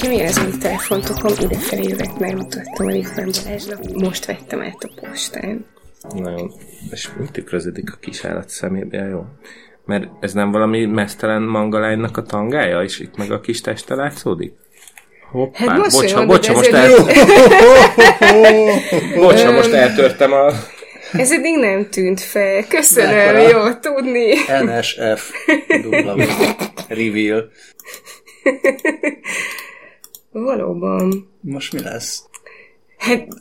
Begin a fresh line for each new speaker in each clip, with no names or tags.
nekem ilyen az új telefontokom, idefelé jövök, megmutattam a Rifán Balázsnak. Most vettem át a postán.
Nagyon. És mit tükröződik a kis állat szemébe? Jó. Mert ez nem valami mesztelen mangalánynak a tangája, és itt meg a kis teste látszódik? Hoppá,
Hát most
bocsa,
olyan,
bocsa, most, el, bocsa, most eltörtem a...
Ez eddig nem tűnt fel. Köszönöm, jó tudni.
NSF reveal.
Valóban.
Most mi lesz?
Hát...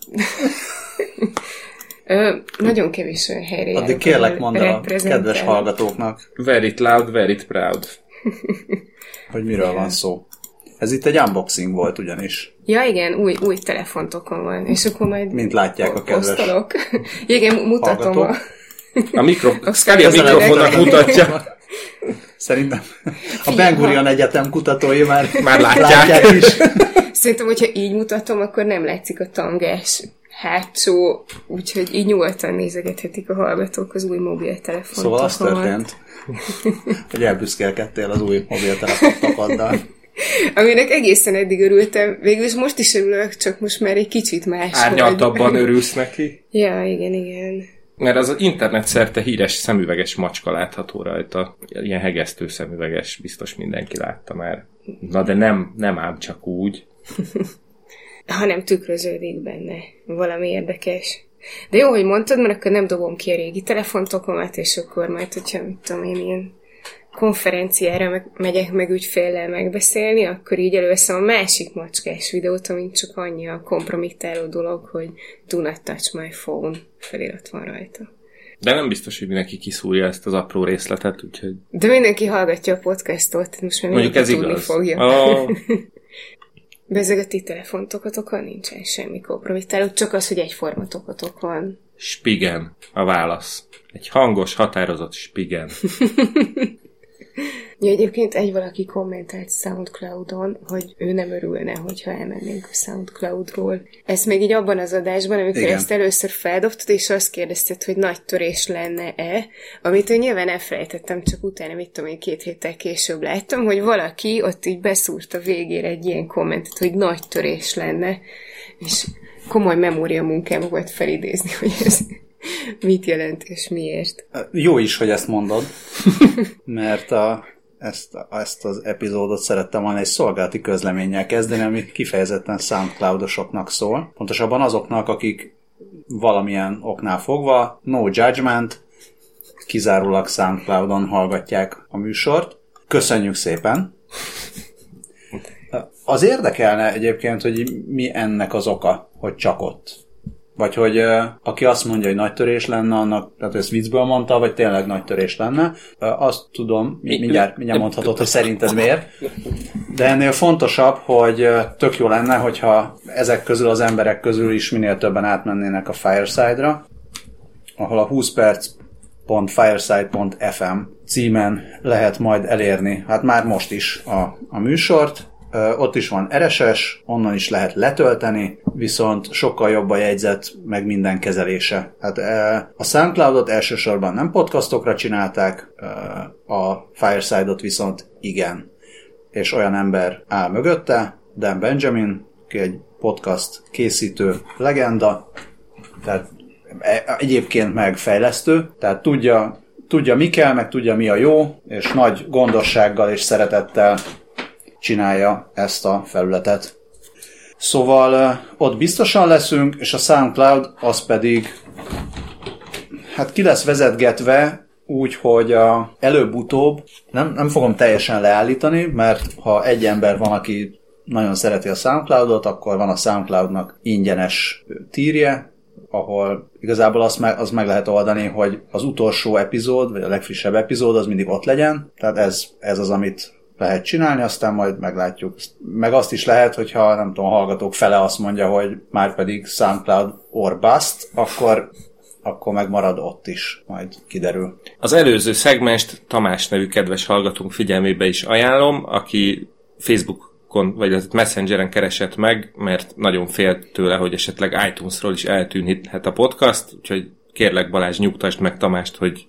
Ö, nagyon kevés olyan helyre
Addig
járok,
kérlek mondd a kedves hallgatóknak,
Very loud, very proud.
hogy miről van szó. Ez itt egy unboxing volt ugyanis,
Ja, igen, új, új telefontokon van, és akkor majd
mint látják a kedves
osztolok. igen, mutatom a...
hallgatók.
A, mikro...
A
Scully a
közelebb-
mikrofonnak mutatja.
Szerintem a Ben Gurion Egyetem kutatói már,
Már látják.
látják is.
Szerintem, hogyha így mutatom, akkor nem látszik a tangás hátsó, úgyhogy így nyugodtan nézegethetik a hallgatók az új mobiltelefont.
Szóval az történt, hogy elbüszkélkedtél az új mobiltelefon tapaddal.
Aminek egészen eddig örültem, végül is most is örülök, csak most már egy kicsit más.
Árnyaltabban örülsz neki.
Ja, igen, igen.
Mert az internet szerte híres szemüveges macska látható rajta. Ilyen hegesztő szemüveges, biztos mindenki látta már. Na de nem, nem ám csak úgy.
hanem tükröződik benne. Valami érdekes. De jó, hogy mondtad, mert akkor nem dobom ki a régi telefontokomat, és akkor majd, hogyha, tudom én, ilyen konferenciára meg, megyek meg ügyféllel megbeszélni, akkor így előveszem a másik macskás videót, amint csak annyi a kompromittáló dolog, hogy do not touch my phone felirat van rajta.
De nem biztos, hogy mindenki kiszúrja ezt az apró részletet, úgyhogy
De mindenki hallgatja a podcastot, most már
mondjuk ez
tudni
igaz.
fogja.
Oh,
De ezek a ti telefontokatokon nincsen semmi kompromittáló, csak az, hogy egyforma tokatok van.
spigen a válasz. Egy hangos, határozott spigen.
Ja, egyébként egy valaki kommentált Soundcloudon, hogy ő nem örülne, hogyha elmennénk a Soundcloudról. Ez még így abban az adásban, amikor
Igen.
ezt először feldobtad, és azt kérdezted, hogy nagy törés lenne-e, amit én nyilván elfelejtettem, csak utána, mit tudom én, két héttel később láttam, hogy valaki ott így beszúrt a végére egy ilyen kommentet, hogy nagy törés lenne, és komoly memória munkám volt felidézni, hogy ez mit jelent és miért.
Jó is, hogy ezt mondod, mert a, ezt, ezt az epizódot szerettem volna egy szolgálati közleménnyel kezdeni, ami kifejezetten SoundCloudosoknak szól. Pontosabban azoknak, akik valamilyen oknál fogva, no judgment, kizárólag SoundCloudon hallgatják a műsort. Köszönjük szépen! Az érdekelne egyébként, hogy mi ennek az oka, hogy csak ott. Vagy hogy aki azt mondja, hogy nagy törés lenne, annak, tehát ezt viccből mondta, vagy tényleg nagy törés lenne, azt tudom, mi- mindjárt, mindjárt mondhatod, hogy szerinted miért. De ennél fontosabb, hogy tök jó lenne, hogyha ezek közül az emberek közül is minél többen átmennének a Fireside-ra, ahol a 20 perc.fireside.fm címen lehet majd elérni, hát már most is a, a műsort. Ott is van RSS, onnan is lehet letölteni, viszont sokkal jobb a jegyzet, meg minden kezelése. Hát a Soundcloudot elsősorban nem podcastokra csinálták, a Fireside-ot viszont igen. És olyan ember áll mögötte, Dan Benjamin, aki egy podcast készítő legenda, tehát e- egyébként meg fejlesztő, tehát tudja, tudja mi kell, meg tudja mi a jó, és nagy gondossággal és szeretettel csinálja ezt a felületet. Szóval ott biztosan leszünk, és a SoundCloud az pedig hát ki lesz vezetgetve úgy, hogy a előbb-utóbb nem, nem fogom teljesen leállítani, mert ha egy ember van, aki nagyon szereti a SoundCloudot, akkor van a SoundCloudnak ingyenes tírje, ahol igazából azt meg, az meg lehet oldani, hogy az utolsó epizód, vagy a legfrissebb epizód az mindig ott legyen. Tehát ez, ez az, amit lehet csinálni, aztán majd meglátjuk. Meg azt is lehet, hogyha nem tudom, a hallgatók fele azt mondja, hogy már pedig SoundCloud or bust, akkor, akkor megmarad ott is, majd kiderül.
Az előző szegmest Tamás nevű kedves hallgatónk figyelmébe is ajánlom, aki Facebookon vagy az Messengeren keresett meg, mert nagyon félt tőle, hogy esetleg iTunes-ról is eltűnhet a podcast, úgyhogy kérlek Balázs nyugtasd meg Tamást, hogy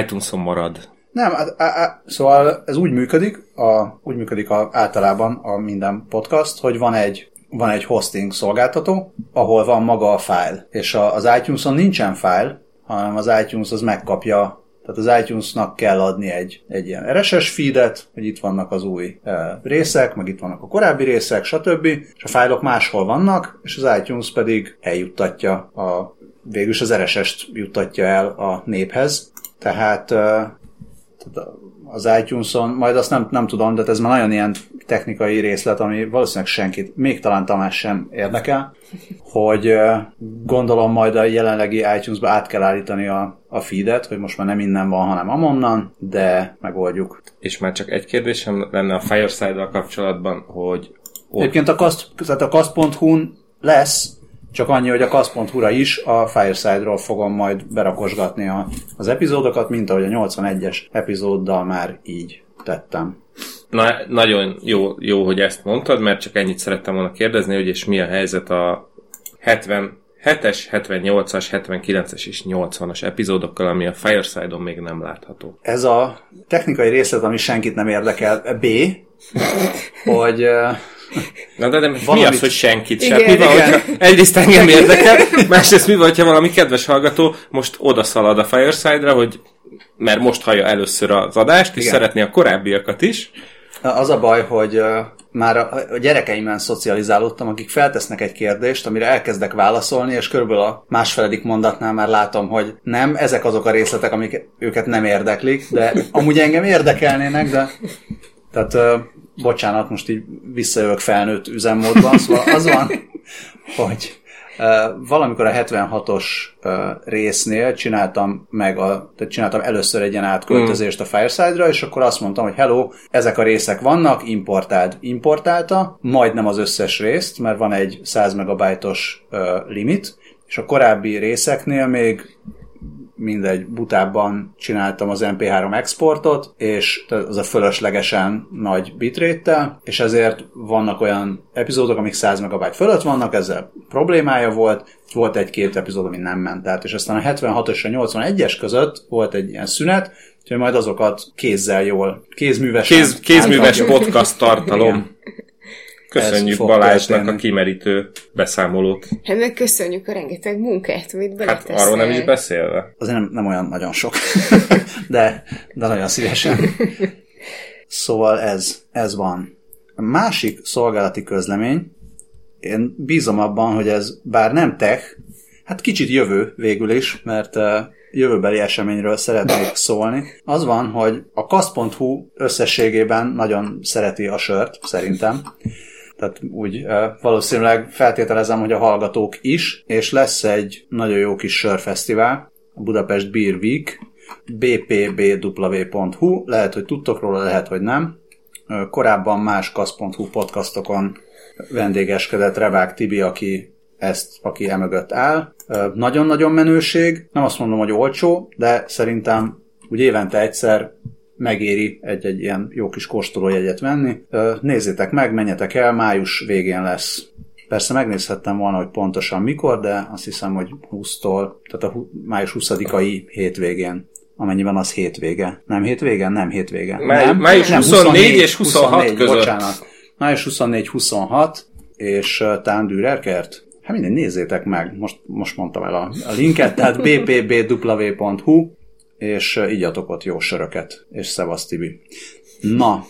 iTunes-on marad.
Nem, á, á, szóval ez úgy működik, a, úgy működik a, általában a minden podcast, hogy van egy van egy hosting szolgáltató, ahol van maga a file, és a, az iTunes-on nincsen file, hanem az iTunes az megkapja tehát az iTunes-nak kell adni egy, egy ilyen RSS feedet, hogy itt vannak az új e, részek, meg itt vannak a korábbi részek, stb. És a fájlok máshol vannak, és az iTunes pedig eljuttatja a végülis az RSS-t juttatja el a néphez. Tehát, e, az iTunes-on, majd azt nem, nem tudom, de ez már nagyon ilyen technikai részlet, ami valószínűleg senkit, még talán Tamás sem érdekel, hogy gondolom majd a jelenlegi iTunes-ba át kell állítani a, a feedet, hogy most már nem innen van, hanem amonnan, de megoldjuk.
És már csak egy kérdésem lenne a Fireside-dal kapcsolatban, hogy
ott... Egyébként a, kast, tehát a kast.hu-n lesz, csak annyi, hogy a kast.hu-ra is a Fireside-ról fogom majd berakosgatni a, az epizódokat, mint ahogy a 81-es epizóddal már így tettem.
Na, nagyon jó, jó, hogy ezt mondtad, mert csak ennyit szerettem volna kérdezni, hogy és mi a helyzet a 70 7-es, 78-as, 79-es és 80-as epizódokkal, ami a Fireside-on még nem látható.
Ez a technikai részlet, ami senkit nem érdekel, B, hogy
Na de, de valamit... mi az, hogy senkit sem? Mi van, hogyha egyrészt engem érdekel, másrészt mi van, hogyha valami kedves hallgató most odaszalad a Fireside-ra, hogy mert most hallja először az adást, és igen. szeretné a korábbiakat is,
az a baj, hogy már a gyerekeimben szocializálódtam, akik feltesznek egy kérdést, amire elkezdek válaszolni, és körülbelül a másfeledik mondatnál már látom, hogy nem, ezek azok a részletek, amik őket nem érdeklik, de amúgy engem érdekelnének, de tehát bocsánat, most így visszajövök felnőtt üzemmódban, szóval az van, hogy Valamikor a 76-os résznél csináltam meg a, tehát csináltam először egy ilyen átköltözést a Fireside-ra, és akkor azt mondtam, hogy hello, ezek a részek vannak, importáld. Importálta, majdnem az összes részt, mert van egy 100 megabajtos limit, és a korábbi részeknél még mindegy, butábban csináltam az MP3 exportot, és az a fölöslegesen nagy bitrate és ezért vannak olyan epizódok, amik 100 megabyte fölött vannak, ezzel problémája volt, volt egy-két epizód, ami nem ment át, és aztán a 76 és a 81-es között volt egy ilyen szünet, úgyhogy majd azokat kézzel jól, kézműves
Kéz, kézműves podcast tartalom. Igen. Köszönjük Balázsnak a kimerítő beszámolót.
Hát meg köszönjük a rengeteg munkát, amit beleteszel.
Hát arról nem is beszélve.
Azért nem, nem olyan nagyon sok, de, de nagyon szívesen. Szóval ez, ez van. A másik szolgálati közlemény, én bízom abban, hogy ez bár nem tech, hát kicsit jövő végül is, mert uh, jövőbeli eseményről szeretnék szólni. Az van, hogy a kasz.hu összességében nagyon szereti a sört, szerintem. Tehát úgy valószínűleg feltételezem, hogy a hallgatók is, és lesz egy nagyon jó kis sörfesztivál, a Budapest Beer Week, bpbw.hu, lehet, hogy tudtok róla, lehet, hogy nem. Korábban más kasz.hu podcastokon vendégeskedett Revák Tibi, aki ezt, aki emögött áll. Nagyon-nagyon menőség, nem azt mondom, hogy olcsó, de szerintem úgy évente egyszer megéri egy-egy ilyen jó kis kóstolójegyet venni. Nézzétek meg, menjetek el, május végén lesz. Persze megnézhettem volna, hogy pontosan mikor, de azt hiszem, hogy 20-tól, tehát a május 20-ai hétvégén amennyiben az hétvége. Nem hétvége? Nem hétvége.
Máj,
nem?
Május nem, 24, 24 és 26 24, között. Bocsánat.
Május 24-26, és uh, talán Dürerkert? Hát minden, nézzétek meg, most, most mondtam el a, a linket, tehát bpbw.hu, és igyatok ott jó söröket, és szevasz Tibi. Na,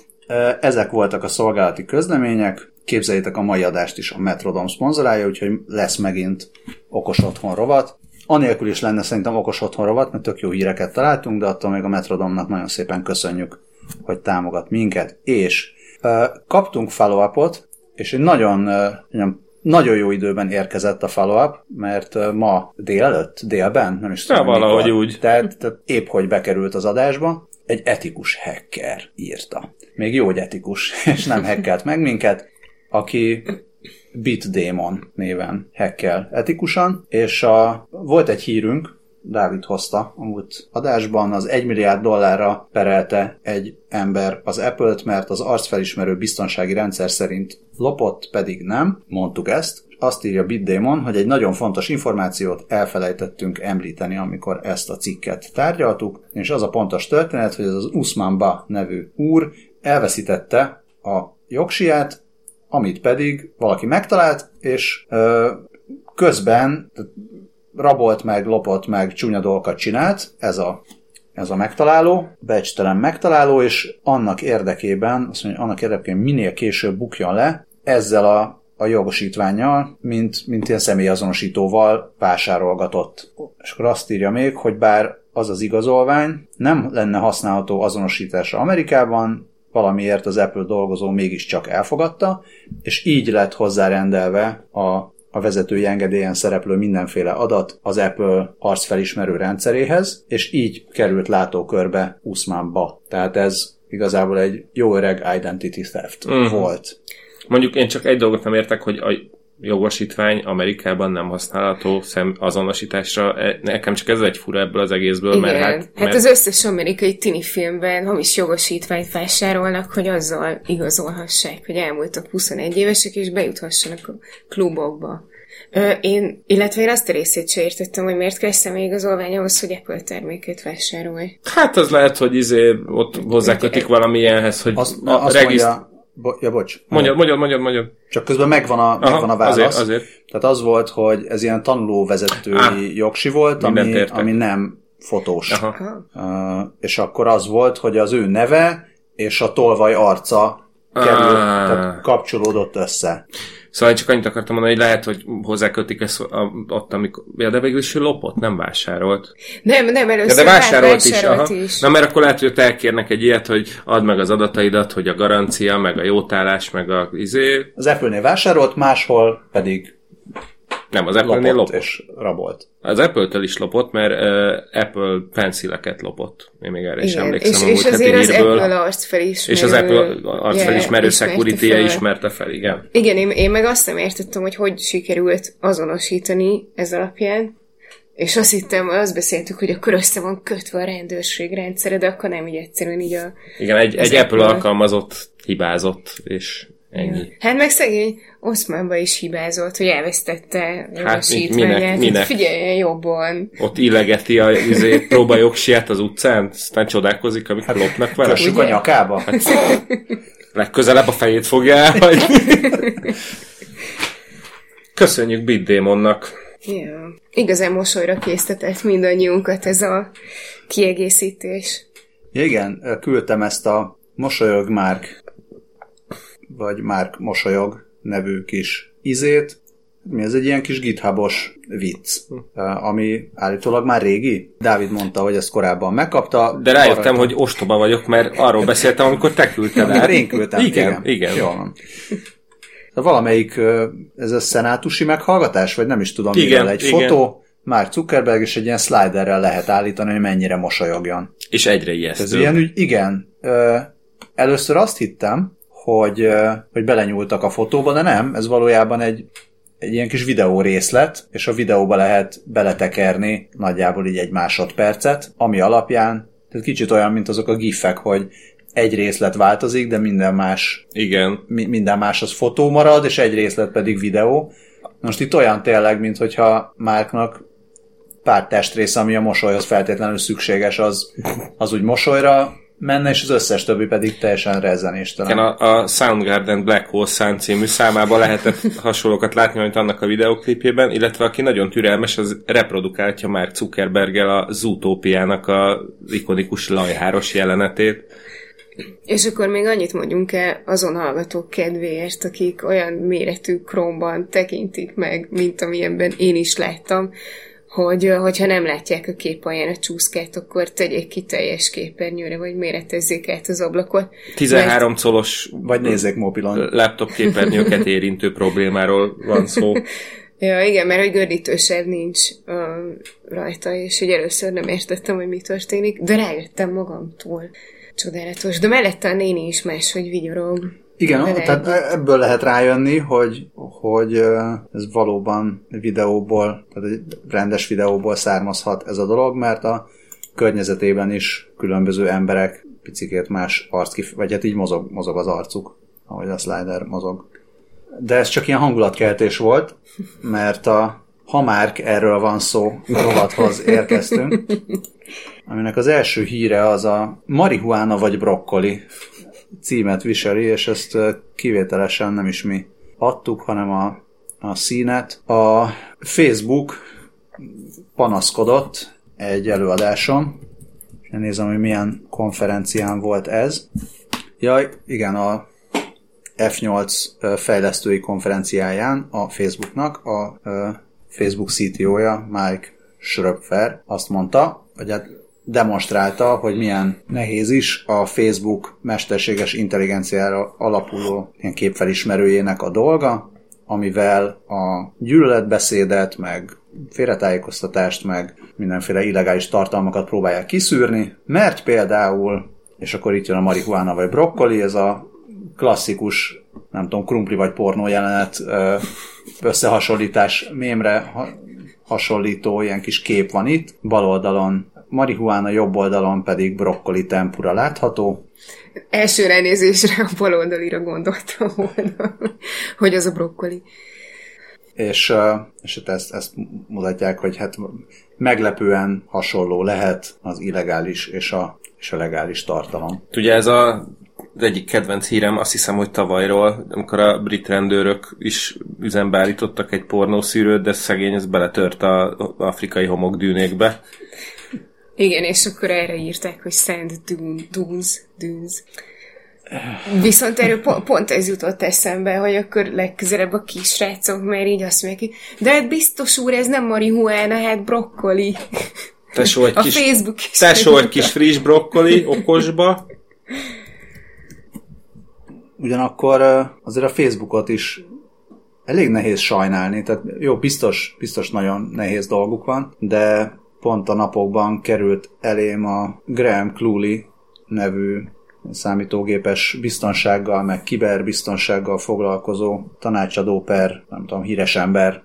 ezek voltak a szolgálati közlemények, képzeljétek a mai adást is a Metrodom szponzorálja, úgyhogy lesz megint okos otthon rovat. Anélkül is lenne szerintem okos otthon rovat, mert tök jó híreket találtunk, de attól még a Metrodomnak nagyon szépen köszönjük, hogy támogat minket. És kaptunk follow és egy nagyon, nagyon nagyon jó időben érkezett a follow-up, mert ma délelőtt, délben, nem is tudom
ja, valahogy mikor, úgy.
Tehát, tehát épp hogy bekerült az adásba, egy etikus hacker írta. Még jó, hogy etikus, és nem hackelt meg minket, aki BitDemon néven hackel etikusan, és a, volt egy hírünk, Dávid hozta a múlt adásban, az 1 milliárd dollárra perelte egy ember az Apple-t, mert az arcfelismerő biztonsági rendszer szerint lopott, pedig nem, mondtuk ezt, azt írja Bitdemon, hogy egy nagyon fontos információt elfelejtettünk említeni, amikor ezt a cikket tárgyaltuk, és az a pontos történet, hogy ez az Usman Ba nevű úr elveszítette a jogsiát, amit pedig valaki megtalált, és ö, közben rabolt meg, lopott meg, csúnya dolgokat csinált, ez a, ez a megtaláló, becstelen megtaláló, és annak érdekében, azt mondja, annak érdekében minél később bukjon le, ezzel a, a jogosítványjal, mint, mint ilyen személyazonosítóval vásárolgatott. És akkor azt írja még, hogy bár az az igazolvány nem lenne használható azonosításra Amerikában, valamiért az Apple dolgozó mégiscsak elfogadta, és így lett hozzárendelve a a vezetői engedélyen szereplő mindenféle adat az Apple arcfelismerő rendszeréhez, és így került látókörbe Usmanba. Tehát ez igazából egy jó öreg identity theft uh-huh. volt.
Mondjuk én csak egy dolgot nem értek, hogy a jogosítvány Amerikában nem használható szem azonosításra. E, nekem csak ez egy fura ebből az egészből,
Igen.
mert hát...
hát
Mert...
az összes amerikai tini filmben hamis jogosítványt vásárolnak, hogy azzal igazolhassák, hogy elmúltak 21 évesek, és bejuthassanak a klubokba. Ö, én, illetve én azt a részét sem értettem, hogy miért kell személyigazolvány ahhoz, hogy Apple terméket vásárolj.
Hát az lehet, hogy izé ott hozzákötik valamilyenhez, hogy
Azt,
a
azt
regiszt...
mondja, bo- ja, bocs.
Mondjad, mondjad, mondjad, mondjad.
Csak közben megvan a,
Aha,
megvan a válasz.
azért, azért.
Tehát az volt, hogy ez ilyen tanulóvezetői
Ah,
jogsi volt, ami,
értek.
ami nem fotós.
Aha.
Ha.
Uh, és akkor az volt, hogy az ő neve és a tolvaj arca kerül,
Ah.
tehát kapcsolódott össze.
Szóval én csak annyit akartam mondani, hogy lehet, hogy hozzákötik ezt a, ott, amikor... Ja, de végül is ő lopott, nem vásárolt.
Nem, nem,
Ja,
először
de vásárolt is,
vásárolt
aha.
is.
Na, mert akkor lehet, hogy ott elkérnek egy ilyet, hogy add meg az adataidat, hogy a garancia, meg a jótállás, meg a izé...
Az Apple-nél vásárolt, máshol pedig
Nem, az Apple-nél
lopott,
lopott.
és rabolt.
Az Apple-től is lopott, mert uh, Apple penszileket lopott. Én még erre is
Igen,
emlékszem
és,
a
és azért az
hírből.
Apple arcfelismerő.
és az Apple arcfelismerő
ismerte
security
fel.
ismerte fel, igen.
Igen, én, én meg azt nem értettem, hogy hogy sikerült azonosítani ez alapján, és azt hittem, azt beszéltük, hogy akkor össze van kötve a rendőrség rendszere, de akkor nem így egyszerűen így a...
Igen, egy, egy Apple
Apple.
alkalmazott hibázott, és ennyi.
Hát meg szegény Oszmánba is hibázott, hogy elvesztette a
Hát, mi- minek- minek?
Figyeljen jobban.
Ott illegeti a izé, próbajogsiját az utcán, aztán csodálkozik, amikor lopnak vele.
Kössük a nyakába?
Legközelebb a fejét fogja elhagyni. Köszönjük Bit Démonnak.
Ja. Igazán mosolyra késztetett mindannyiunkat ez a kiegészítés.
Igen, küldtem ezt a Mosolyog Márk, vagy Márk Mosolyog nevű kis izét. Mi ez egy ilyen kis githubos vicc, ami állítólag már régi. Dávid mondta, hogy ezt korábban megkapta.
De rájöttem, hogy ostoba vagyok, mert arról beszéltem, amikor te küldted el.
én küldtem.
Igen, igen.
Jól van. De valamelyik, ö, ez a szenátusi meghallgatás, vagy nem is tudom,
Igen,
miről egy
igen.
fotó, Mark Zuckerberg, és egy ilyen sliderrel lehet állítani, hogy mennyire mosolyogjon.
És egyre
Ez
ijesztő.
ilyen ügy, igen. Ö, először azt hittem, hogy, hogy belenyúltak a fotóba, de nem, ez valójában egy, egy ilyen kis videó részlet, és a videóba lehet beletekerni nagyjából így egy másodpercet, ami alapján, tehát kicsit olyan, mint azok a gifek, hogy egy részlet változik, de minden más
Igen.
mi- minden más az fotó marad, és egy részlet pedig videó. Most itt olyan tényleg, mint hogyha Márknak pár testrész, ami a mosolyhoz feltétlenül szükséges, az, az úgy mosolyra menne, és az összes többi pedig teljesen rezzenéstelen.
Igen, a, a Soundgarden Black Hole Sun című számában lehetett hasonlókat látni, mint annak a videoklipjében, illetve aki nagyon türelmes, az reprodukálja Mark Zuckerberggel a Zootopia-nak a ikonikus lajháros jelenetét.
És akkor még annyit mondjunk el azon hallgatók kedvéért, akik olyan méretű krómban tekintik meg, mint amilyenben én is láttam, hogy hogyha nem látják a kép alján a csúszkát, akkor tegyék ki teljes képernyőre, vagy méretezzék át az ablakot.
13 colos
Vagy nézzék mobilon.
laptop képernyőket érintő problémáról van szó.
Ja, igen, mert hogy gördítősebb nincs uh, rajta, és így először nem értettem, hogy mi történik, de rájöttem magamtól. Csodálatos. De mellette a néni is máshogy vigyorog.
Igen,
Vele
tehát
együtt.
ebből lehet rájönni, hogy, hogy ez valóban videóból, tehát egy rendes videóból származhat ez a dolog, mert a környezetében is különböző emberek picikét más arckif, vagy hát így mozog, mozog az arcuk, ahogy a slider mozog. de ez csak ilyen hangulatkeltés volt, mert a ha már erről van szó, rovathoz érkeztünk, aminek az első híre az a marihuána vagy brokkoli címet viseli, és ezt kivételesen nem is mi adtuk, hanem a, a színet. A Facebook panaszkodott egy előadáson, és nézem, hogy milyen konferencián volt ez. Jaj, igen, a F8 fejlesztői konferenciáján a Facebooknak a Facebook CTO-ja, Mike Schröpfer azt mondta, hogy hát demonstrálta, hogy milyen nehéz is a Facebook mesterséges intelligenciára alapuló ilyen képfelismerőjének a dolga, amivel a gyűlöletbeszédet, meg félretájékoztatást, meg mindenféle illegális tartalmakat próbálják kiszűrni, mert például, és akkor itt jön a marihuána vagy brokkoli, ez a klasszikus, nem tudom, krumpli vagy pornó jelenet összehasonlítás mémre hasonlító ilyen kis kép van itt. Bal oldalon marihuána, jobb oldalon pedig brokkoli tempura látható.
Első ránézésre a bal oldalira gondoltam volna, hogy az a brokkoli.
És, és hát ezt, ezt mutatják, hogy hát meglepően hasonló lehet az illegális és a, és a legális tartalom.
Ugye ez a az egyik kedvenc hírem, azt hiszem, hogy tavalyról, amikor a brit rendőrök is üzembe állítottak egy pornószűrőt, de szegény ez beletört az afrikai homokdűnékbe.
Igen, és akkor erre írták, hogy sand dunes, dunes. Viszont erről pont, pont ez jutott eszembe, hogy akkor legközelebb a kisrácok, mert így azt mondják, de hát biztos úr, ez nem marihuána, hát brokkoli.
Tesó egy, a kis, Facebook is tesó egy kis friss brokkoli okosba.
Ugyanakkor azért a Facebookot is elég nehéz sajnálni, tehát jó, biztos, biztos nagyon nehéz dolguk van, de pont a napokban került elém a Graham Cluley nevű számítógépes biztonsággal, meg kiberbiztonsággal foglalkozó tanácsadó per, nem tudom, híres ember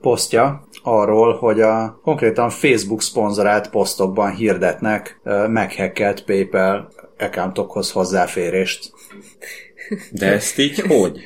posztja arról, hogy a konkrétan Facebook szponzorált posztokban hirdetnek meghackelt PayPal accountokhoz hozzáférést.
De ezt így hogy?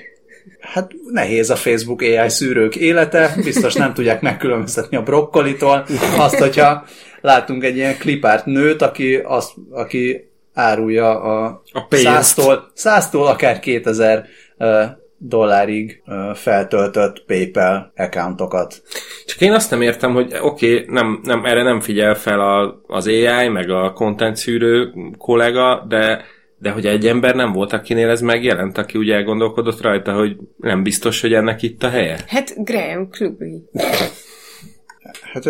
Hát nehéz a Facebook AI szűrők élete, biztos nem tudják megkülönböztetni a brokkolitól. Azt, hogyha látunk egy ilyen klipárt nőt, aki, azt, aki árulja a, a száztól, száztól akár 2000 uh, dollárig uh, feltöltött PayPal accountokat.
Csak én azt nem értem, hogy oké, okay, nem, nem, erre nem figyel fel a, az AI, meg a content szűrő kollega, de de hogy egy ember nem volt, akinél ez megjelent, aki ugye elgondolkodott rajta, hogy nem biztos, hogy ennek itt a helye?
Hát Graham Cluby.
Hát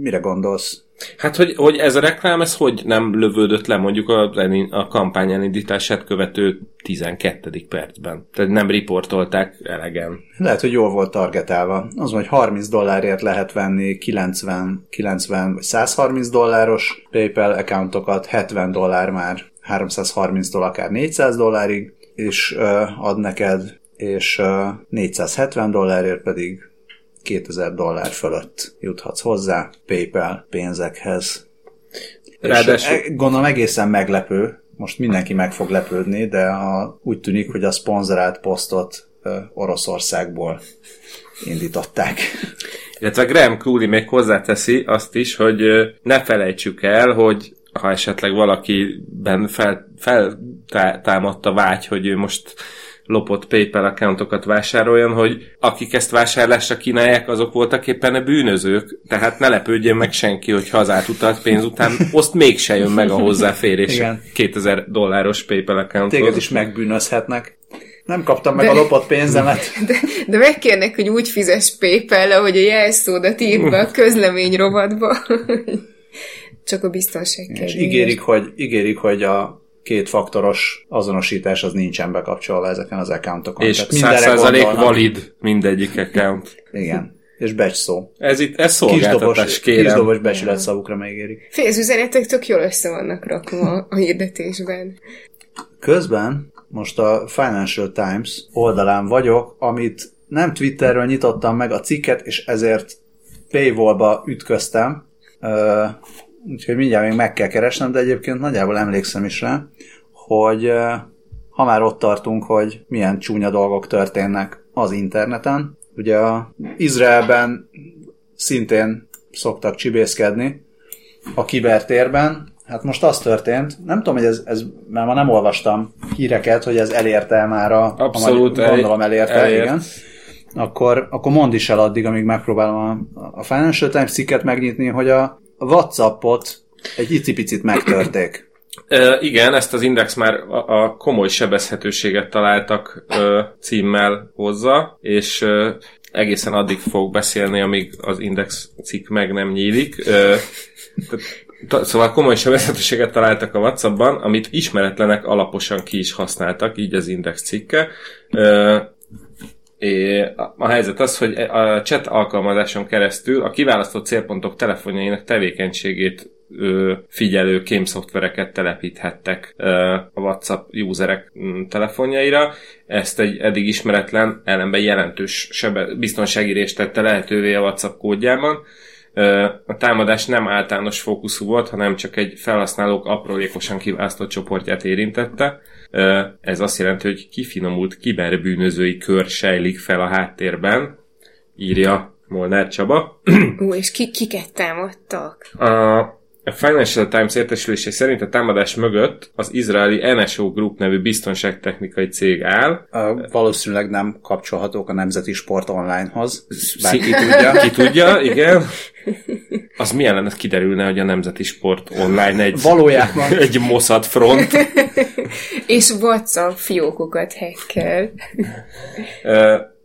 mire gondolsz?
Hát, hogy, hogy ez a reklám, ez hogy nem lövődött le mondjuk a, a kampány elindítását követő 12. percben? Tehát nem riportolták elegen.
Lehet, hogy jól volt targetálva. Az, hogy 30 dollárért lehet venni 90, 90 vagy 130 dolláros PayPal accountokat, 70 dollár már 330-tól akár 400 dollárig, és uh, ad neked, és uh, 470 dollárért pedig 2000 dollár fölött juthatsz hozzá PayPal pénzekhez. Ráadásul... És gondolom egészen meglepő, most mindenki meg fog lepődni, de a, úgy tűnik, hogy a szponzorált posztot Oroszországból indították.
Illetve Graham Cooley még hozzáteszi azt is, hogy ne felejtsük el, hogy ha esetleg valakiben fel, feltámadt a vágy, hogy ő most lopott PayPal accountokat vásároljon, hogy akik ezt vásárlásra kínálják, azok voltak éppen a bűnözők, tehát ne lepődjön meg senki, hogy hazát utalt pénz után, azt mégse jön meg a hozzáférés Igen. 2000 dolláros PayPal accounthoz.
Téged is megbűnözhetnek. Nem kaptam meg de, a lopott pénzemet.
De, de megkérnek, hogy úgy fizes PayPal-le, hogy a jelszódat írd be a közlemény rovatba. Csak a biztonság
kell. És ígérik hogy, ígérik, hogy a két faktoros azonosítás az nincsen bekapcsolva ezeken az accountokon.
És százszerzalék valid mindegyik account.
Igen. És becs szó.
Ez itt, ez szolgáltatás, kérem.
Kisdobos becsület szavukra megérik.
Félzüzenetek tök jól össze vannak rakva a hirdetésben.
Közben most a Financial Times oldalán vagyok, amit nem Twitterről nyitottam meg a cikket, és ezért paywallba ütköztem úgyhogy mindjárt még meg kell keresnem, de egyébként nagyjából emlékszem is rá, hogy ha már ott tartunk, hogy milyen csúnya dolgok történnek az interneten. Ugye a Izraelben szintén szoktak csibészkedni a kibertérben. Hát most az történt, nem tudom, hogy ez, ez mert ma nem olvastam híreket, hogy ez elérte már a...
Abszolút
a, gondolom elérte, elért. igen. Akkor, akkor mondd is el addig, amíg megpróbálom a, a Financial Times cikket megnyitni, hogy a Whatsappot egy icipicit megtörték.
E, igen, ezt az Index már a, a komoly sebezhetőséget találtak e, címmel hozza, és e, egészen addig fog beszélni, amíg az Index cikk meg nem nyílik. E, Szóval komoly sebezhetőséget találtak a WhatsAppban, amit ismeretlenek alaposan ki is használtak, így az Index cikke. A helyzet az, hogy a chat alkalmazáson keresztül a kiválasztott célpontok telefonjainak tevékenységét figyelő kémszoftvereket telepíthettek a WhatsApp userek mm, telefonjaira. Ezt egy eddig ismeretlen, ellenben jelentős sebe, biztonsági részt tette lehetővé a WhatsApp kódjában. A támadás nem általános fókuszú volt, hanem csak egy felhasználók aprólékosan kiválasztott csoportját érintette. Ez azt jelenti, hogy kifinomult kiberbűnözői kör sejlik fel a háttérben, írja Molnár Csaba.
Ó, és ki, kiket támadtak?
A a Financial Times értesülése szerint a támadás mögött az izraeli NSO Group nevű biztonságtechnikai cég áll.
A, valószínűleg nem kapcsolhatók a Nemzeti Sport Online-hoz.
Bár ki tudja. ki tudja, igen. Az milyen lenne, kiderülne, hogy a Nemzeti Sport Online egy,
Valójában.
egy Mossad front.
És WhatsApp fiókokat hekkel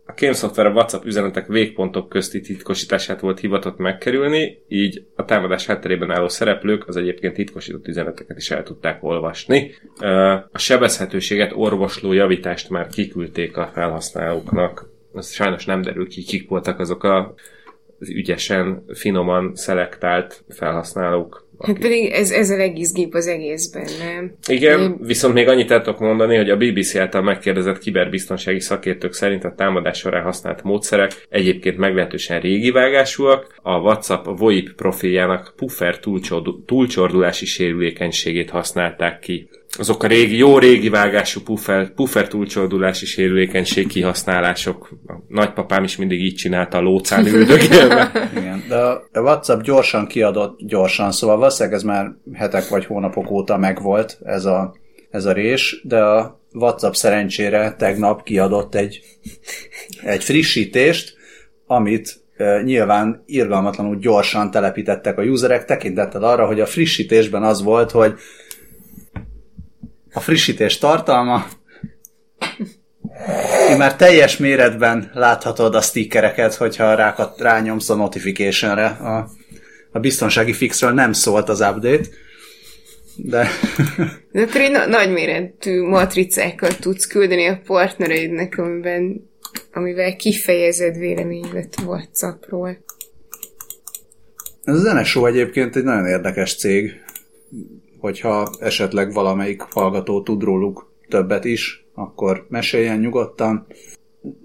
a kémszoftver a WhatsApp üzenetek végpontok közti titkosítását volt hivatott megkerülni, így a támadás hátterében álló szereplők az egyébként titkosított üzeneteket is el tudták olvasni. A sebezhetőséget orvosló javítást már kiküldték a felhasználóknak. Ez sajnos nem derül ki, kik voltak azok a az ügyesen, finoman szelektált felhasználók.
Hát pedig ez, ez a legizgibb az egészben, nem?
Igen, Én... viszont még annyit el tudok mondani, hogy a BBC által megkérdezett kiberbiztonsági szakértők szerint a támadás során használt módszerek egyébként meglehetősen régi vágásúak, a WhatsApp VoIP profiljának puffer túlcsordulási sérülékenységét használták ki azok a régi, jó régi vágású puffer, puffer túlcsoldulási sérülékenység kihasználások. A nagypapám is mindig így csinálta a lócán.
Igen, de a WhatsApp gyorsan kiadott, gyorsan, szóval valószínűleg ez már hetek vagy hónapok óta megvolt ez a, ez a rés, de a WhatsApp szerencsére tegnap kiadott egy, egy frissítést, amit nyilván irgalmatlanul gyorsan telepítettek a userek, tekintettel arra, hogy a frissítésben az volt, hogy a frissítés tartalma. Én már teljes méretben láthatod a stickereket, hogyha rákat rányomsz a notificationre. A, a biztonsági fixről nem szólt az update, de...
de akkor egy na- nagyméretű matricákat tudsz küldeni a partnereidnek, amiben, amivel kifejezed véleményedet WhatsAppról.
Ez az NSO egyébként egy nagyon érdekes cég hogyha esetleg valamelyik hallgató tud róluk többet is, akkor meséljen nyugodtan.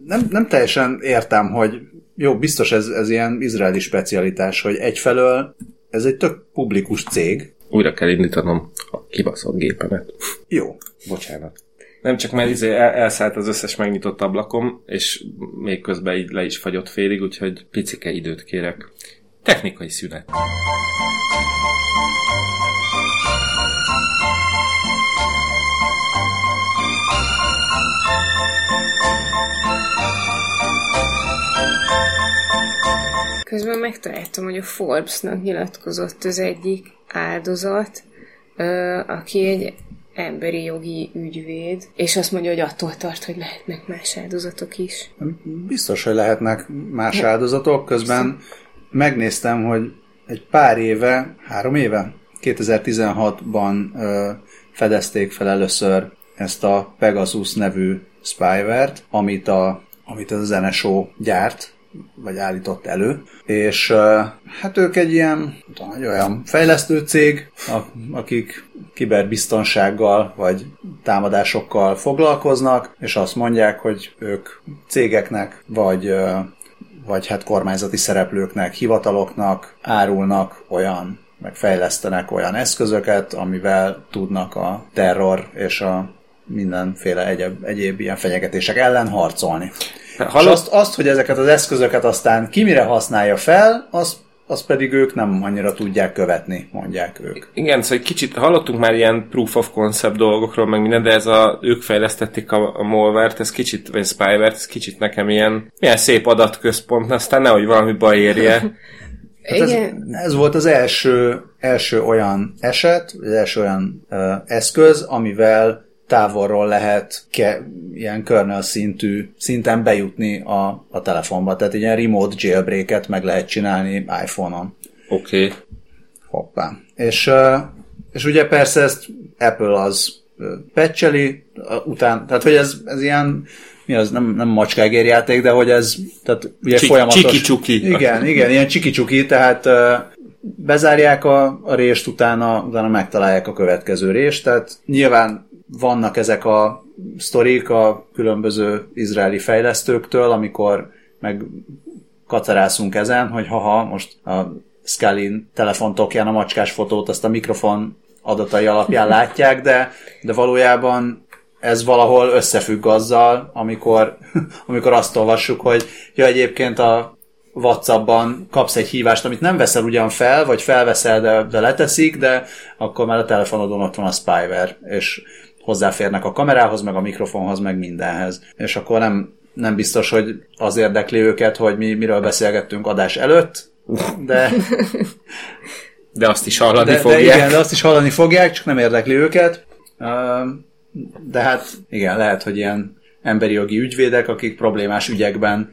Nem, nem teljesen értem, hogy jó, biztos ez, ez ilyen izraeli specialitás, hogy egyfelől ez egy tök publikus cég.
Újra kell indítanom a kibaszott gépemet.
Jó, bocsánat.
Nem csak mert izé el, elszállt az összes megnyitott ablakom, és még közben így le is fagyott félig, úgyhogy picike időt kérek. Technikai szünet.
Közben megtaláltam, hogy a Forbes-nak nyilatkozott az egyik áldozat, aki egy emberi jogi ügyvéd, és azt mondja, hogy attól tart, hogy lehetnek más áldozatok is.
Biztos, hogy lehetnek más áldozatok. Közben megnéztem, hogy egy pár éve, három éve, 2016-ban fedezték fel először ezt a Pegasus nevű spyware-t, amit, a, amit az NSO gyárt, vagy állított elő, és hát ők egy ilyen tudom, egy olyan fejlesztő cég, akik kiberbiztonsággal vagy támadásokkal foglalkoznak, és azt mondják, hogy ők cégeknek vagy vagy hát kormányzati szereplőknek, hivataloknak árulnak olyan, meg fejlesztenek olyan eszközöket, amivel tudnak a terror és a mindenféle egyéb, egyéb ilyen fenyegetések ellen harcolni.
Hallott?
És azt, azt, hogy ezeket az eszközöket aztán ki mire használja fel, azt, azt pedig ők nem annyira tudják követni, mondják ők.
Igen, szóval egy kicsit hallottunk már ilyen proof of concept dolgokról, meg minden, de ez a, ők fejlesztették a, a malware ez kicsit, vagy spyware ez kicsit nekem ilyen, milyen szép adatközpont, aztán nehogy valami baj érje.
Hát ez, ez volt az első, első olyan eset, az első olyan uh, eszköz, amivel távolról lehet ke, ilyen kernel szintű, szinten bejutni a, a telefonba. Tehát ilyen remote jailbreak-et meg lehet csinálni iPhone-on.
Oké. Okay.
Hoppá. És, és ugye persze ezt Apple az uh, után, tehát hogy ez, ez ilyen mi az, nem, nem macskágérjáték, de hogy ez tehát ugye
Csik-
folyamatos...
csiki-csuki.
Igen, igen, ilyen csiki-csuki, tehát bezárják a, a rést, utána, utána megtalálják a következő rést, tehát nyilván vannak ezek a sztorik a különböző izraeli fejlesztőktől, amikor meg kacarászunk ezen, hogy haha, most a Scully telefontokján a macskás fotót azt a mikrofon adatai alapján látják, de, de valójában ez valahol összefügg azzal, amikor, amikor azt olvassuk, hogy ja, egyébként a Whatsappban kapsz egy hívást, amit nem veszel ugyan fel, vagy felveszel, de, de leteszik, de akkor már a telefonodon ott van a spyware, és hozzáférnek a kamerához, meg a mikrofonhoz, meg mindenhez. És akkor nem, nem biztos, hogy az érdekli őket, hogy mi miről beszélgettünk adás előtt, de,
De azt is hallani
de, de
fogják.
igen, de azt is hallani fogják, csak nem érdekli őket. De hát igen, lehet, hogy ilyen emberi jogi ügyvédek, akik problémás ügyekben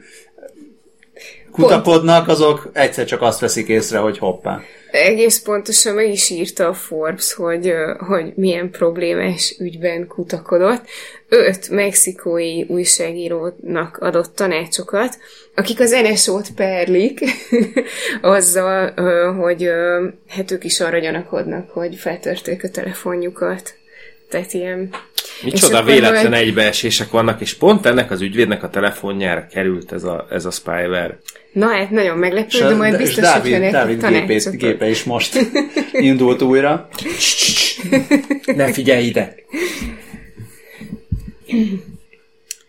kutakodnak, azok egyszer csak azt veszik észre, hogy hoppá.
Egész pontosan meg is írta a Forbes, hogy, hogy milyen problémás ügyben kutakodott. Öt mexikói újságírónak adott tanácsokat, akik az NSO-t perlik azzal, hogy hát ők is arra gyanakodnak, hogy feltörték a telefonjukat. Tehát ilyen...
Micsoda véletlen
majd-
egybeesések vannak, és pont ennek az ügyvédnek a telefonjára került ez a, ez a spyware.
Na hát nagyon meglepő,
És,
de majd biztos,
Dávid,
hogy
Dávid gépét, gépe is most indult újra.
Ne figyelj ide!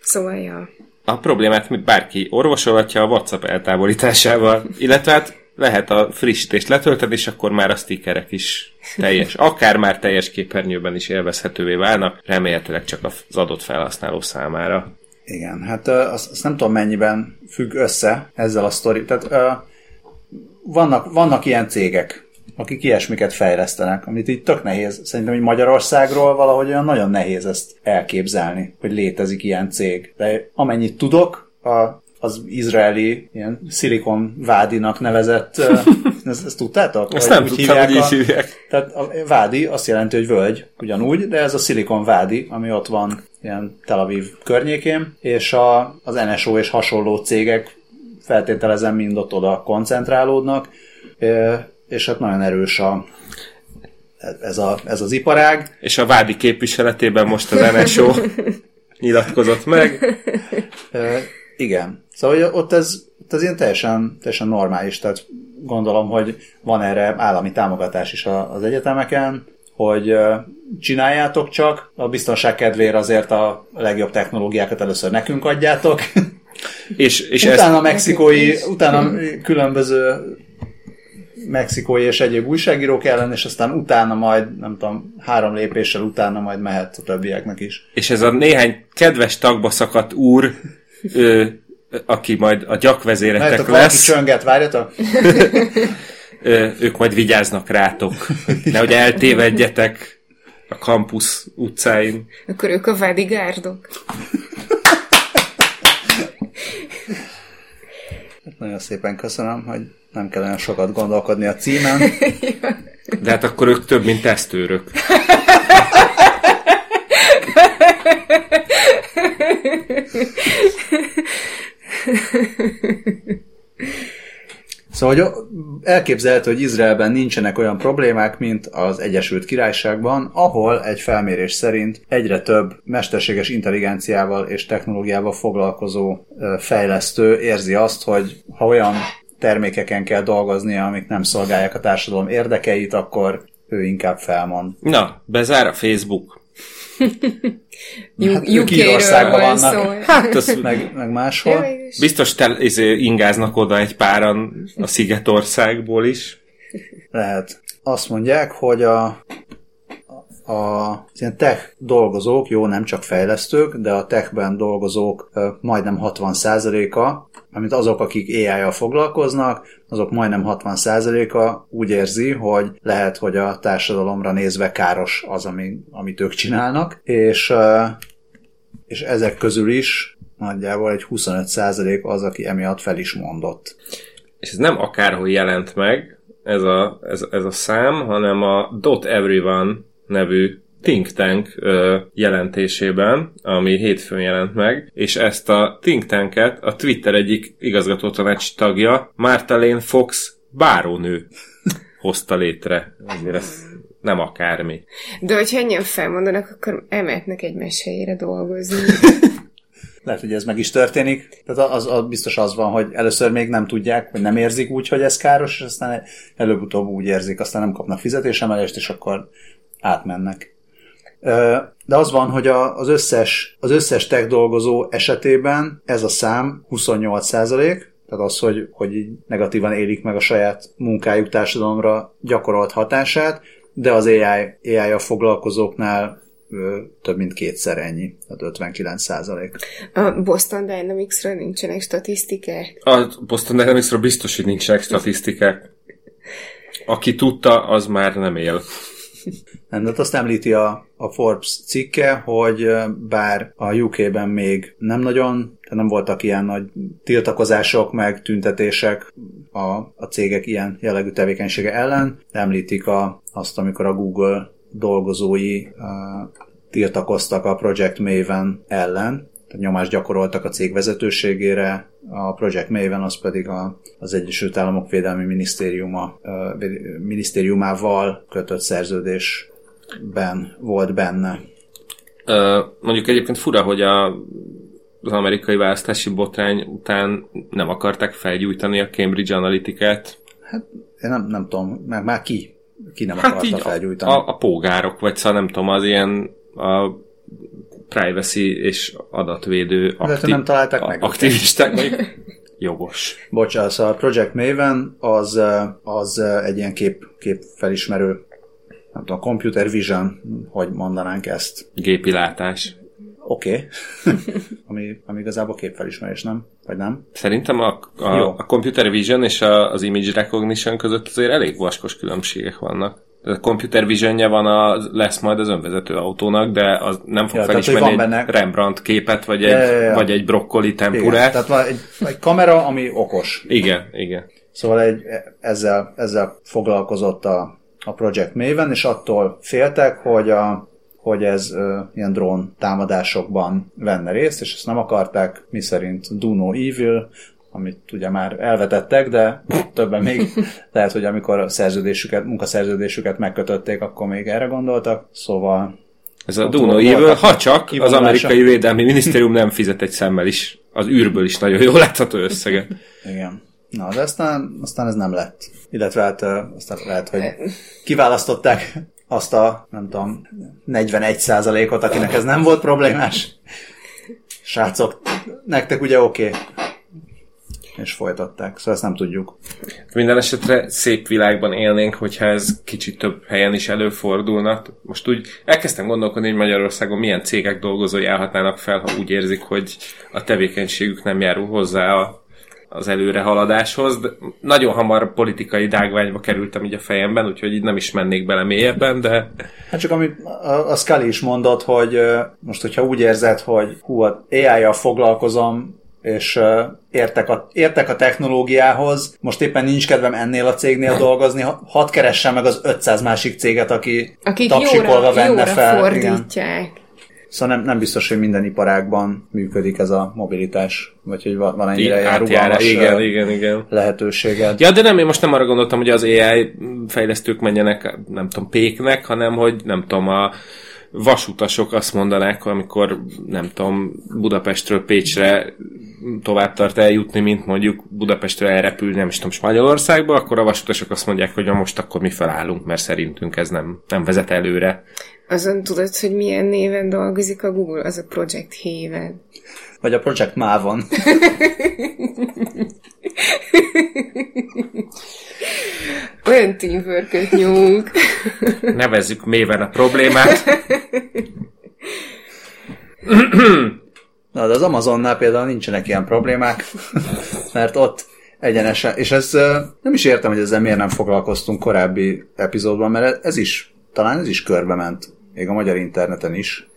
Szóval, ja.
A problémát bárki orvosolhatja a WhatsApp eltávolításával, illetve hát lehet a frissítést letölteni, és akkor már a stickerek is teljes, akár már teljes képernyőben is élvezhetővé válnak, remélhetőleg csak az adott felhasználó számára.
Igen, hát azt, azt nem tudom mennyiben függ össze ezzel a sztori. Tehát vannak, vannak ilyen cégek, akik ilyesmiket fejlesztenek, amit így tök nehéz. Szerintem, hogy Magyarországról valahogy olyan nagyon nehéz ezt elképzelni, hogy létezik ilyen cég. De amennyit tudok, a, az izraeli ilyen Silicon Vádinak nevezett, ezt, ezt tudtátok?
Ezt
Hogy
nem tudtam, hogy
hívják
így
a-
hívják.
tehát a Vádi azt jelenti, hogy völgy, ugyanúgy, de ez a Silicon Vádi, ami ott van ilyen Tel Aviv környékén, és a, az NSO és hasonló cégek feltételezem mind ott oda koncentrálódnak, és hát nagyon erős a, ez, a, ez az iparág.
És a vádi képviseletében most az NSO nyilatkozott meg.
Igen. Szóval ott ez, ott ez ilyen teljesen, teljesen normális, tehát gondolom, hogy van erre állami támogatás is az egyetemeken, hogy csináljátok csak, a biztonság kedvéért azért a legjobb technológiákat először nekünk adjátok,
És, és
utána
ezt,
mexikói, utána különböző mexikói és egyéb újságírók ellen, és aztán utána majd, nem tudom, három lépéssel utána majd mehet a többieknek is.
és ez a néhány kedves tagba szakadt úr, ő, aki majd a gyakvezéretek
valaki
lesz,
csönget, várjatok?
ö, ők majd vigyáznak rátok, nehogy eltévedjetek a kampusz utcáin.
Akkor ők a vádigárdok.
Nagyon szépen köszönöm, hogy nem kellene sokat gondolkodni a címen.
De hát akkor ők több, mint tesztőrök.
Szóval hogy elképzelhető, hogy Izraelben nincsenek olyan problémák, mint az Egyesült Királyságban, ahol egy felmérés szerint egyre több mesterséges intelligenciával és technológiával foglalkozó fejlesztő érzi azt, hogy ha olyan termékeken kell dolgoznia, amik nem szolgálják a társadalom érdekeit, akkor ő inkább felmond.
Na, bezár a Facebook.
Hát Írországban
van
vannak.
Hát az
Meg, meg máshol.
Biztos te, izé, ingáznak oda egy páran a Szigetországból is.
Lehet. Azt mondják, hogy a, a, az ilyen tech dolgozók, jó, nem csak fejlesztők, de a techben dolgozók majdnem 60%-a, amit azok, akik AI-jal foglalkoznak, azok majdnem 60%-a úgy érzi, hogy lehet, hogy a társadalomra nézve káros az, ami, amit ők csinálnak, és, és ezek közül is nagyjából egy 25% az, aki emiatt fel is mondott.
És ez nem akárhol jelent meg, ez a, ez, ez a szám, hanem a Dot Everyone nevű think tank ö, jelentésében, ami hétfőn jelent meg, és ezt a think tanket a Twitter egyik igazgatótanács tagja, Marta Lane Fox bárónő hozta létre. Azért ez nem akármi.
De hogyha ennyien felmondanak, akkor elmehetnek egy meséjére dolgozni.
Lehet, hogy ez meg is történik. Tehát az, az biztos az van, hogy először még nem tudják, vagy nem érzik úgy, hogy ez káros, és aztán előbb-utóbb úgy érzik, aztán nem kapnak fizetésemelést, és akkor átmennek. De az van, hogy a- az összes, az összes tech dolgozó esetében ez a szám 28 százalék, tehát az, hogy, hogy így negatívan élik meg a saját munkájuk társadalomra gyakorolt hatását, de az AI, AI-a foglalkozóknál ö, több mint kétszer ennyi, tehát 59 százalék.
A Boston Dynamics-ről nincsenek statisztikák.
A Boston Dynamicsról biztos, hogy nincsenek statisztikák. Aki tudta, az már nem él.
Nem, de azt említi a, a Forbes cikke, hogy bár a UK-ben még nem nagyon, tehát nem voltak ilyen nagy tiltakozások, meg tüntetések a, a cégek ilyen jellegű tevékenysége ellen, említik a, azt, amikor a Google dolgozói uh, tiltakoztak a Project Maven ellen, tehát nyomást gyakoroltak a cég vezetőségére, a Project Maven az pedig a, az Egyesült Államok Védelmi Minisztériuma, minisztériumával kötött szerződésben volt benne.
Ö, mondjuk egyébként fura, hogy a, az amerikai választási botrány után nem akarták felgyújtani a Cambridge Analytica-t.
Én nem, nem tudom, már, már ki, ki nem
Hát
akarta felgyújtani.
a, a pógárok, vagy szóval nem tudom, az ilyen a privacy és adatvédő
De hát nem találták meg.
aktivisták, mondjuk jogos.
Bocsánat, szóval a Project Maven az, az egy ilyen kép, képfelismerő, nem tudom, computer vision, hogy mondanánk ezt.
Gépi látás.
Oké. Okay. ami, ami igazából képfelismerés, nem? Vagy nem?
Szerintem a, a,
Jó.
a computer vision és a, az image recognition között azért elég vaskos különbségek vannak. A computer visionje van, a, lesz majd az önvezető autónak, de az nem fog
Ja, tehát,
felismerni
van
egy
benne-
Rembrandt képet, vagy egy,
Ja, ja, ja.
vagy egy brokkoli
Igen.
tempurát.
Tehát van egy, egy kamera, ami okos.
Igen, igen.
Szóval egy, ezzel, ezzel foglalkozott a, a Project Maven, és attól féltek, hogy, a, hogy ez ö, ilyen drón támadásokban venne részt, és ezt nem akarták, mi szerint Do No Evil, amit ugye már elvetettek, de többen még lehet, hogy amikor a szerződésüket, munkaszerződésüket megkötötték, akkor még erre gondoltak, szóval
Ez a Duno Evil, ha csak az amerikai védelmi minisztérium nem fizet egy szemmel is. Az űrből is nagyon jól látható összeget.
Igen. Na, de aztán, aztán ez nem lett. Illetve hát aztán lehet, hogy kiválasztották azt a, nem tudom, 41 ot akinek ez nem volt problémás. Srácok, nektek ugye oké. Okay. És folytatták, szóval ezt nem tudjuk.
Minden esetre szép világban élnénk, hogyha ez kicsit több helyen is előfordulna. Most úgy elkezdtem gondolkodni, hogy Magyarországon milyen cégek dolgozói állhatnának fel, ha úgy érzik, hogy a tevékenységük nem járul hozzá a, az előrehaladáshoz. De nagyon hamar politikai dágványba kerültem így a fejemben, úgyhogy így nem is mennék bele mélyebben, de
Hát csak amit a a Scully is mondott, hogy most, hogyha úgy érzed, hogy hú, a AI-jal foglalkozom, és értek a, értek a technológiához, most éppen nincs kedvem ennél a cégnél dolgozni, ha- hadd keressem meg az 500 másik céget, aki
Akik
tapsikolva
jóra,
venne
jóra
fel. Igen. Szóval nem, nem biztos, hogy minden iparágban működik ez a mobilitás, vagy hogy van ennyire ilyen rugalmas
igen, igen, igen.
lehetőséged.
Ja, de nem, én most nem arra gondoltam, hogy az AI fejlesztők menjenek, nem tudom, péknek, hanem hogy nem tudom, a vasutasok azt mondanák, amikor nem tudom, Budapestről Pécsre tovább tart eljutni, mint mondjuk Budapestről elrepülni, nem is tudom, Spanyolországba, akkor a vasutasok azt mondják, hogy most akkor mi felállunk, mert szerintünk ez nem, nem vezet előre.
Azon tudod, hogy milyen néven dolgozik a Google? Az a Project Haven.
Vagy a Project Mávon.
Olyan teamwork nyújunk.
Nevezzük méven a problémát.
Na, de az Amazonnál például nincsenek ilyen problémák, mert ott egyenesen, és ez nem is értem, hogy ezzel miért nem foglalkoztunk korábbi epizódban, mert ez is, talán ez is körbe ment, még a magyar interneten is,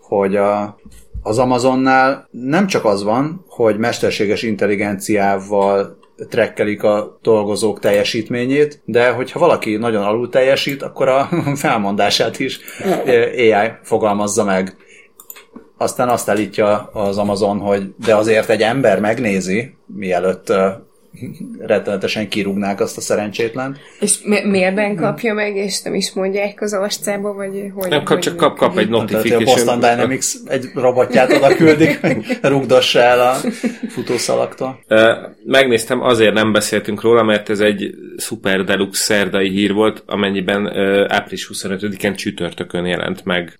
hogy a, az Amazonnál nem csak az van, hogy mesterséges intelligenciával trekkelik a dolgozók teljesítményét, de hogyha valaki nagyon alul teljesít, akkor a felmondását is AI fogalmazza meg. Aztán azt állítja az Amazon, hogy de azért egy ember megnézi, mielőtt rettenetesen kirúgnák azt a szerencsétlen.
És mi- kapja meg, és nem is mondják az arcába, vagy hogy?
Nem kap, csak kap, kap egy
Tehát, hogy a. Boston Dynamics egy robotját oda küldik, hogy rugdossa el a futószalaktól.
Ö, Megnéztem, azért nem beszéltünk róla, mert ez egy szuper deluxe szerdai hír volt, amennyiben április 25-én csütörtökön jelent meg.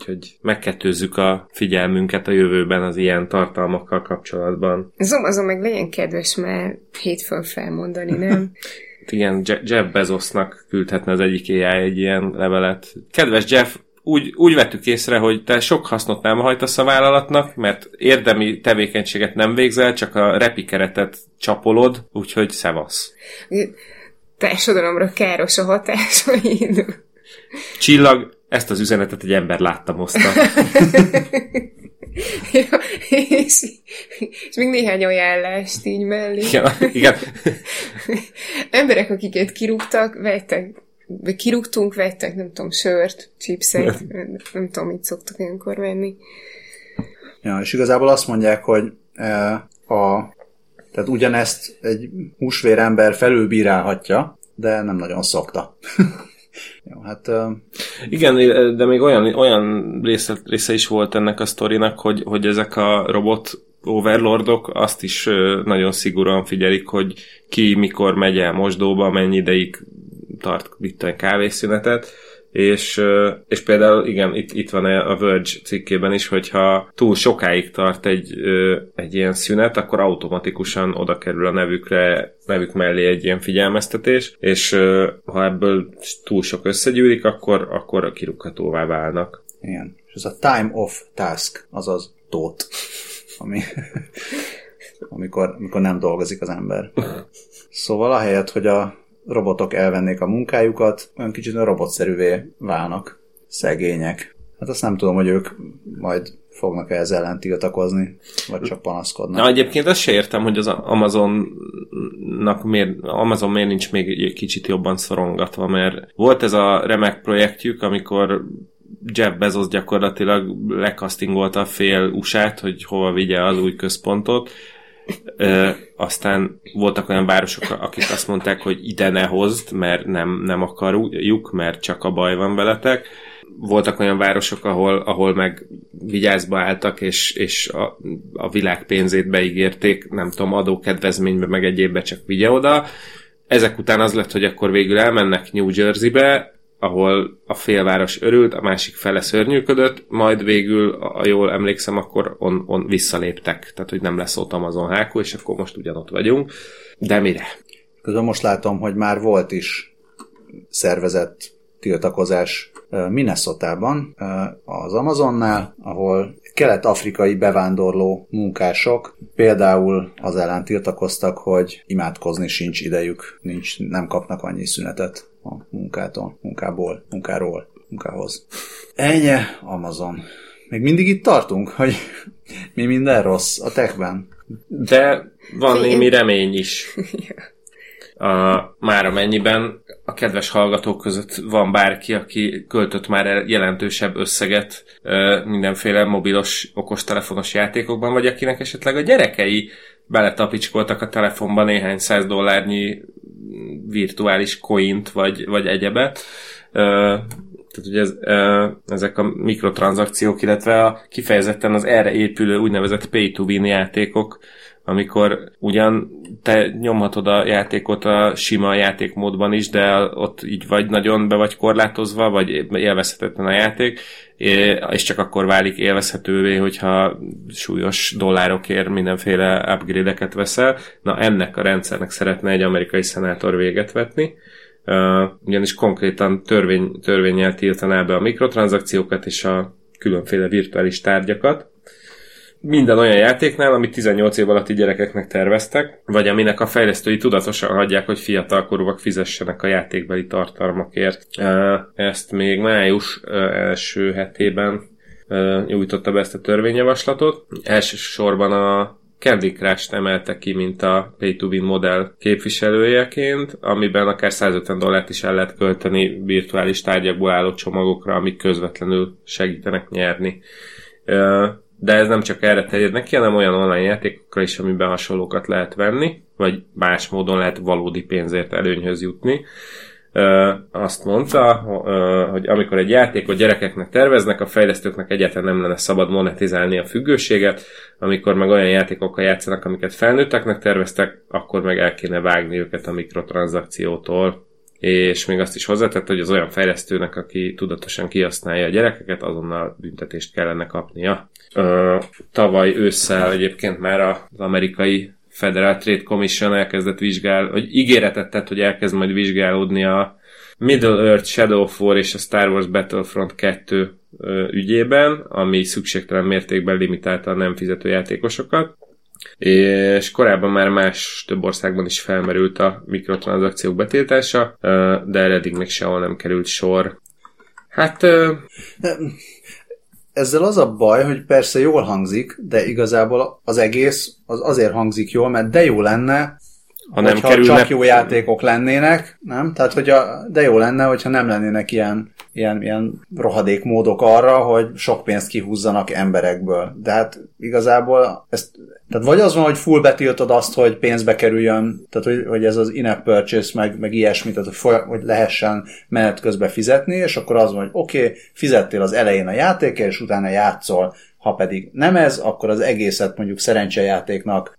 Úgyhogy megkettőzzük a figyelmünket a jövőben az ilyen tartalmakkal kapcsolatban.
Az Amazon meg legyen kedves már hétfőn felmondani, nem?
Igen, Je- Jeff Bezosnak küldhetne az egyik AI egy ilyen levelet. Kedves Jeff, úgy, úgy vettük észre, hogy te sok hasznot nem hajtasz a vállalatnak, mert érdemi tevékenységet nem végzel, csak a repikeretet csapolod, úgyhogy szevasz.
Társadalomra káros a hatásaid.
Csillag, ezt az üzenetet egy ember látta hozta.
ja, és, és még néhány ajánlást így mellé.
Igen, igen.
Emberek, akiket kirúgtak, vettek, vagy kirúgtunk, vettek, nem tudom, sört, chipset, nem tudom, mit szoktak ilyenkor venni.
Ja, és igazából azt mondják, hogy e, a, tehát ugyanezt egy húsvér ember felülbírálhatja, de nem nagyon szokta. Jó, hát e,
Igen, de még olyan, olyan része, része is volt ennek a sztorinak, hogy, hogy ezek a robot overlordok azt is nagyon szigorúan figyelik, hogy ki mikor megy el mosdóba, mennyi ideig tart itt kávészünetet, és, és például igen, itt, itt van a Verge cikkében is, hogyha túl sokáig tart egy, egy ilyen szünet, akkor automatikusan oda kerül a nevükre, nevük mellé egy ilyen figyelmeztetés, és ha ebből túl sok összegyűlik, akkor, akkor kirúghatóvá válnak.
igen. És ez a time of task, azaz tót, ami, amikor, amikor nem dolgozik az ember. Szóval ahelyett, hogy a robotok elvennék a munkájukat, olyan kicsit a robotszerűvé válnak. Szegények. Hát azt nem tudom, hogy ők majd fognak-e ezzel ellen tiltakozni, vagy csak panaszkodnak.
Na, egyébként azt se értem, hogy az Amazonnak miért, Amazon miért nincs még egy kicsit jobban szorongatva, mert volt ez a remek projektjük, amikor Jeff Bezos gyakorlatilag lekasztingolta a fél USA-t, hogy hova vigye az új központot, Ö, aztán voltak olyan városok, akik azt mondták, hogy ide ne hozd, mert nem, nem akarjuk, mert csak a baj van veletek. Voltak olyan városok, ahol, ahol meg vigyázba álltak, és, és a, a világ pénzét beígérték, nem tudom, adókedvezménybe, meg egyébbe csak vigye oda. Ezek után az lett, hogy akkor végül elmennek New Jerseybe, ahol a félváros örült, a másik fele szörnyűködött, majd végül, a jól emlékszem, akkor on, on visszaléptek, tehát hogy nem lesz ott Amazon hákú, és akkor most ugyanott vagyunk. De mire?
Közben most látom, hogy már volt is szervezett tiltakozás Minnesota-ban az Amazonnál, ahol kelet-afrikai bevándorló munkások például az ellen tiltakoztak, hogy imádkozni sincs idejük, nincs, nem kapnak annyi szünetet a munkától, munkából, munkáról, munkához. Ennyi Amazon. Még mindig itt tartunk, hogy mi minden rossz a techben.
De van némi remény is. A, már amennyiben a kedves hallgatók között van bárki, aki költött már el jelentősebb összeget ö, mindenféle mobilos, okostelefonos játékokban, vagy akinek esetleg a gyerekei beletapicskoltak a telefonba néhány száz dollárnyi virtuális coint, vagy, vagy egyebet, ö, Tehát ugye ez, ezek a mikrotranszakciók, illetve a kifejezetten az erre épülő úgynevezett pay-to-win játékok, amikor ugyan te nyomhatod a játékot a sima játékmódban is, de ott így vagy nagyon be vagy korlátozva, vagy élvezhetetlen a játék, és csak akkor válik élvezhetővé, hogyha súlyos dollárokért mindenféle upgrade-eket veszel. Na ennek a rendszernek szeretne egy amerikai szenátor véget vetni, ugyanis konkrétan törvény, törvényel tiltaná be a mikrotranszakciókat és a különféle virtuális tárgyakat, minden olyan játéknál, amit 18 év alatti gyerekeknek terveztek, vagy aminek a fejlesztői tudatosan hagyják, hogy fiatalkorúak fizessenek a játékbeli tartalmakért. Ezt még május első hetében nyújtotta be ezt a törvényjavaslatot. Elsősorban a Candy Crush-t emelte ki, mint a Pay to Win modell képviselőjeként, amiben akár 150 dollárt is el lehet költeni virtuális tárgyakból álló csomagokra, amik közvetlenül segítenek nyerni de ez nem csak erre terjed neki, hanem olyan online játékokra is, amiben hasonlókat lehet venni, vagy más módon lehet valódi pénzért előnyhöz jutni. Ö, azt mondta, ö, hogy amikor egy játékot gyerekeknek terveznek, a fejlesztőknek egyáltalán nem lenne szabad monetizálni a függőséget, amikor meg olyan játékokkal játszanak, amiket felnőtteknek terveztek, akkor meg el kéne vágni őket a mikrotranszakciótól és még azt is hozzátett, hogy az olyan fejlesztőnek, aki tudatosan kihasználja a gyerekeket, azonnal büntetést kellene kapnia. Ö, tavaly ősszel egyébként már az amerikai Federal Trade Commission elkezdett vizsgál, hogy ígéretet tett, hogy elkezd majd vizsgálódni a Middle Earth Shadow of War és a Star Wars Battlefront 2 ügyében, ami szükségtelen mértékben limitálta a nem fizető játékosokat és korábban már más több országban is felmerült a mikrotranszakciók betiltása, de eddig még sehol nem került sor. Hát...
Ezzel az a baj, hogy persze jól hangzik, de igazából az egész az azért hangzik jól, mert de jó lenne, ha nem kerülne... csak jó játékok lennének, nem? Tehát, hogy a, de jó lenne, hogyha nem lennének ilyen, ilyen, ilyen rohadék módok arra, hogy sok pénzt kihúzzanak emberekből. De hát igazából ezt, tehát vagy az van, hogy full betiltod azt, hogy pénzbe kerüljön, tehát hogy, hogy ez az in-app purchase, meg, meg ilyesmi, tehát hogy, hogy lehessen menet közben fizetni, és akkor az van, hogy oké, okay, fizettél az elején a játékért, és utána játszol ha pedig nem ez, akkor az egészet mondjuk szerencsejátéknak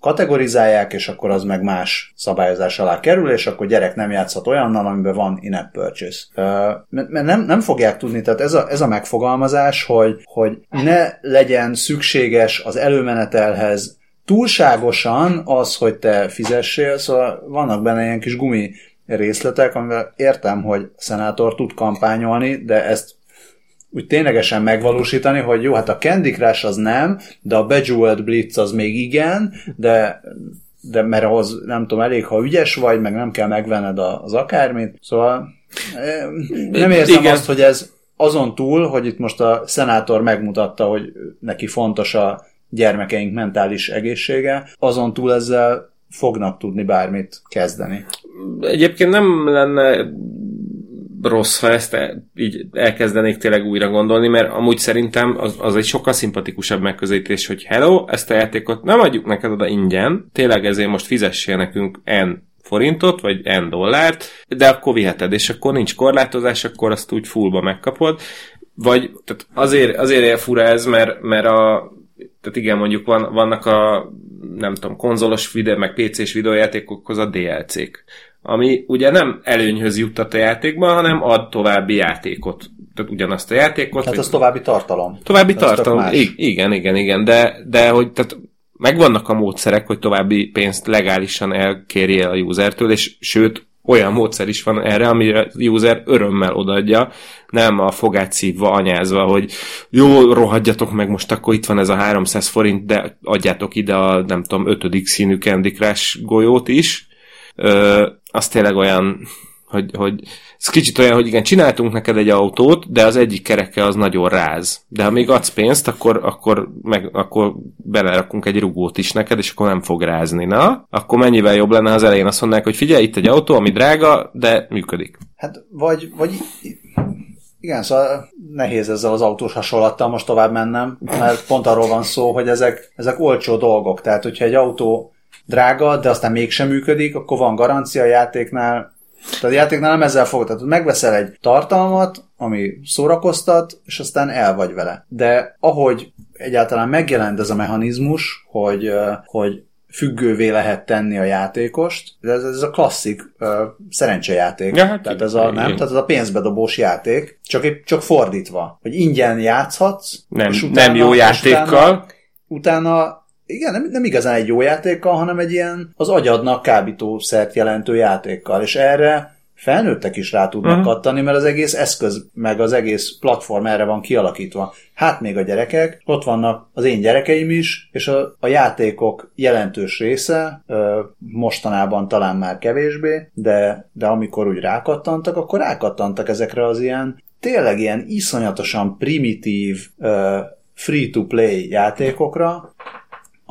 kategorizálják, és akkor az meg más szabályozás alá kerül, és akkor gyerek nem játszhat olyannal, amiben van in-app purchase. Mert nem, nem fogják tudni, tehát ez a, ez a megfogalmazás, hogy, hogy ne legyen szükséges az előmenetelhez túlságosan az, hogy te fizessél, szóval vannak benne ilyen kis gumi részletek, amivel értem, hogy a szenátor tud kampányolni, de ezt úgy ténylegesen megvalósítani, hogy jó, hát a Candy Crush az nem, de a Bejeweled Blitz az még igen, de de mert ahhoz nem tudom, elég, ha ügyes vagy, meg nem kell megvenned az akármit. Szóval nem érzem igen. azt, hogy ez azon túl, hogy itt most a szenátor megmutatta, hogy neki fontos a gyermekeink mentális egészsége, azon túl ezzel fognak tudni bármit kezdeni.
Egyébként nem lenne rossz, ha ezt így elkezdenék tényleg újra gondolni, mert amúgy szerintem az, az egy sokkal szimpatikusabb megközelítés, hogy hello, ezt a játékot nem adjuk neked oda ingyen, tényleg ezért most fizessél nekünk N forintot, vagy N dollárt, de akkor viheted, és akkor nincs korlátozás, akkor azt úgy fullba megkapod. Vagy tehát azért, azért fura ez, mert, mert a, tehát igen, mondjuk van, vannak a nem tudom, konzolos videó, meg PC-s videójátékokhoz a DLC-k ami ugye nem előnyhöz juttat a játékban, hanem ad további játékot. Tehát ugyanazt a játékot.
Tehát az további tartalom.
További ez tartalom, I- igen, igen, igen, de, de hogy tehát megvannak a módszerek, hogy további pénzt legálisan elkérje a usertől, és sőt, olyan módszer is van erre, amire a user örömmel odaadja, nem a fogát szívva, anyázva, hogy jó, rohadjatok meg, most akkor itt van ez a 300 forint, de adjátok ide a, nem tudom, ötödik színű Candy Crush golyót is, ö, az tényleg olyan, hogy, hogy ez kicsit olyan, hogy igen, csináltunk neked egy autót, de az egyik kereke az nagyon ráz. De ha még adsz pénzt, akkor, akkor, meg, akkor belerakunk egy rugót is neked, és akkor nem fog rázni. Na, akkor mennyivel jobb lenne, az elején azt mondják, hogy figyelj, itt egy autó, ami drága, de működik.
Hát, vagy, vagy igen, szóval nehéz ezzel az autós hasonlattal most tovább mennem, mert pont arról van szó, hogy ezek, ezek olcsó dolgok. Tehát, hogyha egy autó drága, de aztán mégsem működik, akkor van garancia a játéknál, Tehát a játéknál nem ezzel fogod. Tehát megveszel egy tartalmat, ami szórakoztat, és aztán el vagy vele. De ahogy egyáltalán megjelent ez a mechanizmus, hogy, hogy függővé lehet tenni a játékost. Ez, ez a klasszik uh, szerencsejáték.
Ja, hát
tehát ez a, nem? Tehát ez a pénzbedobós játék, csak, épp- csak fordítva. Hogy ingyen játszhatsz,
Nem,
és
nem jó játékkal.
Utána, utána igen, nem, nem igazán egy jó játékkal, hanem egy ilyen az agyadnak kábítószert jelentő játékkal, és erre felnőttek is rá tudnak uh-huh. kattani, mert az egész eszköz, meg az egész platform erre van kialakítva. Hát még a gyerekek, ott vannak az én gyerekeim is, és a, a játékok jelentős része, ö, mostanában talán már kevésbé, de, de amikor úgy rákattantak, akkor rákattantak ezekre az ilyen, tényleg ilyen iszonyatosan primitív, ö, free-to-play játékokra,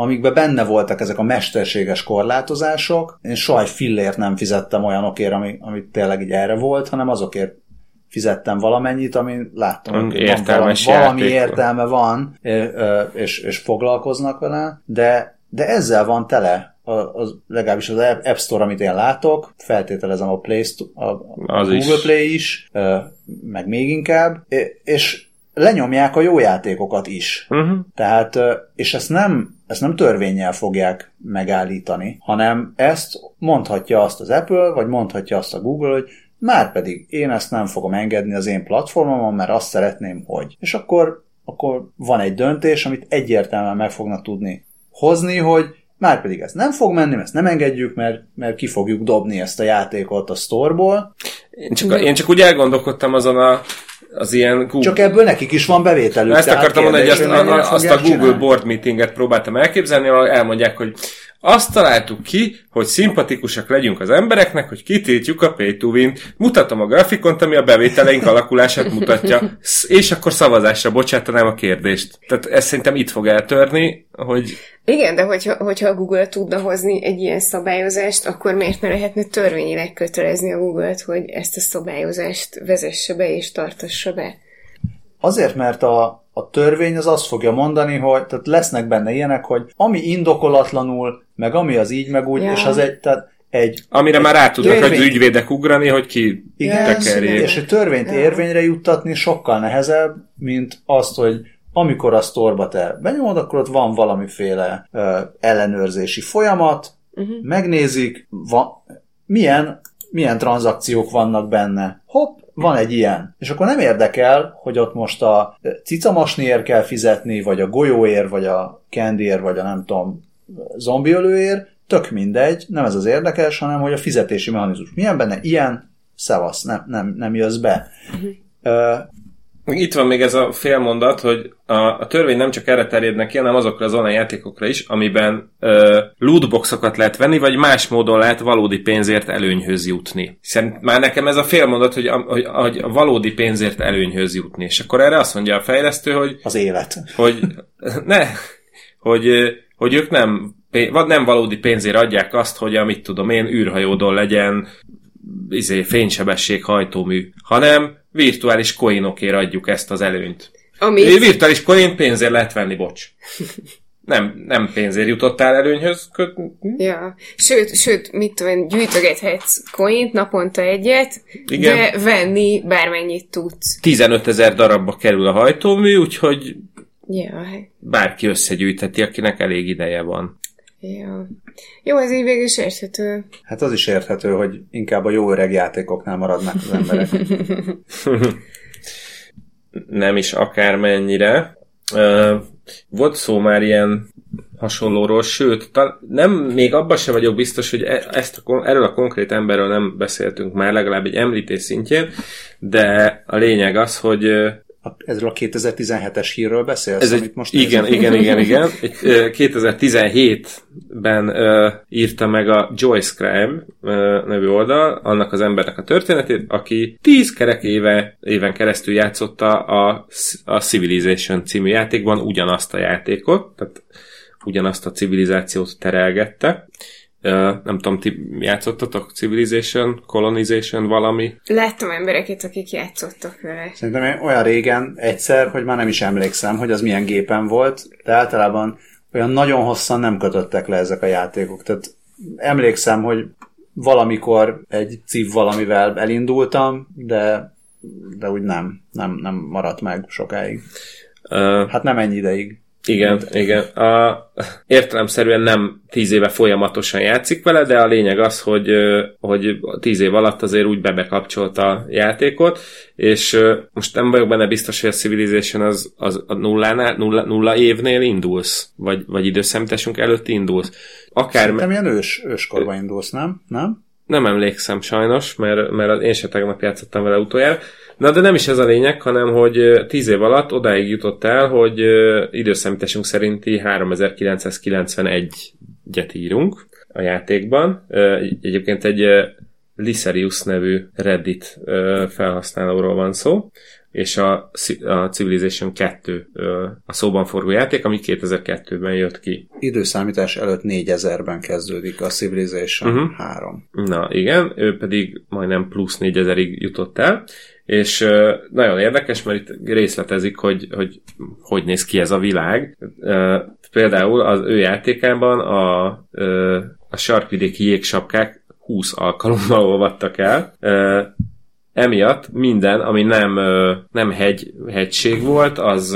amikben benne voltak ezek a mesterséges korlátozások. Én soha egy fillért nem fizettem olyanokért, ami, ami tényleg így erre volt, hanem azokért fizettem valamennyit, ami láttam,
Mm,
hogy van valami, valami értelme van, és, és foglalkoznak vele, de, de ezzel van tele az, legalábbis az App Store, amit én látok, feltételezem a, Play Store, a,
Az
Google
is.
Play is, meg még inkább, és lenyomják a jó játékokat is.
Uh-huh.
Tehát, és ezt nem, ezt nem törvényel fogják megállítani, hanem ezt mondhatja azt az Apple, vagy mondhatja azt a Google, hogy már pedig én ezt nem fogom engedni az én platformomon, mert azt szeretném, hogy. És akkor, akkor van egy döntés, amit egyértelműen meg fognak tudni hozni, hogy már pedig ez nem fog menni, ezt nem engedjük, mert, mert ki fogjuk dobni ezt a játékot a storeból.
Én, csak, én csak úgy elgondolkodtam azon a, az ilyen Google...
Csak ebből nekik is van bevételük.
Ezt akartam mondani, hogy azt, azt a Google
csinálni.
Board Meetinget próbáltam elképzelni, ahol elmondják, hogy azt találtuk ki, hogy szimpatikusak legyünk az embereknek, hogy kitiltjuk a pay to win Mutatom a grafikont, ami a bevételeink alakulását mutatja, és akkor szavazásra bocsátanám a kérdést. Tehát ez szerintem itt fog eltörni, hogy
Igen, de hogyha, hogyha a Google tudna hozni egy ilyen szabályozást, akkor miért ne lehetne törvényileg kötelezni a Google-t, hogy ezt a szabályozást vezesse be és tartassa be?
Azért, mert a, a törvény az azt fogja mondani, hogy tehát lesznek benne ilyenek, hogy ami indokolatlanul, meg ami az így, meg úgy,
Ja.
és az egy, tehát egy
amire már rá tudnak
Törvény.
az ügyvédek ugrani, hogy ki
Igen,
tekerjék.
és egy törvényt
Ja.
érvényre juttatni sokkal nehezebb, mint azt, hogy amikor a sztorba te benyomod, akkor ott van valamiféle ö, ellenőrzési folyamat, uh-huh. megnézik, va, milyen, milyen tranzakciók vannak benne. Hopp, van egy ilyen. És akkor nem érdekel, hogy ott most a ö, cicamasniért kell fizetni, vagy a golyóért, vagy a candyért, vagy a nem tudom, zombiölőért, tök mindegy, nem ez az érdekes, hanem hogy a fizetési mechanizmus milyen benne, ilyen, szevasz, nem, nem, nem jössz be. Ö,
Itt van még ez a félmondat, hogy a, a törvény nem csak erre terjednek ki, hanem azokra az online játékokra is, amiben ö, lootboxokat lehet venni, vagy más módon lehet valódi pénzért előnyhöz jutni. Szerint már nekem ez a félmondat, hogy a, hogy, hogy a valódi pénzért előnyhöz jutni. És akkor erre azt mondja a fejlesztő, hogy
az élet.
hogy ne, hogy, hogy ők nem, vagy nem valódi pénzért adják azt, hogy amit tudom én, űrhajódon legyen izé, fénysebesség hajtómű, hanem virtuális coinokért adjuk ezt az előnyt.
Ami
Virtuális coin pénzért lehet venni, bocs. Nem, nem pénzért jutottál előnyhöz.
Ja. Sőt, sőt, mit tudom, gyűjtögethetsz coint, naponta egyet,
Igen.
de venni bármennyit tudsz.
15 ezer darabba kerül a hajtómű, úgyhogy
Ja, hát,
bárki összegyűjtheti, akinek elég ideje van.
Ja. Jó, ez így végül is érthető.
Hát az is érthető, hogy inkább a jó öreg játékoknál maradnak az emberek.
nem is akármennyire. Ö, Volt szó már ilyen hasonlóról, sőt, tal- nem, még abban sem vagyok biztos, hogy e- ezt a, kon- erről a konkrét emberről nem beszéltünk már, legalább egy említés szintjén, de a lényeg az, hogy
Ezről a 2017-es hírről beszélsz,
ez
amit
egy,
most
igen,
nézem?
igen, igen, igen. Egy, ö, 2017-ben ö, írta meg a Joyce Crime ö, nevű oldal annak az embernek a történetét, aki 10 kerek éve, éven keresztül játszotta a, a Civilization című játékban ugyanazt a játékot, tehát ugyanazt a civilizációt terelgette. Nem tudom, ti játszottatok Civilization, Colonization, valami?
Láttam embereket, akik játszottak vele.
Szerintem én olyan régen egyszer, hogy már nem is emlékszem, hogy az milyen gépen volt, de általában olyan nagyon hosszan nem kötöttek le ezek a játékok. Tehát emlékszem, hogy valamikor egy civ valamivel elindultam, de, de úgy nem, nem, nem maradt meg sokáig.
Uh,
Hát nem ennyi ideig.
Igen, igen. A, értelemszerűen nem tíz éve folyamatosan játszik vele, de a lényeg az, hogy, hogy tíz év alatt azért úgy bebekapcsolta a játékot, és most nem vagyok benne biztos, hogy a Civilization az, az a nullánál, nulla, nulla évnél indulsz, vagy, vagy időszámításunk előtt indulsz. Akár,
Szerintem ilyen ős, őskorban indulsz, nem? Nem?
nem emlékszem sajnos, mert, mert én sem tegnap játszottam vele utoljára. Na, de nem is ez a lényeg, hanem hogy ö, tíz év alatt odáig jutott el, hogy időszámításunk szerinti 3991-et írunk a játékban. Egyébként egy ö, Lyserius nevű Reddit felhasználóról van szó, és a, a Civilization 2 ö, a szóban forgó játék, ami 2002-ben jött ki.
Időszámítás előtt 4000-ben kezdődik a Civilization
Mhm.
uh-huh. 3.
Na igen, ő pedig majdnem plusz 4000-ig jutott el, és nagyon érdekes, mert itt részletezik, hogy, hogy hogy néz ki ez a világ. Például az ő játékában a, a sarkvidéki jégsapkák 20 alkalommal olvadtak el. Emiatt minden, ami nem, nem hegy, hegység volt, az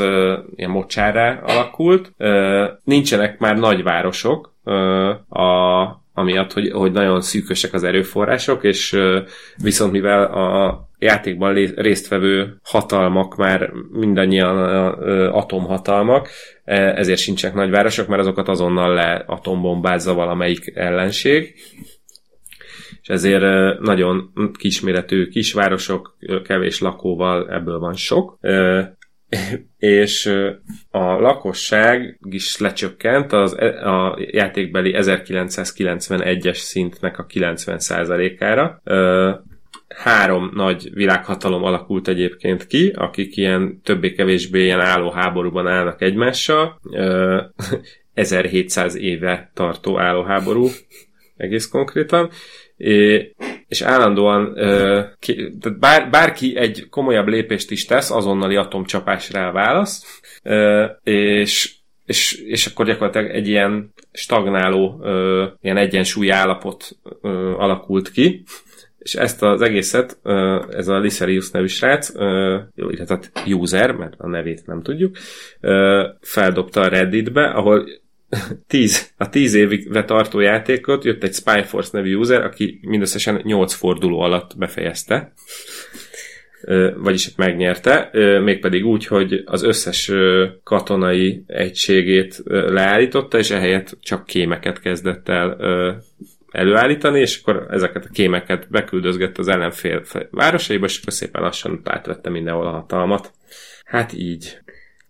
ilyen mocsárá alakult. Nincsenek már nagyvárosok, a, amiatt, hogy, hogy nagyon szűkösek az erőforrások, és viszont mivel a játékban résztvevő hatalmak már mindannyian atomhatalmak, e, ezért sincsenek nagyvárosok, mert azokat azonnal le atombombázza valamelyik ellenség és ezért nagyon kisméretű kisvárosok, kevés lakóval ebből van sok. És a lakosság is lecsökkent az, e- a játékbeli 1991-es szintnek a 90%-ára. Ö, Három nagy világhatalom alakult egyébként ki, akik ilyen többé-kevésbé ilyen álló háborúban állnak egymással. Ö, 1700 éve tartó állóháború egész konkrétan, És állandóan ö, bár, bárki egy komolyabb lépést is tesz, azonnali atomcsapásra választ, ö, és, és, és akkor gyakorlatilag egy ilyen stagnáló, ö, ilyen egyensúly állapot alakult ki, és ezt az egészet, ez a Lyserius nevű srác, ö, jó, illetve hát user, mert a nevét nem tudjuk, ö, feldobta a Redditbe, ahol tíz, a tíz évig tartó játékot jött egy Spyforce nevű user, aki mindösszesen 8 forduló alatt befejezte. Vagyis hát megnyerte, mégpedig úgy, hogy az összes katonai egységét leállította, és ehelyett csak kémeket kezdett el előállítani, és akkor ezeket a kémeket beküldözgette az ellenfél városaiba, és akkor szépen lassan átvette mindenhol a hatalmat. Hát így.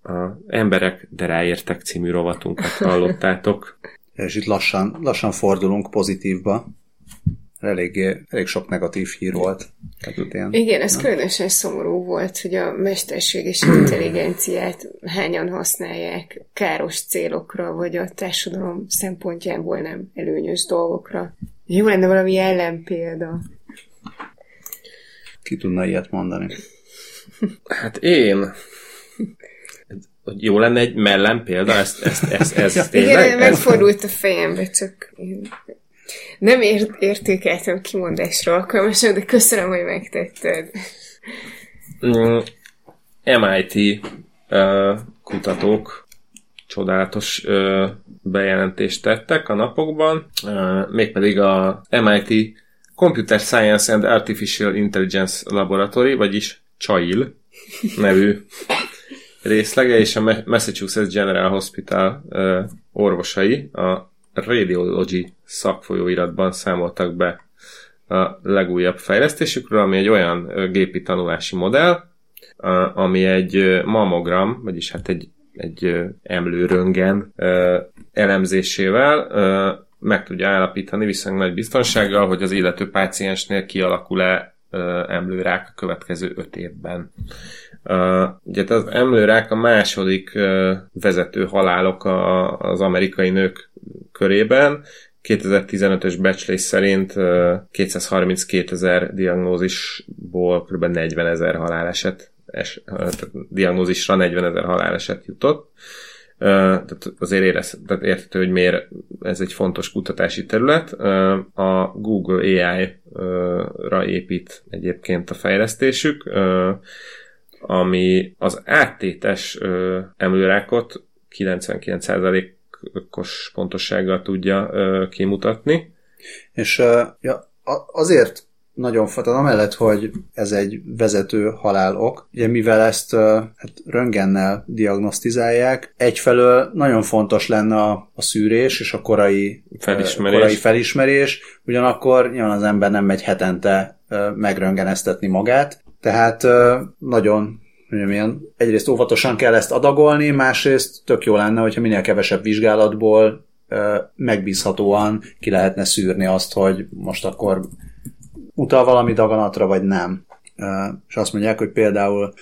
A Emberek, de ráértek című rovatunkat hallottátok.
És itt lassan, lassan fordulunk pozitívba. Elég, elég sok negatív hír volt. Tehát ilyen,
Igen, ez különösen szomorú volt, hogy a mesterséges intelligenciát hányan használják káros célokra, vagy a társadalom szempontjából nem előnyös dolgokra. Jó lenne valami ellenpélda.
ki tudna ilyet mondani.
Hát én... Hogy jó lenne egy mellen példa, ezt, ezt, ezt, ezt, ezt
Igen,
tényleg? Ez,
megfordult a fejembe, csak nem ért, értékeltem kimondásra alkalmasan, de köszönöm, hogy megtetted.
Mm, MIT uh, kutatók csodálatos uh, bejelentést tettek a napokban, uh, mégpedig a MIT Computer Science and Artificial Intelligence Laboratory, vagyis CHAIL nevű részlege, és a Massachusetts General Hospital orvosai a Radiology szakfolyóiratban számoltak be a legújabb fejlesztésükről, ami egy olyan gépi tanulási modell, ami egy ö, mammogram, vagyis hát egy, egy emlőröngen elemzésével meg tudja állapítani viszonylag nagy biztonsággal, hogy az illető páciensnél kialakul-e emlőrák a következő öt évben. Uh, ugye az emlőrák a második vezető halálok a, az amerikai nők körében. 2015-ös becslés szerint uh, 232 ezer diagnózisból kb. 40 ezer haláleset, es, diagnózisra 40 ezer haláleset jutott. tehát azért érez, tehát érthető, hogy miért ez egy fontos kutatási terület. A Google AI-ra épít egyébként a fejlesztésük, ami az áttétes emlőrákot 99%-os pontossággal tudja kimutatni.
És ja, azért nagyon fontos, amellett, hogy ez egy vezető halálok, ugye mivel ezt hát röngennel diagnosztizálják, egyfelől nagyon fontos lenne a, a szűrés és a korai
felismerés.
korai felismerés, ugyanakkor nyilván az ember nem megy hetente megröngeneztetni magát, tehát nagyon mondjam, egyrészt óvatosan kell ezt adagolni, másrészt tök jó lenne, hogyha minél kevesebb vizsgálatból megbízhatóan ki lehetne szűrni azt, hogy most akkor utal valami daganatra, vagy nem. És azt mondják, hogy például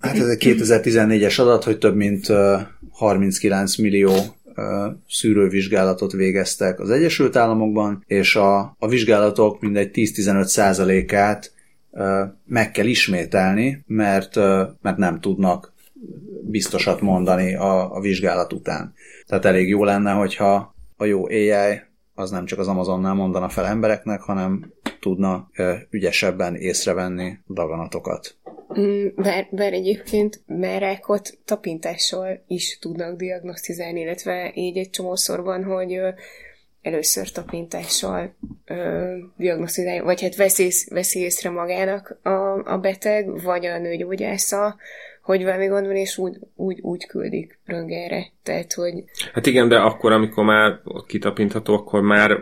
hát ez egy 2014-es adat, hogy több mint 39 millió szűrővizsgálatot végeztek az Egyesült Államokban, és a, a vizsgálatok mindegy 10-15 százalékát meg kell ismételni, mert, mert nem tudnak biztosat mondani a, a vizsgálat után. Tehát elég jó lenne, hogyha a jó AI az nem csak az Amazonnál mondana fel embereknek, hanem tudna ügyesebben észrevenni daganatokat.
Mm, bár, bár egyébként merekot tapintással is tudnak diagnosztizálni, illetve így egy csomószor van, hogy először tapintással ö, diagnosztizálja, vagy hát veszi, veszi észre magának a, a beteg, vagy a nőgyógyásza, hogy valami gond van, és úgy, úgy, úgy küldik röngelre. Tehát, hogy...
Hát igen, de akkor, amikor már kitapintható, akkor már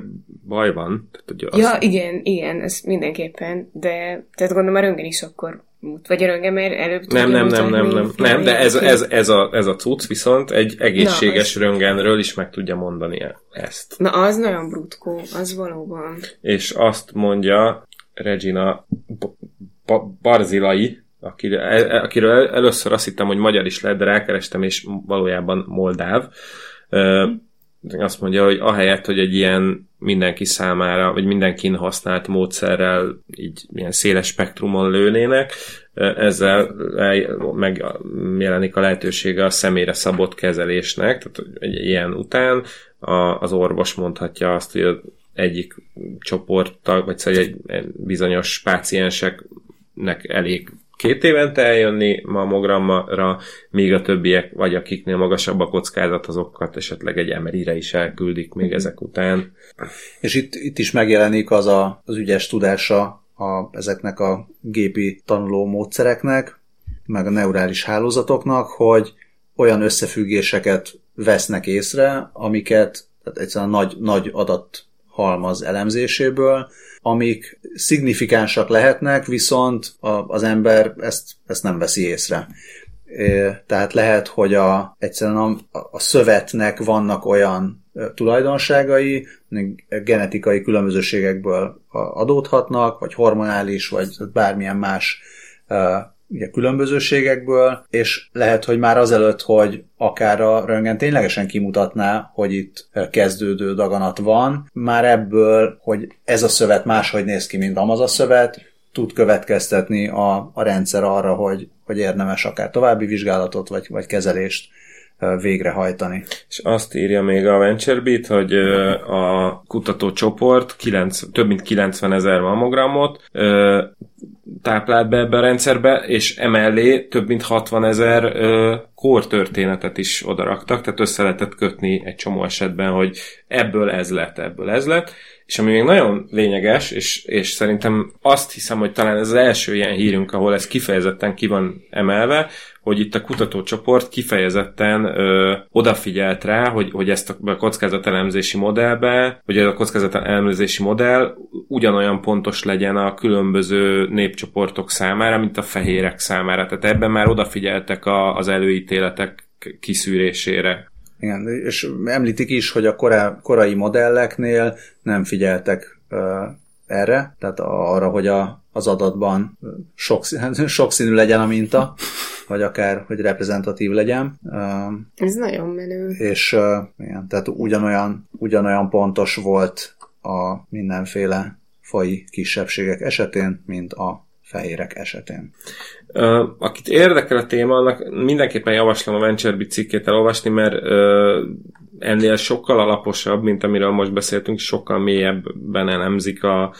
baj van. Tehát, hogy
azt... Ja, igen, igen, ez mindenképpen, de tehát gondolom a röngen is akkor vagy a röngen, mert előbb
Nem, nem, nem, nem, nem, nem, de ez, ez, ez, a, ez a cucc viszont egy egészséges Na, röngenről is meg tudja mondani ezt.
Na, az nagyon brutkó, az valóban.
És azt mondja Regina Barzilai, akiről, akiről először azt hittem, hogy magyar is lehet, de rákerestem, és valójában moldáv. Azt mondja, hogy ahelyett, hogy egy ilyen mindenki számára, vagy mindenkin használt módszerrel így ilyen széles spektrumon lőnének, ezzel megjelenik a lehetősége a személyre szabott kezelésnek, tehát egy ilyen után az orvos mondhatja azt, hogy egyik csoporttal, vagy szóval egy bizonyos pácienseknek elég két évente eljönni mammogramra, míg a többiek, vagy akiknél magasabb a kockázat, azokat esetleg egy MRI-re is elküldik még mm-hmm. ezek után.
És itt, itt is megjelenik az a, az ügyes tudása a, ezeknek a gépi tanuló módszereknek, meg a neurális hálózatoknak, hogy olyan összefüggéseket vesznek észre, amiket tehát egyszerűen nagy, nagy adat halmaz elemzéséből, amik szignifikánsak lehetnek, viszont az ember ezt, ezt nem veszi észre. Tehát lehet, hogy a, egyszerűen a, a szövetnek vannak olyan tulajdonságai, genetikai különbözőségekből adódhatnak, vagy hormonális, vagy bármilyen más ugye, különbözőségekből, és lehet, hogy már azelőtt, hogy akár a röngen ténylegesen kimutatná, hogy itt kezdődő daganat van, már ebből, hogy ez a szövet máshogy néz ki, mint amaz a szövet, tud következtetni a, a rendszer arra, hogy, hogy érdemes akár további vizsgálatot vagy, vagy kezelést végrehajtani.
És azt írja még a VentureBeat, hogy a kutatócsoport 9, több mint 90 ezer mammogramot táplált be ebbe a rendszerbe, és emellé több mint 60 ezer kórtörténetet is odaraktak, tehát össze lehetett kötni egy csomó esetben, hogy ebből ez lett, ebből ez lett, és ami még nagyon lényeges, és, és szerintem azt hiszem, hogy talán ez az első ilyen hírünk, ahol ez kifejezetten ki van emelve, hogy itt a kutatócsoport kifejezetten ö, odafigyelt rá, hogy, hogy ezt a kockázatelemzési modellbe, hogy ez a kockázatelemzési modell ugyanolyan pontos legyen a különböző népcsoportok számára, mint a fehérek számára. Tehát ebben már odafigyeltek a, az előítéletek kiszűrésére.
Igen, és említik is, hogy a korá, korai modelleknél nem figyeltek uh, erre, tehát arra, hogy a, az adatban sok, sokszínű legyen a minta, vagy akár, hogy reprezentatív legyen.
Ez nagyon menő.
És igen, tehát ugyanolyan, ugyanolyan pontos volt a mindenféle fai kisebbségek esetén, mint a fehérek esetén.
Uh, akit érdekel a téma, annak mindenképpen javaslom a VentureBeat cikkét elolvasni, mert uh, ennél sokkal alaposabb, mint amiről most beszéltünk, sokkal mélyebben elemzik a,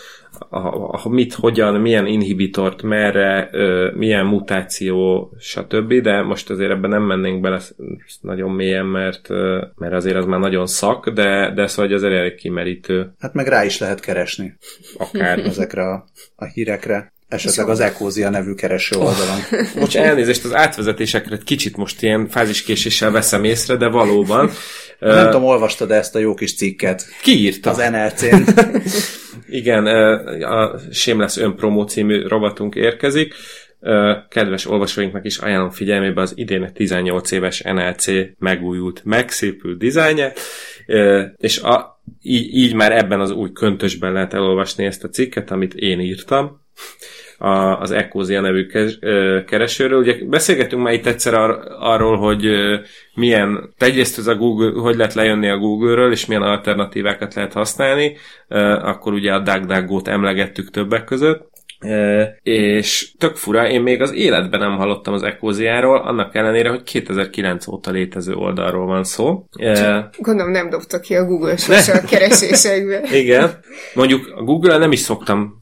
a, a, mit, hogyan, milyen inhibitort, merre, ö, milyen mutáció, stb. De most azért ebben nem mennénk bele nagyon mélyen, mert, ö, mert azért az már nagyon szak, de, de szóval azért elég kimerítő.
Hát meg rá is lehet keresni.
Akár.
Ezekre a, a hírekre. Esetleg az Ecózia nevű kereső oldalon.
Most elnézést, az átvezetésekre kicsit most ilyen fáziskéséssel veszem észre, de valóban.
Nem tudom, olvastad ezt a jó kis cikket?
Ki írta?
Az NRC-n.
Igen, a Shameless Önpromó című robotunk érkezik. Kedves olvasóinknak is ajánlom figyelmébe az idén 18 éves NLC megújult, megszépült dizájnja, és a, így, így már ebben az új köntösben lehet elolvasni ezt a cikket, amit én írtam a, az Ecosia nevű keresőről. Ugye beszélgetünk már itt egyszer ar- arról, hogy milyen, egyrészt ez a Google, hogy lehet lejönni a Google-ről, és milyen alternatívákat lehet használni, akkor ugye a DuckDuckGo-t emlegettük többek között, E, és tök fura, én még az életben nem hallottam az Ecosiáról, annak ellenére, hogy 2009 óta létező oldalról van szó.
E, Gondolom nem dobta ki a Google sose a keresésekbe.
Igen. Mondjuk a Google-el nem is szoktam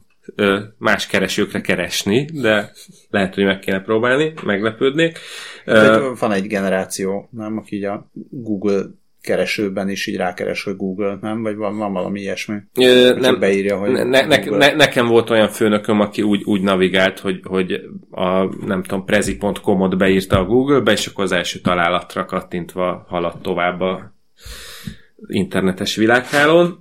más keresőkre keresni, de lehet, hogy meg kéne próbálni, meglepődnék.
Uh, van egy generáció, nem, aki a Google keresőben is így rákeres, hogy Google, nem? Vagy van, van valami ilyesmi?
Ö, nem, beírja, hogy ne, ne, ne, nekem volt olyan főnököm, aki úgy, úgy navigált, hogy, hogy a, nem tudom, prezi.com-ot beírta a Google-be, és akkor az első találatra kattintva haladt tovább a internetes világhálón.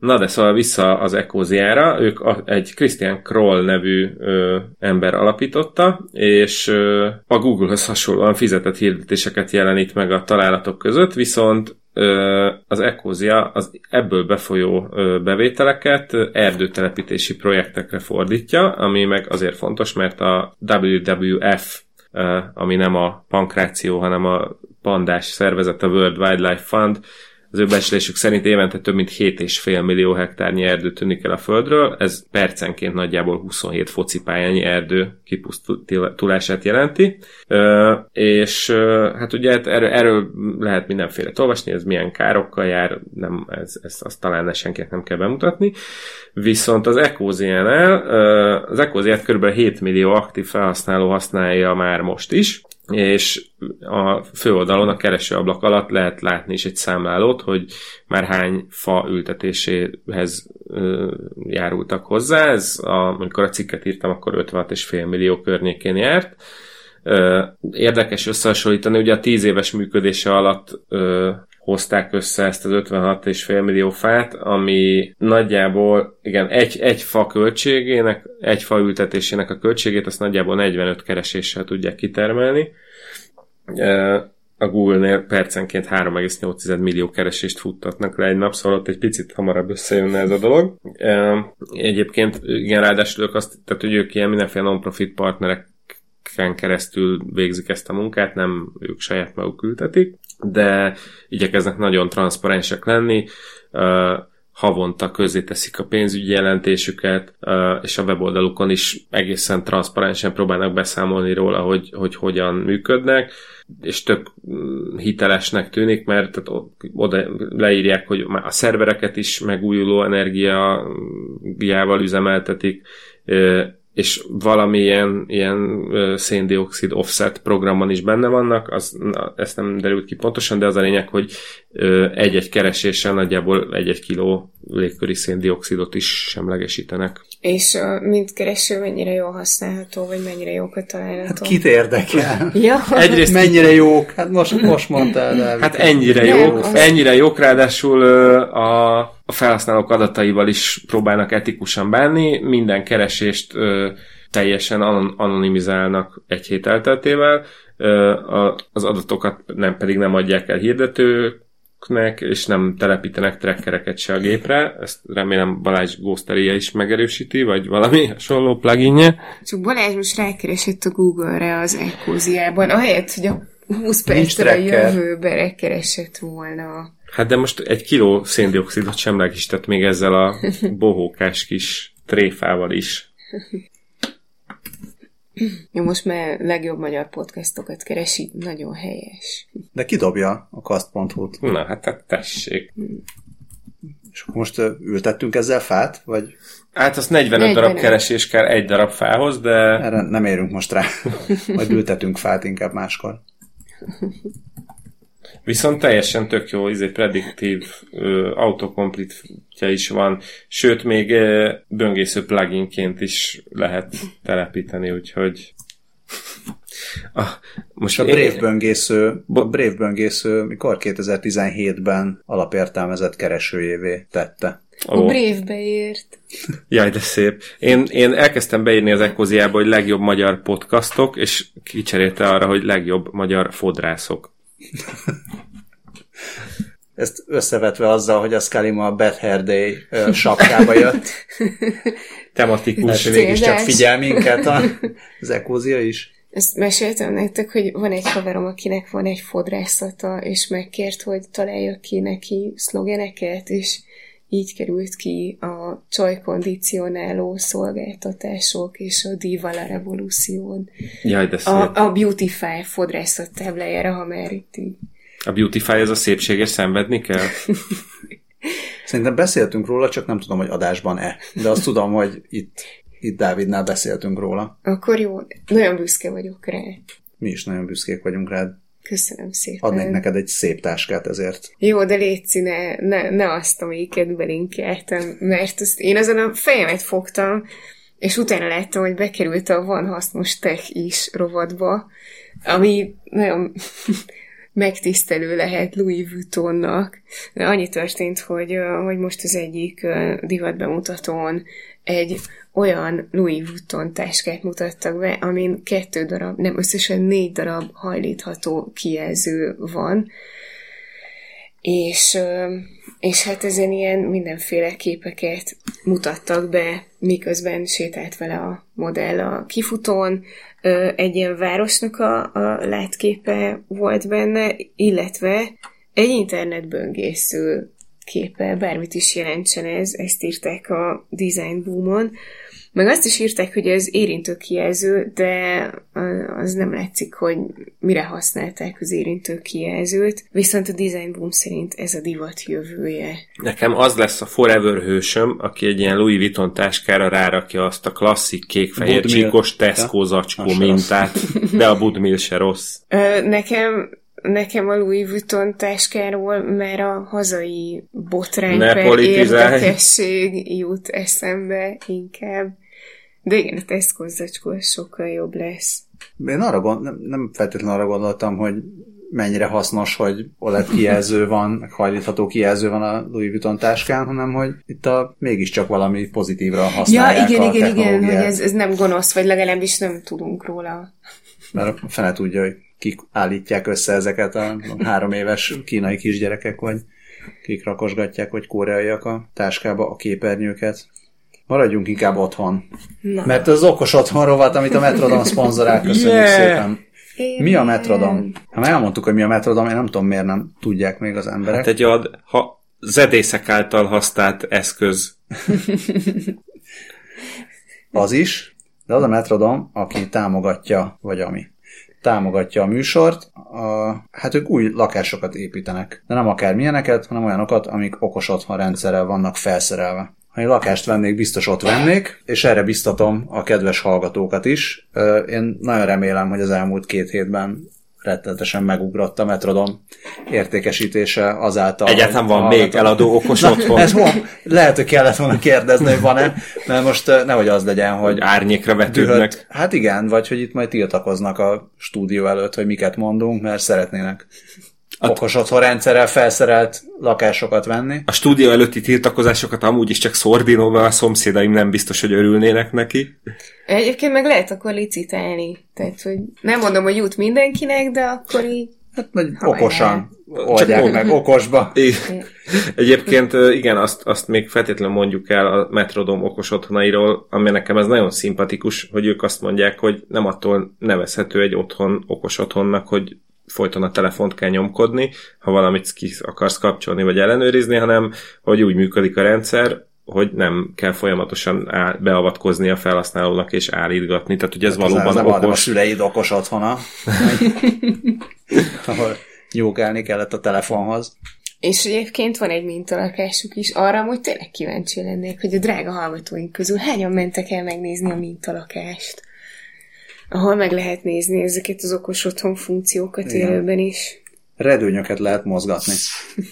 Na de szóval vissza az Ecosiára, ők a, egy Christian Kroll nevű ö, ember alapította, és ö, a Google-höz hasonlóan fizetett hirdetéseket jelenít meg a találatok között, viszont az Ecosia az ebből befolyó bevételeket erdőtelepítési projektekre fordítja, ami meg azért fontos, mert a WWF ami nem a pankráció, hanem a pandás szervezet, a World Wildlife Fund az ő becslésük szerint évente több mint 7,5 millió hektárnyi erdő tűnik el a földről, ez percenként nagyjából 27 focipályányi erdő kipusztulását jelenti, és hát ugye hát erről, erről lehet mindenféle olvasni, ez milyen károkkal jár, nem, ez, ez azt talán senkinek nem kell bemutatni, viszont az Ecosiánál, az Ecosiát kb. 7 millió aktív felhasználó használja már most is, és a főoldalon a keresőablak alatt lehet látni is egy számlálót, hogy már hány fa ültetéséhez ö, járultak hozzá. Ez, a, amikor a cikket írtam, akkor 56,5 millió környékén járt. Érdekes összehasonlítani, ugye a 10 éves működése alatt hozták össze ezt az 56,5 millió fát, ami nagyjából, igen, egy, egy fa költségének, egy fa ültetésének a költségét, azt nagyjából 45 kereséssel tudják kitermelni. A Google-nél percenként 3,8 millió keresést futtatnak le egy nap, szóval ott egy picit hamarabb összejönne ez a dolog. Egyébként igen, ráadásul ők azt, tehát hogy ők ilyen mindenféle non-profit partnerek keresztül végzik ezt a munkát, nem ők saját maguk ültetik de igyekeznek nagyon transzparensek lenni, havonta közé teszik a pénzügyi jelentésüket, és a weboldalukon is egészen transzparensen próbálnak beszámolni róla, hogy, hogy hogyan működnek, és tök mm, hitelesnek tűnik, mert tehát oda leírják, hogy a szervereket is megújuló energiával üzemeltetik, és valamilyen ilyen széndiokszid offset programban is benne vannak, az, na, ezt nem derült ki pontosan, de az a lényeg, hogy egy-egy kereséssel nagyjából egy-egy kiló légköri széndiokszidot is semlegesítenek.
És a mint kereső mennyire jól használható, vagy mennyire jókat található?
Hát kit érdekel?
ja.
Egyrészt mennyire jók? Hát most, most mondtál, de...
Hát ennyire jók, ennyire jók, ráadásul a, a felhasználók adataival is próbálnak etikusan bánni, minden keresést teljesen anonimizálnak egy hét elteltével, az adatokat nem pedig nem adják el hirdetők, nek, és nem telepítenek trackereket se a gépre. Ezt remélem Balázs Ghosteria is megerősíti, vagy valami hasonló pluginje.
Csak Balázs most rákeresett a Google-re az Ecosia-ban, ahelyett, hogy a 20 percre a jövőbe rákeresett volna.
Hát de most egy kiló széndiokszidot semlegesített még ezzel a bohókás kis tréfával is.
Jó, most már legjobb magyar podcastokat keresi, nagyon helyes.
De kidobja a kast.hu-t.
Na, hát, hát tessék.
És most ültettünk ezzel fát? Vagy
Hát az 45
45.
darab keresés kell egy darab fához, de
erre nem érünk most rá. Vagy ültetünk fát inkább máskor.
Viszont teljesen tök jó, izé prediktív ö, autokomplitja is van, sőt még ö, böngésző pluginként is lehet telepíteni, úgyhogy a, most
a
én-
Brave böngésző,
Bo-
a Brave böngésző mikor 2017-ben alapértelmezett keresőjévé tette.
A
Ó.
Brave-be ért.
Jaj, de szép. Én, én elkezdtem beírni az Ecoziába, hogy legjobb magyar podcastok, és kicserélte arra, hogy legjobb magyar fodrászok.
Ezt összevetve azzal, hogy a Scully ma a Beth Hair Day sapkába jött,
Tematikus.
és mégiscsak figyel minket a, az Ekózia is.
Ezt meséltem nektek, hogy van egy haverom, akinek van egy fodrászata, és megkért, hogy találjak ki neki szlogeneket, és így került ki a csajkondicionáló szolgáltatások és a Diva la Revolution.
Jaj, de szép.
A, a Beautify fodrászat táblájára, ha már itt így.
A Beautify ez a szépséges szenvedni kell?
Szerintem beszéltünk róla, csak nem tudom, hogy adásban-e. De azt tudom, hogy itt, itt Dávidnál beszéltünk róla.
Akkor jó, nagyon büszke vagyok rá.
Mi is nagyon büszkék vagyunk rád.
Köszönöm szépen.
Adnék neked egy szép táskát ezért.
Jó, de létszi, ne, ne, ne azt, amelyiket belinkeltem, mert azt én azon a fejemet fogtam, és utána láttam, hogy bekerült a Van Hasznos Tech is rovatba, ami nagyon megtisztelő lehet Louis Vuittonnak. De annyi történt, hogy, hogy most az egyik divatbemutatón egy olyan Louis Vuitton táskát mutattak be, amin kettő darab, nem összesen négy darab hajlítható kijelző van, és, és hát ezen ilyen mindenféle képeket mutattak be, miközben sétált vele a modell a kifutón, egy ilyen városnak a, a látképe volt benne, illetve egy internetböngésző képe, bármit is jelentsen ez, ezt írták a Design Boomon, meg azt is írták, hogy ez érintő kijelző, de az nem látszik, hogy mire használták az érintő kijelzőt, viszont a Design Boom szerint ez a divat jövője.
Nekem az lesz a Forever hősöm, aki egy ilyen Louis Vuitton táskára rárakja azt a klasszik kék-fehér csíkos Tesco zacskó mintát, de a Budmill se rossz.
Nekem nekem a Louis Vuitton táskáról már a hazai botrány érdekesség jut eszembe inkább. De igen, a Tesco zacskó sokkal jobb lesz.
Én arra gond, nem, nem feltétlenül arra gondoltam, hogy mennyire hasznos, hogy OLED kijelző van, meg hajlítható kijelző van a Louis Vuitton táskán, hanem hogy itt a mégiscsak valami pozitívra
Ja,
használják
igen,
a
igen, igen, hogy ez, ez nem gonosz, vagy legalábbis nem tudunk róla.
Mert a fene tudja, hogy kik állítják össze ezeket a három éves kínai kisgyerekek, vagy kik rakosgatják, vagy koreaiak a táskába a képernyőket. Maradjunk inkább otthon.
Na.
Mert az okos otthon rovat, amit a Metrodon szponzorál, köszönjük
Yeah!
szépen. Mi a Metrodom? Ha már elmondtuk, hogy mi a Metrodom, én nem tudom, miért nem tudják még az emberek.
Hát egy ad, ha zedészek által használt eszköz.
Az is, de az a Metrodom, aki támogatja, vagy ami támogatja a műsort, a, hát ők új lakásokat építenek. De nem akár milyeneket, hanem olyanokat, amik okos otthon rendszerrel vannak felszerelve. Ha egy lakást vennék, biztos ott vennék, és erre biztatom a kedves hallgatókat is. Én nagyon remélem, hogy az elmúlt két hétben rettenetesen megugrott a Metrodom értékesítése azáltal.
Egyáltalán van még eladó okos
Na,
otthon,
Ez van. Lehet, hogy kellett volna kérdezni, hogy van-e, mert most nehogy az legyen, hogy
hogy árnyékra vetődnek.
dühött. Hát igen, vagy hogy itt majd tiltakoznak a stúdió előtt, hogy miket mondunk, mert szeretnének okos otthon rendszerrel felszerelt lakásokat venni.
A stúdió előtti tiltakozásokat amúgy is csak szordinó, mert a szomszédaim nem biztos, hogy örülnének neki.
Egyébként meg lehet akkor licitálni. Tehát, hogy nem mondom, hogy jut mindenkinek, de akkor így
Hát vagy okosan oldják
ok-
meg, okosba.
Egyébként igen, azt, azt még feltétlenül mondjuk el a Metrodom okos otthonairól, ami nekem ez nagyon szimpatikus, hogy ők azt mondják, hogy nem attól nevezhető egy otthon okos otthonnak, hogy folyton a telefont kell nyomkodni, ha valamit ki akarsz kapcsolni vagy ellenőrizni, hanem hogy úgy működik a rendszer, hogy nem kell folyamatosan áll, beavatkozni a felhasználónak és állítgatni. Tehát, hogy ez hát valóban
nem
okos.
a szüleid okos otthona, ahol nyúkálni kellett a telefonhoz.
És egyébként van egy mintalakásuk is, arra hogy tényleg kíváncsi lennék, hogy a drága hallgatóink közül hányan mentek el megnézni a mintalakást, ahol meg lehet nézni ezeket az okos otthon funkciókat
Igen.
élőben is.
Redőnyöket lehet mozgatni.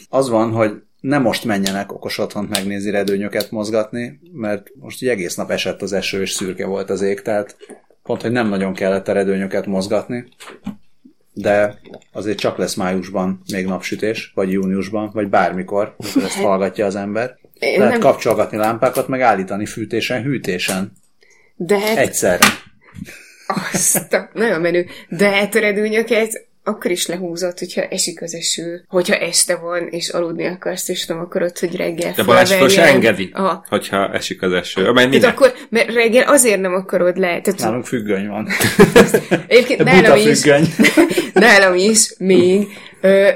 Az van, hogy nem most menjenek okos otthont megnézni redőnyöket mozgatni, mert most így egész nap esett az eső, és szürke volt az ég, tehát pont, hogy nem nagyon kellett a redőnyöket mozgatni, de azért csak lesz májusban még napsütés, vagy júniusban, vagy bármikor, amikor ezt hallgatja az ember.
Én
Lehet
nem-
kapcsolgatni lámpákat, meg állítani fűtésen, hűtésen.
De hát
Egyszerre.
Azt a, nagyon menő. De hát a redőnyöket akkor is lehúzott, hogyha esik az eső, hogyha este van, és aludni akarsz, és nem akarod, hogy reggel
De Balázs se engedi,
Aha.
hogyha esik az eső.
Tehát
minden.
akkor, mert reggel azért nem akarod le. Tehát
Nálunk függöny van.
egyébként nálam is, nálam is még,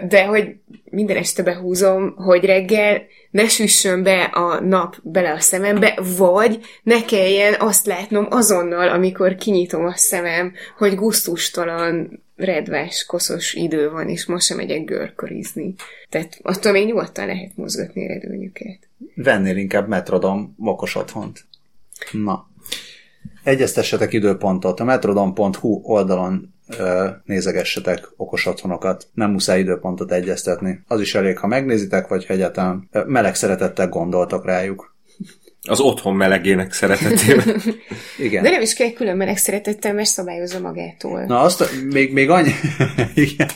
de hogy minden este behúzom, hogy reggel ne süssön be a nap bele a szemembe, vagy ne kelljen azt látnom azonnal, amikor kinyitom a szemem, hogy gusztustalan, redves, koszos idő van, és most sem megyek görkorizni. Tehát attól még nyugodtan lehet mozgatni redőnyöket.
Vennél inkább Metrodon okos otthont. Na. Egyeztessetek időpontot. A metrodon.hu oldalon nézegessetek okos otthonokat. Nem muszáj időpontot egyeztetni. Az is elég, ha megnézitek, vagy ha egyáltalán meleg szeretettel gondoltak rájuk.
Az otthon melegének szeretetében.
Igen.
De nem is kell külön meleg szeretettel, mert szabályozza magától.
Na azt, még, még annyi... Igen.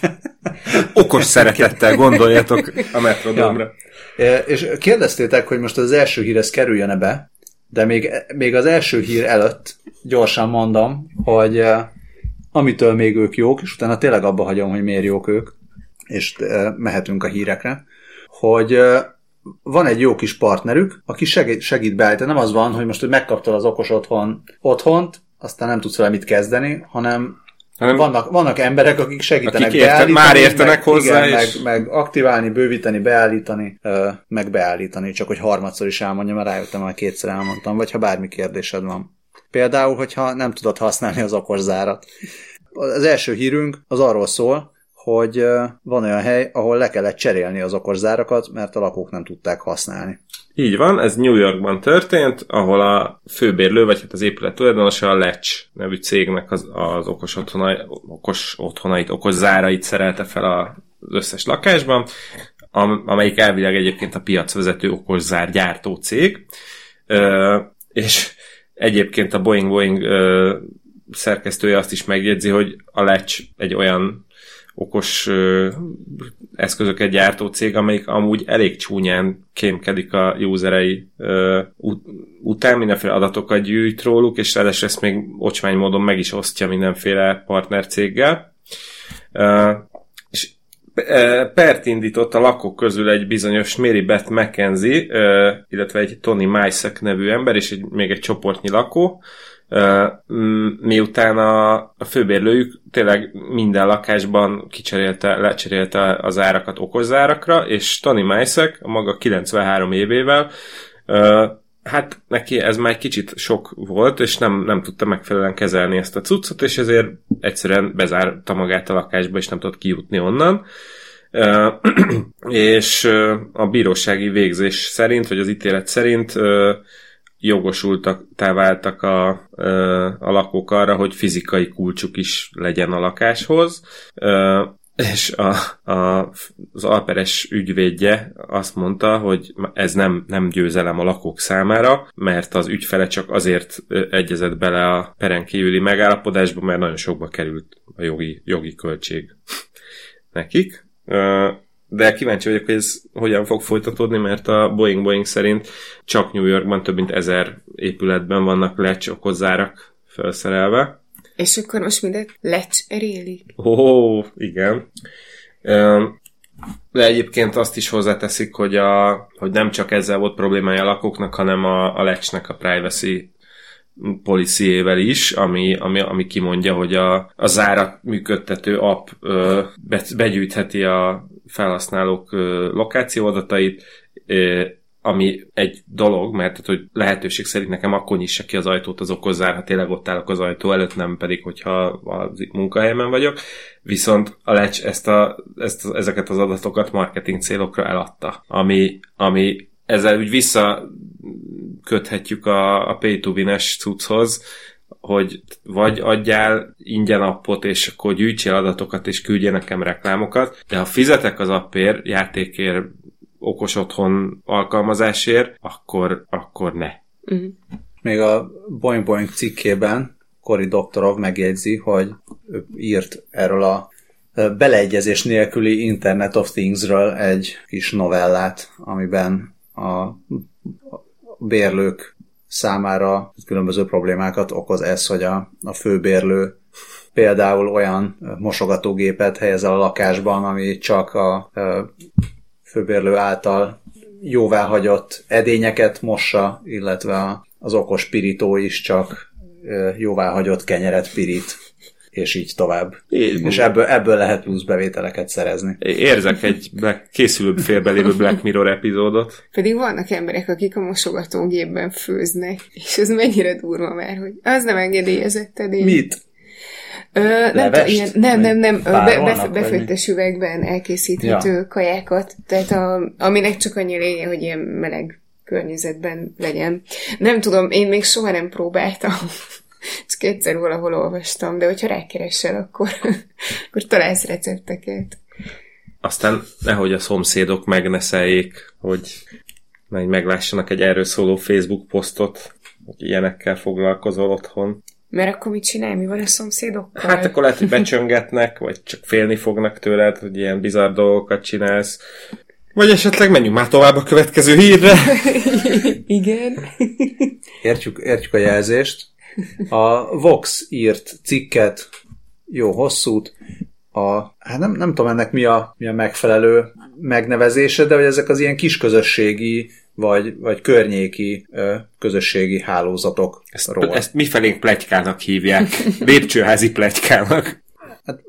Okos szeretettel gondoljatok a metrodomra.
E, És kérdeztétek, hogy most az első hír ez kerüljön-e be, de még, még az első hír előtt gyorsan mondom, hogy amitől még ők jók, és utána tényleg abba hagyom, hogy miért jók ők, és e, mehetünk a hírekre, hogy e, van egy jó kis partnerük, aki segít, segít beállítani. Nem az van, hogy most hogy megkaptad az okos otthon, otthont, aztán nem tudsz vele mit kezdeni, hanem
Hanem
vannak, vannak emberek, akik segítenek
Akik érte-
beállítani,
már értenek
meg,
hozzá,
igen,
és-
meg, meg aktiválni, bővíteni, beállítani, meg beállítani, csak hogy harmadszor is elmondjam, mert rájöttem, hogy kétszer elmondtam, vagy ha bármi kérdésed van. Például, hogyha nem tudod használni az okos zárat. Az első hírünk az arról szól, hogy van olyan hely, ahol le kellett cserélni az okos zárakat, mert a lakók nem tudták használni.
Így van, ez New Yorkban történt, ahol a főbérlő, vagy hát az épület tulajdonosa a Latch nevű cégnek az, az okos, otthonai, okos otthonait, okos zárait szerelte fel az összes lakásban, am- amelyik elvileg egyébként a piacvezető okos zárgyártó cég. Ö, és egyébként a Boeing Boeing ö, szerkesztője azt is megjegyzi, hogy a Latch egy olyan okos ö, eszközöket gyártó cég, amelyik amúgy elég csúnyán kémkedik a userei ö, ut- után, mindenféle adatokat gyűjt róluk, és ráadásul ezt még ocsmány módon meg is osztja mindenféle partnercéggel. Ö, pert indított a lakók közül egy bizonyos Mary Beth McKenzie, ö, illetve egy Tony Maisek nevű ember, és egy, még egy csoportnyi lakó, m- miután a, a főbérlőjük tényleg minden lakásban kicserélte, lecserélte az árakat okos zárakra, és Tony Maisek a maga 93 évével hát neki ez már egy kicsit sok volt, és nem, nem tudta megfelelően kezelni ezt a cuccot, és ezért egyszerűen bezárta magát a lakásba, és nem tudott kijutni onnan. És a bírósági végzés szerint, vagy az ítélet szerint jogosultak, váltak a, a lakók arra, hogy fizikai kulcsuk is legyen a lakáshoz, és a, a, az alperes ügyvédje azt mondta, hogy ez nem, nem győzelem a lakók számára, mert az ügyfele csak azért egyezett bele a peren kívüli megállapodásba, mert nagyon sokba került a jogi, jogi költség nekik. De kíváncsi vagyok, hogy ez hogyan fog folytatódni, mert a Boeing Boeing szerint csak New Yorkban több mint ezer épületben vannak lecsokozárak felszerelve.
És akkor most mindet lecserélik.
Ó, igen. Öm, De egyébként azt is hozzáteszik, hogy, a, hogy nem csak ezzel volt problémája a lakóknak, hanem a, a Lecsnek a privacy policyével is, ami, ami, ami kimondja, hogy a, a zárat működtető app ö, be, begyűjtheti a felhasználók ö, lokációadatait, ö, ami egy dolog, mert tehát, hogy lehetőség szerint nekem akkor nyissa ki az ajtót az okozzár, ha tényleg ott állok az ajtó előtt, nem pedig, hogyha a munkahelyemen vagyok. Viszont a Lecs ezt a, ezt, ezeket az adatokat marketing célokra eladta, ami, ami ezzel úgy visszaköthetjük a, a pay to win-es cucchoz, hogy vagy adjál ingyen appot, és akkor gyűjtsél adatokat, és küldje nekem reklámokat, de ha fizetek az appért, játékért, okos otthon alkalmazásért, akkor, akkor ne. Uh-huh.
Még a Boing Boing cikkében Cory Doktorov megjegyzi, hogy írt erről a beleegyezés nélküli Internet of Things-ről egy kis novellát, amiben a bérlők számára különböző problémákat okoz ez, hogy a, a főbérlő például olyan mosogatógépet helyez el a lakásban, ami csak a, a főbérlő által jóváhagyott edényeket mossa, illetve az okos pirító is csak jóváhagyott kenyeret pirít és így tovább. É, és ebből, ebből lehet plusz bevételeket szerezni.
Érzek egy készülőbb félbelévő Black Mirror epizódot.
Pedig vannak emberek, akik a mosogatógépben főznek, és ez mennyire durva már, hogy az nem engedélyezett edény.
Mit?
Ö, nem, ilyen, nem, nem, nem, be, be, befőttes üvegben elkészíthető ja. kajákat, tehát a, aminek csak annyi lénye, hogy ilyen meleg környezetben legyen. Nem tudom, én még soha nem próbáltam. Csak egyszer valahol olvastam, de hogyha rákeresel, akkor, akkor találsz recepteket.
Aztán nehogy a szomszédok megneszeljék, hogy meglássanak egy erről szóló Facebook posztot, hogy ilyenekkel foglalkozol otthon.
Mert akkor mit csinálj? Mi van a szomszédokkal?
Hát akkor lehet, hogy becsöngetnek, vagy csak félni fognak tőled, hogy ilyen bizarr dolgokat csinálsz. Vagy esetleg menjünk már tovább a következő hírre.
Igen.
Értjük, értjük a jelzést. A Vox írt cikket, jó hosszút, a, hát nem, nem tudom ennek mi a, mi a megfelelő megnevezése, de hogy ezek az ilyen kisközösségi vagy, vagy környéki ö, közösségi hálózatok.
Ezt, ezt mifelénk plegykának hívják. Lépcsőházi plegykának.
Hát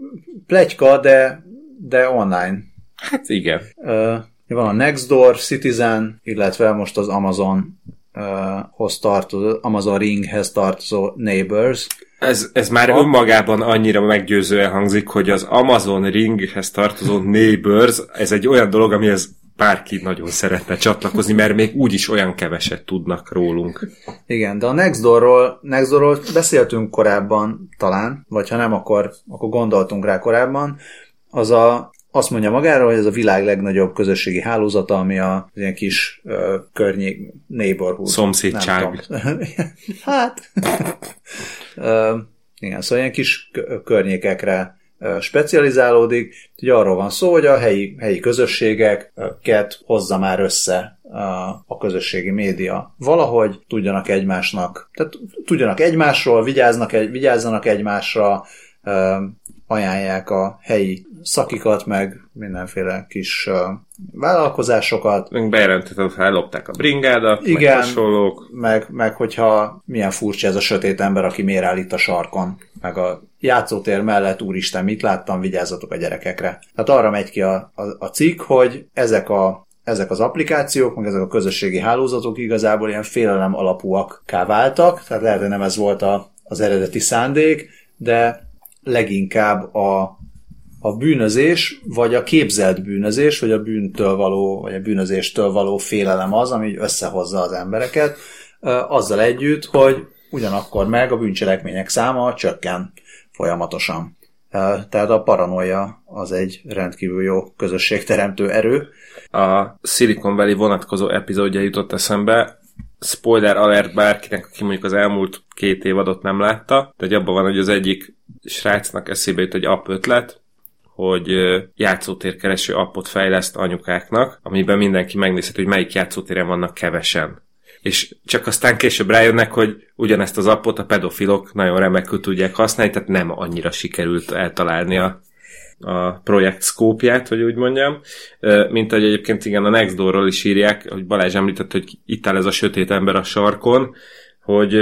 plegyka, de, de online.
Hát igen.
Ö, van a Nextdoor, Citizen, illetve most az Amazon hoz tartozó, Amazon Ringhez tartozó Neighbors.
Ez, ez már a... önmagában annyira meggyőzően hangzik, hogy az Amazon Ringhez tartozó Neighbors, ez egy olyan dolog, amihez bárki nagyon szeretne csatlakozni, mert még úgyis olyan keveset tudnak rólunk.
Igen, de a Nextdoorról, Nextdoorról beszéltünk korábban talán, vagy ha nem, akkor, akkor gondoltunk rá korábban. Az a azt mondja magáról, hogy ez a világ legnagyobb közösségi hálózata, ami a ilyen kis uh, környék, neighborhood.
Szomszédság.
hát. uh, igen, szóval ilyen kis környékekre specializálódik. Ugye arról van szó, hogy a helyi, helyi közösségeket hozza már össze a közösségi média. Valahogy tudjanak egymásnak, tehát tudjanak egymásról, vigyáznak, vigyázzanak egymásra, ajánlják a helyi szakikat, meg mindenféle kis vállalkozásokat.
Bejelentett, hogy ellopták a bringádat, Igen, meg hasonlók.
Meg, meg hogyha milyen furcsa ez a sötét ember, aki miért áll itt a sarkon, meg a játszótér mellett, úristen, mit láttam, vigyázzatok a gyerekekre. Tehát arra megy ki a, a, a cikk, hogy ezek a ezek az applikációk, meg ezek a közösségi hálózatok igazából ilyen félelem alapúak váltak, tehát lehet, hogy nem ez volt a, az eredeti szándék, de leginkább a, a bűnözés, vagy a képzelt bűnözés, vagy a bűntől való, vagy a bűnözéstől való félelem az, ami összehozza az embereket, azzal együtt, hogy ugyanakkor meg a bűncselekmények száma csökken folyamatosan. Tehát a paranoia az egy rendkívül jó közösségteremtő erő.
A Silicon Valley vonatkozó epizódja jutott eszembe, spoiler alert bárkinek, aki mondjuk az elmúlt két évadot nem látta, de abban van, hogy az egyik srácnak eszébe jut egy app ötlet, hogy játszótérkereső appot fejleszt anyukáknak, amiben mindenki megnézheti, hogy melyik játszótéren vannak kevesen. És csak aztán később rájönnek, hogy ugyanezt az appot a pedofilok nagyon remekül tudják használni, tehát nem annyira sikerült eltalálni a, a projekt szkópját, hogy úgy mondjam. Mint ahogy egyébként igen a Nextdoorról is írják, hogy Balázs említett, hogy itt áll ez a sötét ember a sarkon, hogy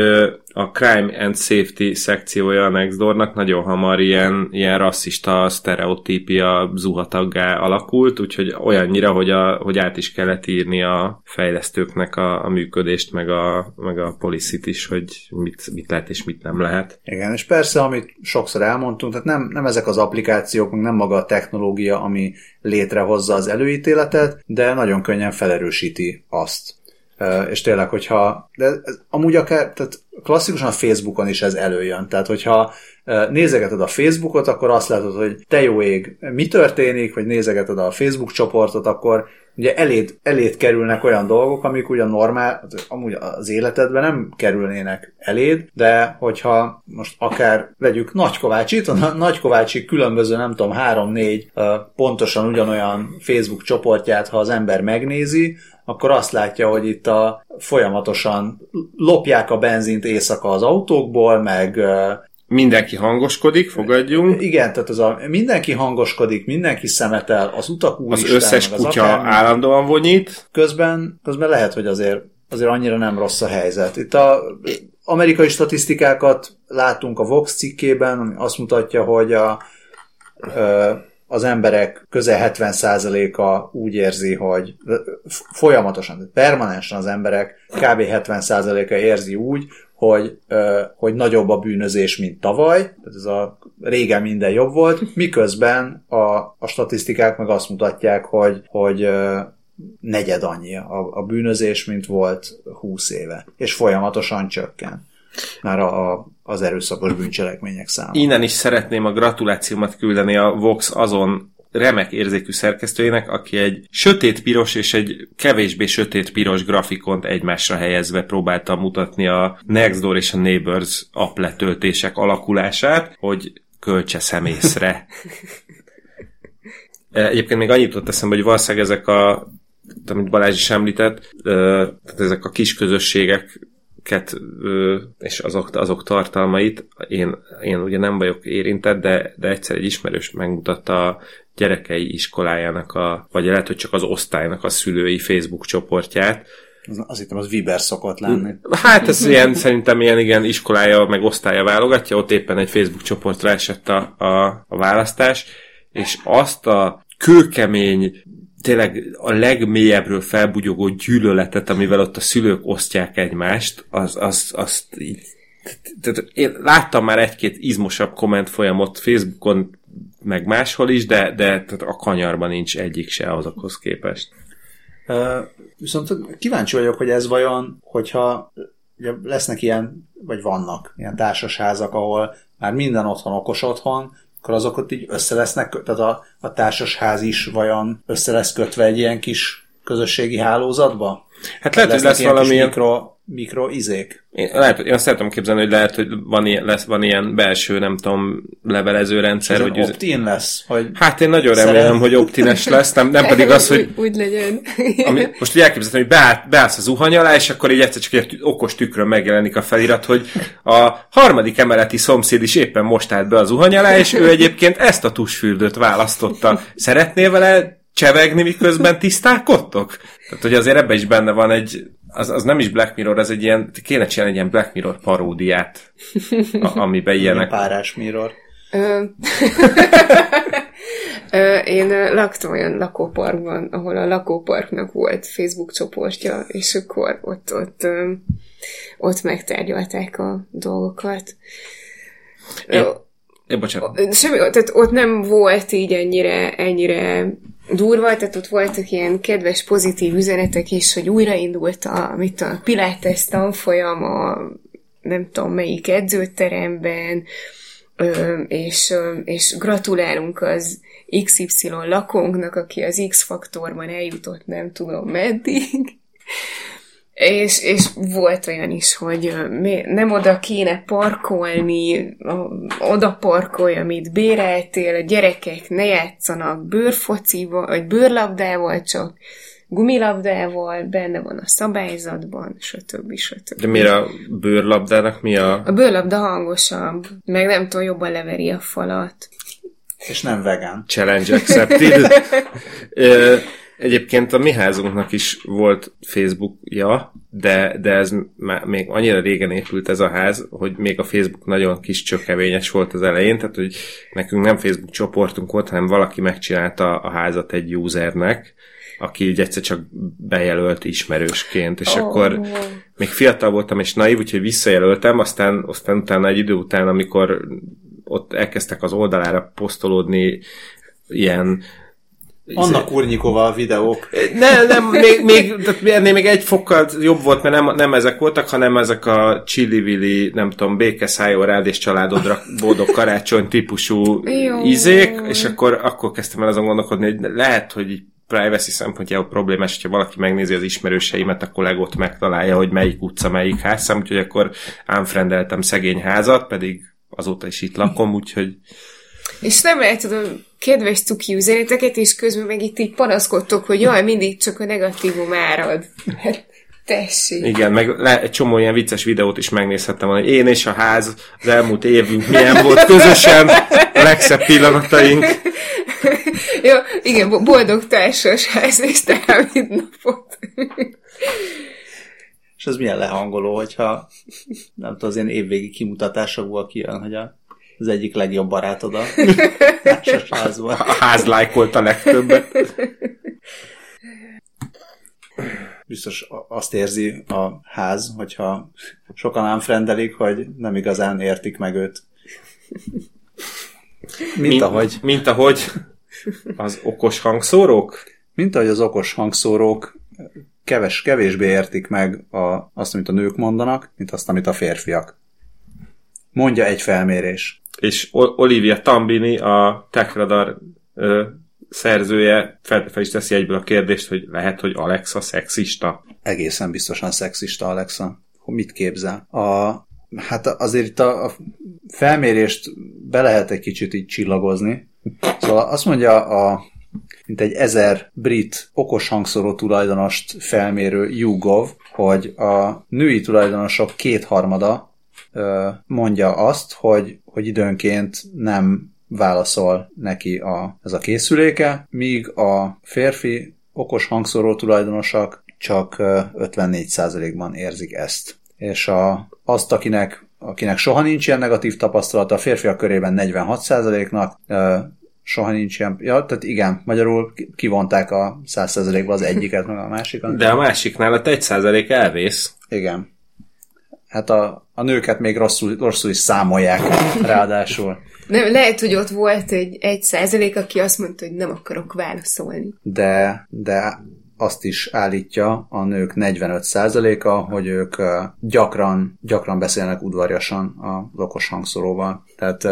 a Crime and Safety szekciója a Nextdoornak nagyon hamar ilyen, ilyen rasszista sztereotípia zuhataggá alakult, úgyhogy olyannyira, hogy, a, hogy át is kellett írni a fejlesztőknek a, a működést, meg a, meg a policy is, hogy mit, mit lehet és mit nem lehet.
Igen, és persze, amit sokszor elmondtunk, tehát nem, nem ezek az applikációk, nem maga a technológia, ami létrehozza az előítéletet, de nagyon könnyen felerősíti azt. És tényleg, hogyha, de ez, amúgy akár, tehát klasszikusan a Facebookon is ez előjön. Tehát, hogyha nézegeted a Facebookot, akkor azt látod, hogy te jó ég, mi történik, vagy nézegeted a Facebook csoportot, akkor ugye eléd, eléd kerülnek olyan dolgok, amik ugye normál, amúgy az életedben nem kerülnének eléd, de hogyha most akár vegyük Nagykovácsit, a Nagykovácsi különböző, nem tudom, három-négy pontosan ugyanolyan Facebook csoportját, ha az ember megnézi, akkor azt látja, hogy itt a folyamatosan lopják a benzint éjszaka az autókból, meg
Mindenki hangoskodik, fogadjunk.
igen, tehát az a, mindenki hangoskodik, mindenki szemetel, az utak
Az
úristen,
összes
az
kutya
akármi.
állandóan vonyít.
közben, közben lehet, hogy azért, azért annyira nem rossz a helyzet. Itt a amerikai statisztikákat látunk a Vox cikkében, ami azt mutatja, hogy a, az emberek közel 70%-a úgy érzi, hogy folyamatosan, permanensen az emberek kb. 70%-a érzi úgy, hogy, hogy nagyobb a bűnözés, mint tavaly, tehát ez a régen minden jobb volt, miközben a, a statisztikák meg azt mutatják, hogy, hogy negyed annyi a, a bűnözés, mint volt 20 éve, és folyamatosan csökken. Már a, a, az erőszakos bűncselekmények száma.
Innen is szeretném a gratulációmat küldeni a Vox azon remek érzékű szerkesztőjének, aki egy sötét-piros és egy kevésbé sötét-piros grafikont egymásra helyezve próbálta mutatni a Nextdoor és a Neighbors app letöltések alakulását, hogy költse szemészre. Egyébként még annyit jutott eszembe, hogy valószínűleg ezek a amit Balázs is említett, ö, tehát ezek a kis közösségeket ö, és azok, azok tartalmait, én, én ugye nem vagyok érintett, de, de egyszer egy ismerős megmutatta a gyerekei iskolájának, a, vagy lehet, hogy csak az osztálynak a szülői Facebook csoportját,
Az- Azt hittem, az Viber szokott lenni.
Hát ez ilyen, szerintem ilyen igen iskolája, meg osztálya válogatja, ott éppen egy Facebook csoportra esett a, a, a választás, és azt a kőkemény, tényleg a legmélyebbről felbugyogó gyűlöletet, amivel ott a szülők osztják egymást, az, az, azt így, tehát én láttam már egy-két izmosabb komment folyamot Facebookon, meg máshol is, de, de tehát a kanyarban nincs egyik se azokhoz képest.
Viszont kíváncsi vagyok, hogy ez vajon, hogyha ugye lesznek ilyen, vagy vannak ilyen társasházak, ahol már minden otthon okos otthon, akkor azok ott így össze lesznek, tehát a, a társasház is vajon össze lesz kötve egy ilyen kis közösségi hálózatba?
Hát lehet, hogy lesz valamilyen...
mikro, mikro izék.
Én, lehet, én azt szeretem képzelni, hogy lehet, hogy van ilyen, lesz, van ilyen belső, nem tudom, levelező rendszer,
Ez
hogy...
opt-in lesz, hogy
Hát én nagyon
Szeret-
remélem, hogy optines lesz, nem, nem pedig az, hogy
úgy, úgy legyen.
ami, most úgy elképzelhetem, hogy beáll, beállsz a zuhany alá, és akkor így egyszer csak egy okos tükrön megjelenik a felirat, hogy a harmadik emeleti szomszéd is éppen most állt be a zuhany alá, és ő egyébként ezt a tusfürdőt választotta. Szeretnél vele csevegni, miközben tisztálkodtok? Tehát, hogy azért ebben is benne van egy, az, az nem is Black Mirror, ez egy ilyen, kéne csinálni egy ilyen Black Mirror paródiát, a, amiben
ilyen
ilyenek.
párás mirror.
Én laktam olyan lakóparkban, ahol a lakóparknak volt Facebook csoportja, és akkor ott, ott, ott megtárgyalták a dolgokat.
Én- Ja, bocsánat.
Semmi, tehát ott nem volt így ennyire, ennyire durva, tehát ott voltak ilyen kedves, pozitív üzenetek is, hogy újraindult a, mit a Pilates tanfolyam a nem tudom melyik edzőteremben, és, és gratulálunk az XY lakónknak, aki az X-faktorban eljutott nem tudom meddig. És, és volt olyan is, hogy nem oda kéne parkolni, oda parkolj, amit béreltél, a gyerekek ne játszanak bőrfocival, vagy bőrlabdával, csak gumilabdával, benne van a szabályzatban, stb. stb.
De miért a bőrlabdának mi a...
A bőrlabda hangosabb, meg nem tudom, jobban leveri a falat.
És nem vegán.
Challenge accepted. Egyébként a mi házunknak is volt Facebookja, de, de ez már még annyira régen épült ez a ház, hogy még a Facebook nagyon kis csökkevényes volt az elején, tehát hogy nekünk nem Facebook csoportunk volt, hanem valaki megcsinálta a házat egy usernek, aki így egyszer csak bejelölt ismerősként, és oh. akkor még fiatal voltam és naív, úgyhogy visszajelöltem, aztán, aztán utána egy idő után, amikor ott elkezdtek az oldalára posztolódni ilyen
Anna Kurnyikova a videók.
Ne, nem, még, még, ennél még egy fokkal jobb volt, mert nem, nem ezek voltak, hanem ezek a csili nem tudom, békeszájó rád és családodra boldog karácsony típusú Jó. izék, és akkor, akkor kezdtem el azon gondolkodni, hogy lehet, hogy így privacy szempontjából problémás, hogyha valaki megnézi az ismerőseimet, akkor legott megtalálja, hogy melyik utca, melyik házszám, úgyhogy akkor ánfrendeltem szegény házat, pedig azóta is itt lakom, úgyhogy...
És nem lehet, tudom, kedves cuki üzeneteket, és közben meg itt így panaszkodtok, hogy jaj, mindig csak a negatívum árad. Hát, tessék.
Igen, meg le, egy csomó ilyen vicces videót is megnézhettem, hogy én és a ház az elmúlt évünk milyen volt közösen, a legszebb pillanataink.
Jó, igen, boldog társas ház és napot.
És ez milyen lehangoló, hogyha nem tudom, az ilyen évvégi kimutatásokból kijön, hogy a az egyik legjobb barátod a
társasházban. A ház lájkolt a legtöbbet.
Biztos azt érzi a ház, hogyha sokan ám frendelik, hogy nem igazán értik meg őt.
Mint, mint ahogy... Mint ahogy az okos hangszórók?
Mint ahogy az okos hangszórók keves, kevésbé értik meg a, azt, amit a nők mondanak, mint azt, amit a férfiak. Mondja egy felmérés
és Olivia Tambini, a TechRadar ö, szerzője fel, fel is teszi egyből a kérdést, hogy lehet, hogy Alexa szexista?
Egészen biztosan szexista Alexa. Mit képzel? A, hát azért itt a, a felmérést be lehet egy kicsit így csillagozni. Szóval azt mondja a mint egy ezer brit okos hangszóró tulajdonost felmérő YouGov, hogy a női tulajdonosok kétharmada mondja azt, hogy, hogy időnként nem válaszol neki a, ez a készüléke, míg a férfi okos hangszóró tulajdonosak csak 54%-ban érzik ezt. És a, azt, akinek, akinek soha nincs ilyen negatív tapasztalata, a férfiak körében 46%-nak, soha nincs ilyen, ja, tehát igen, magyarul kivonták a 100%-ba az egyiket, meg a másikat.
De a másiknál a 1% elvész.
Igen. Hát a, a nőket még rosszul, rosszul is számolják, ráadásul.
Nem, lehet, hogy ott volt egy, egy százalék, aki azt mondta, hogy nem akarok válaszolni.
De, de azt is állítja a nők 45%-a, hogy ők gyakran, gyakran beszélnek udvarjasan az okos hangszóróval. Tehát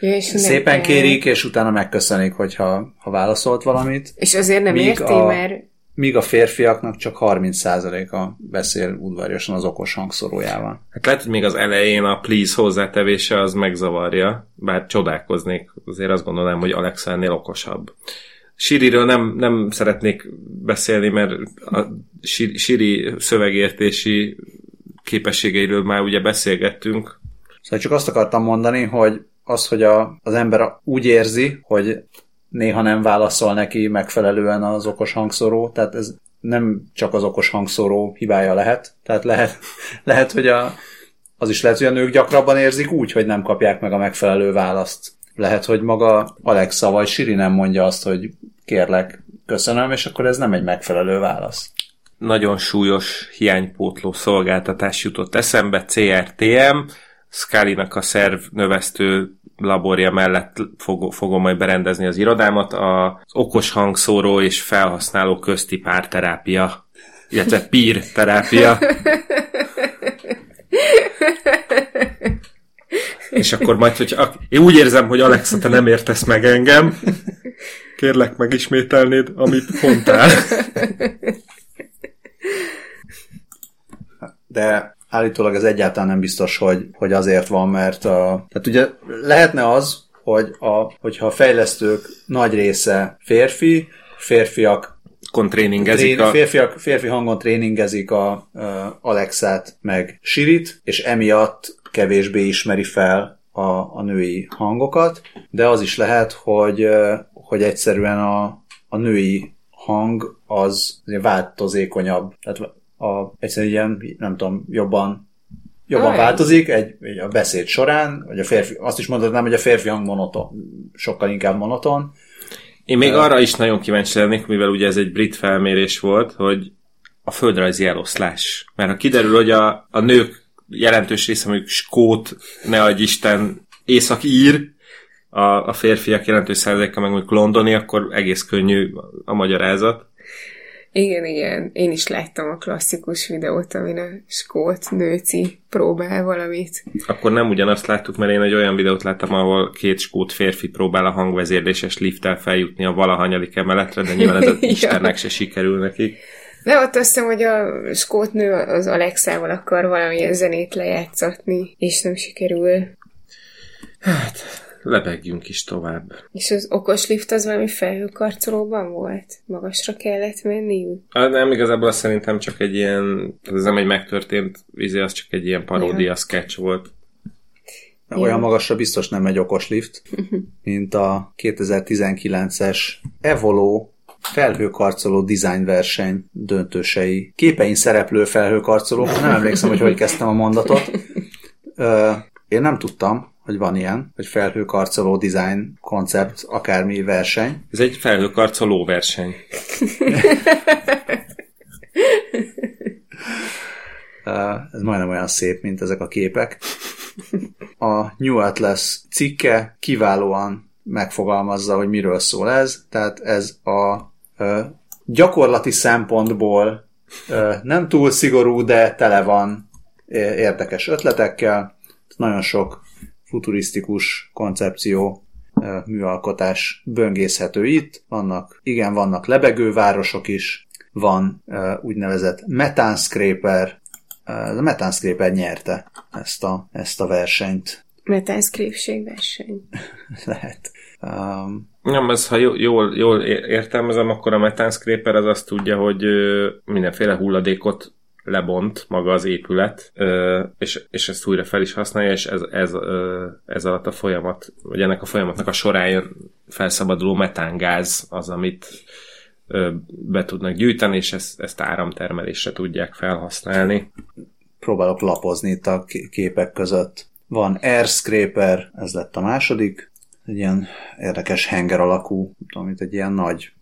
ja, szépen kérik, és utána megköszönik, hogyha ha válaszolt valamit.
És azért nem érti, a, mert
míg a férfiaknak csak 30%-a beszél udvariasan az okos hangszórójával.
Hát lehet, hogy még az elején a please hozzátevése az megzavarja, bár csodálkoznék, azért azt gondolom, hogy Alexa ennél okosabb. Siriről nem, nem szeretnék beszélni, mert a Siri szövegértési képességeiről már ugye beszélgettünk.
Szóval csak azt akartam mondani, hogy az, hogy a, az ember úgy érzi, hogy néha nem válaszol neki megfelelően az okos hangszóró, tehát ez nem csak az okos hangszóró hibája lehet, tehát lehet, lehet hogy a, az is lehet, hogy a nők gyakrabban érzik úgy, hogy nem kapják meg a megfelelő választ. Lehet, hogy maga Alexa vagy Siri nem mondja azt, hogy kérlek, köszönöm, és akkor ez nem egy megfelelő válasz.
Nagyon súlyos hiánypótló szolgáltatás jutott eszembe, CRTM, Scully-nak a szerv növesztő laborja mellett fog, fogom majd berendezni az irodámat, az okos hangszóró és felhasználó közti párterápia, illetve pír terápia. és akkor majd, hogy én úgy érzem, hogy Alexa, te nem értesz meg engem, kérlek megismételnéd, amit mondtál.
De állítólag ez egyáltalán nem biztos, hogy, hogy azért van, mert a, tehát ugye lehetne az, hogy a, hogyha a fejlesztők nagy része férfi, férfiak
tréningezik
a... férfiak, férfi hangon tréningezik a, a Alexát meg Sirit, és emiatt kevésbé ismeri fel a, a női hangokat, de az is lehet, hogy, hogy egyszerűen a, a női hang az változékonyabb. Tehát a, egyszerűen ilyen, nem tudom, jobban jobban
Ah,
változik egy, egy, a beszéd során, vagy a férfi, azt is mondhatnám, hogy a férfi hang monoton, sokkal inkább monoton.
Én még arra is nagyon kíváncsi lennék, mivel ugye ez egy brit felmérés volt, hogy a földrajzi eloszlás. Mert ha kiderül, hogy a, a nők jelentős része mondjuk skót, ne adj Isten, észak-ír, a, a férfiak jelentős százaléka meg mondjuk londoni, akkor egész könnyű a magyarázat.
Igen, igen. Én is láttam a klasszikus videót, amin a skót nőci próbál valamit.
Akkor nem ugyanazt láttuk, mert én egy olyan videót láttam, ahol két skót férfi próbál a hangvezérléses lifttel feljutni a valahanyadik emeletre, de nyilván ez a
Ja.
Istennek se sikerül nekik.
De ott azt hiszem, hogy a skót nő az Alexával akar valamilyen zenét lejátszatni, és nem sikerül.
Lebegjünk is tovább.
És az okos lift az valami felhőkarcolóban volt? Magasra kellett menniük?
Ah, Nem, igazából azt szerintem csak egy ilyen, ez nem egy megtörtént vízi, az csak egy ilyen paródia sketch volt.
Olyan magasra biztos nem egy okos lift, mint a 2019-es Evolo felhőkarcoló design verseny döntősei. Képein szereplő felhőkarcoló, nem emlékszem, hogy hogy kezdtem a mondatot. Ö, Én nem tudtam, hogy van ilyen, hogy felhőkarcoló design koncept, akármi verseny.
Ez egy felhőkarcoló verseny.
Ez majdnem olyan szép, mint ezek a képek. A New Atlas cikke kiválóan megfogalmazza, hogy miről szól ez. Tehát ez a gyakorlati szempontból nem túl szigorú, de tele van érdekes ötletekkel. Nagyon sok futurisztikus koncepció, műalkotás böngészhető itt. Vannak, igen, vannak lebegő városok is, van úgynevezett Methane Scraper, ez a Methane Scraper nyerte ezt a, ezt a versenyt.
Metánszkrépség verseny.
Lehet. Um,
Nem, ez ha jól, jól, értelmezem, akkor a Methane Scraper az azt tudja, hogy mindenféle hulladékot lebont maga az épület, és, és ezt újra fel is használja, és ez, ez, ez alatt a folyamat, vagy ennek a folyamatnak a során jön felszabaduló metángáz az, amit be tudnak gyűjteni, és ezt, ezt áramtermelésre tudják felhasználni.
próbálok lapozni itt a ké- képek között. Van Air Scraper, ez lett a második, egy ilyen érdekes henger alakú, mint egy ilyen nagy,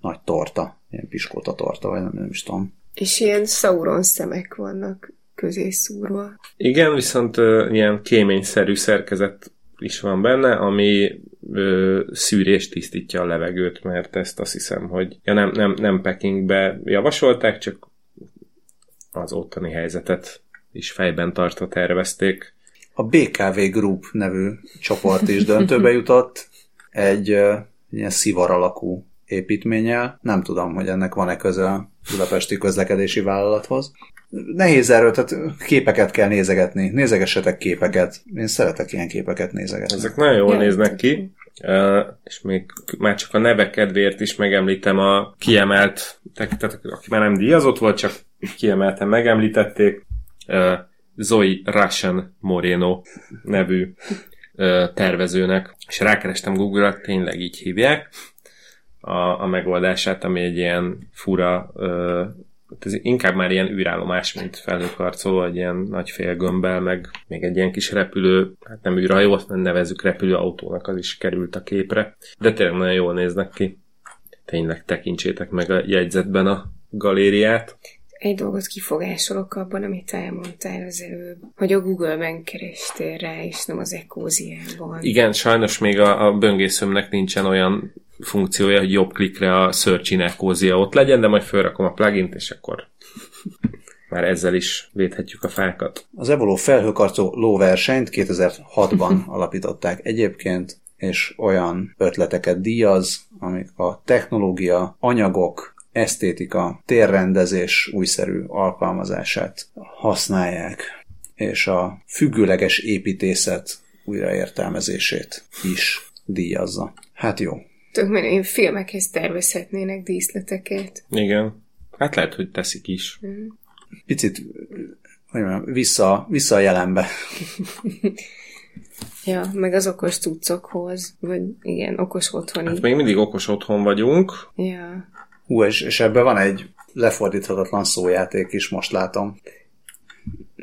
nagy torta, ilyen piskóta torta, vagy nem, nem is tudom.
És ilyen Sauron szemek vannak közé szúrva.
Igen, viszont ö, ilyen kéményszerű szerkezet is van benne, ami ö, szűrés tisztítja a levegőt, mert ezt azt hiszem, hogy ja, nem, nem, nem Pekingbe javasolták, csak az ottani helyzetet is fejben tartva tervezték.
A BKV Group nevű csoport is döntőbe jutott, egy ö, ilyen szivar alakú építménnyel. Nem tudom, hogy ennek van-e köze budapesti közlekedési vállalathoz. Nehéz erről, tehát képeket kell nézegetni. Nézegessetek képeket. Én szeretek ilyen képeket nézegetni.
Ezek nagyon jól néznek ki, ö, és még már csak a nevek kedvéért is megemlítem a kiemelt, tehát aki már nem díjazott volt, csak kiemelten megemlítették, ö, Zoe Russian Moreno nevű ö, tervezőnek, és rákerestem Google-ra, tényleg így hívják a, a megoldását, ami egy ilyen fura, ö, ez inkább már ilyen űrállomás, mint felhőkarcoló, egy ilyen nagy félgömbbel, meg még egy ilyen kis repülő, hát nem űrhajó, azt nem nevezzük repülő autónak, az is került a képre. De tényleg nagyon jól néznek ki. Tényleg tekintsétek meg a jegyzetben a galériát.
Egy dolgot kifogásolok abban, amit elmondtál az előbb, hogy a Google-ben kerestél rá, és nem az Ecosiában.
Igen, sajnos még a, a böngészőmnek nincsen olyan funkciója, hogy jobb klikre a Search in Ecosia ott legyen, de majd felrakom a plugint, és akkor már ezzel is védhetjük a fákat.
Az Evoló felhőkarcó lóversenyt 2006-ban alapították egyébként, és olyan ötleteket díjaz, amik a technológia, anyagok, esztétika, térrendezés újszerű alkalmazását használják, és a függőleges építészet újraértelmezését is díjazza. Hát jó.
Tök menő, én filmekhez tervezhetnének díszleteket.
Igen. Hát lehet, hogy teszik is.
Picit hogy mondjam, vissza, vissza a jelenbe.
Ja, meg az okos cuccokhoz, vagy igen, okos otthoni.
Hát még mindig okos otthon vagyunk.
Ja.
Hú, és, és ebben van egy lefordíthatatlan szójáték is, most látom.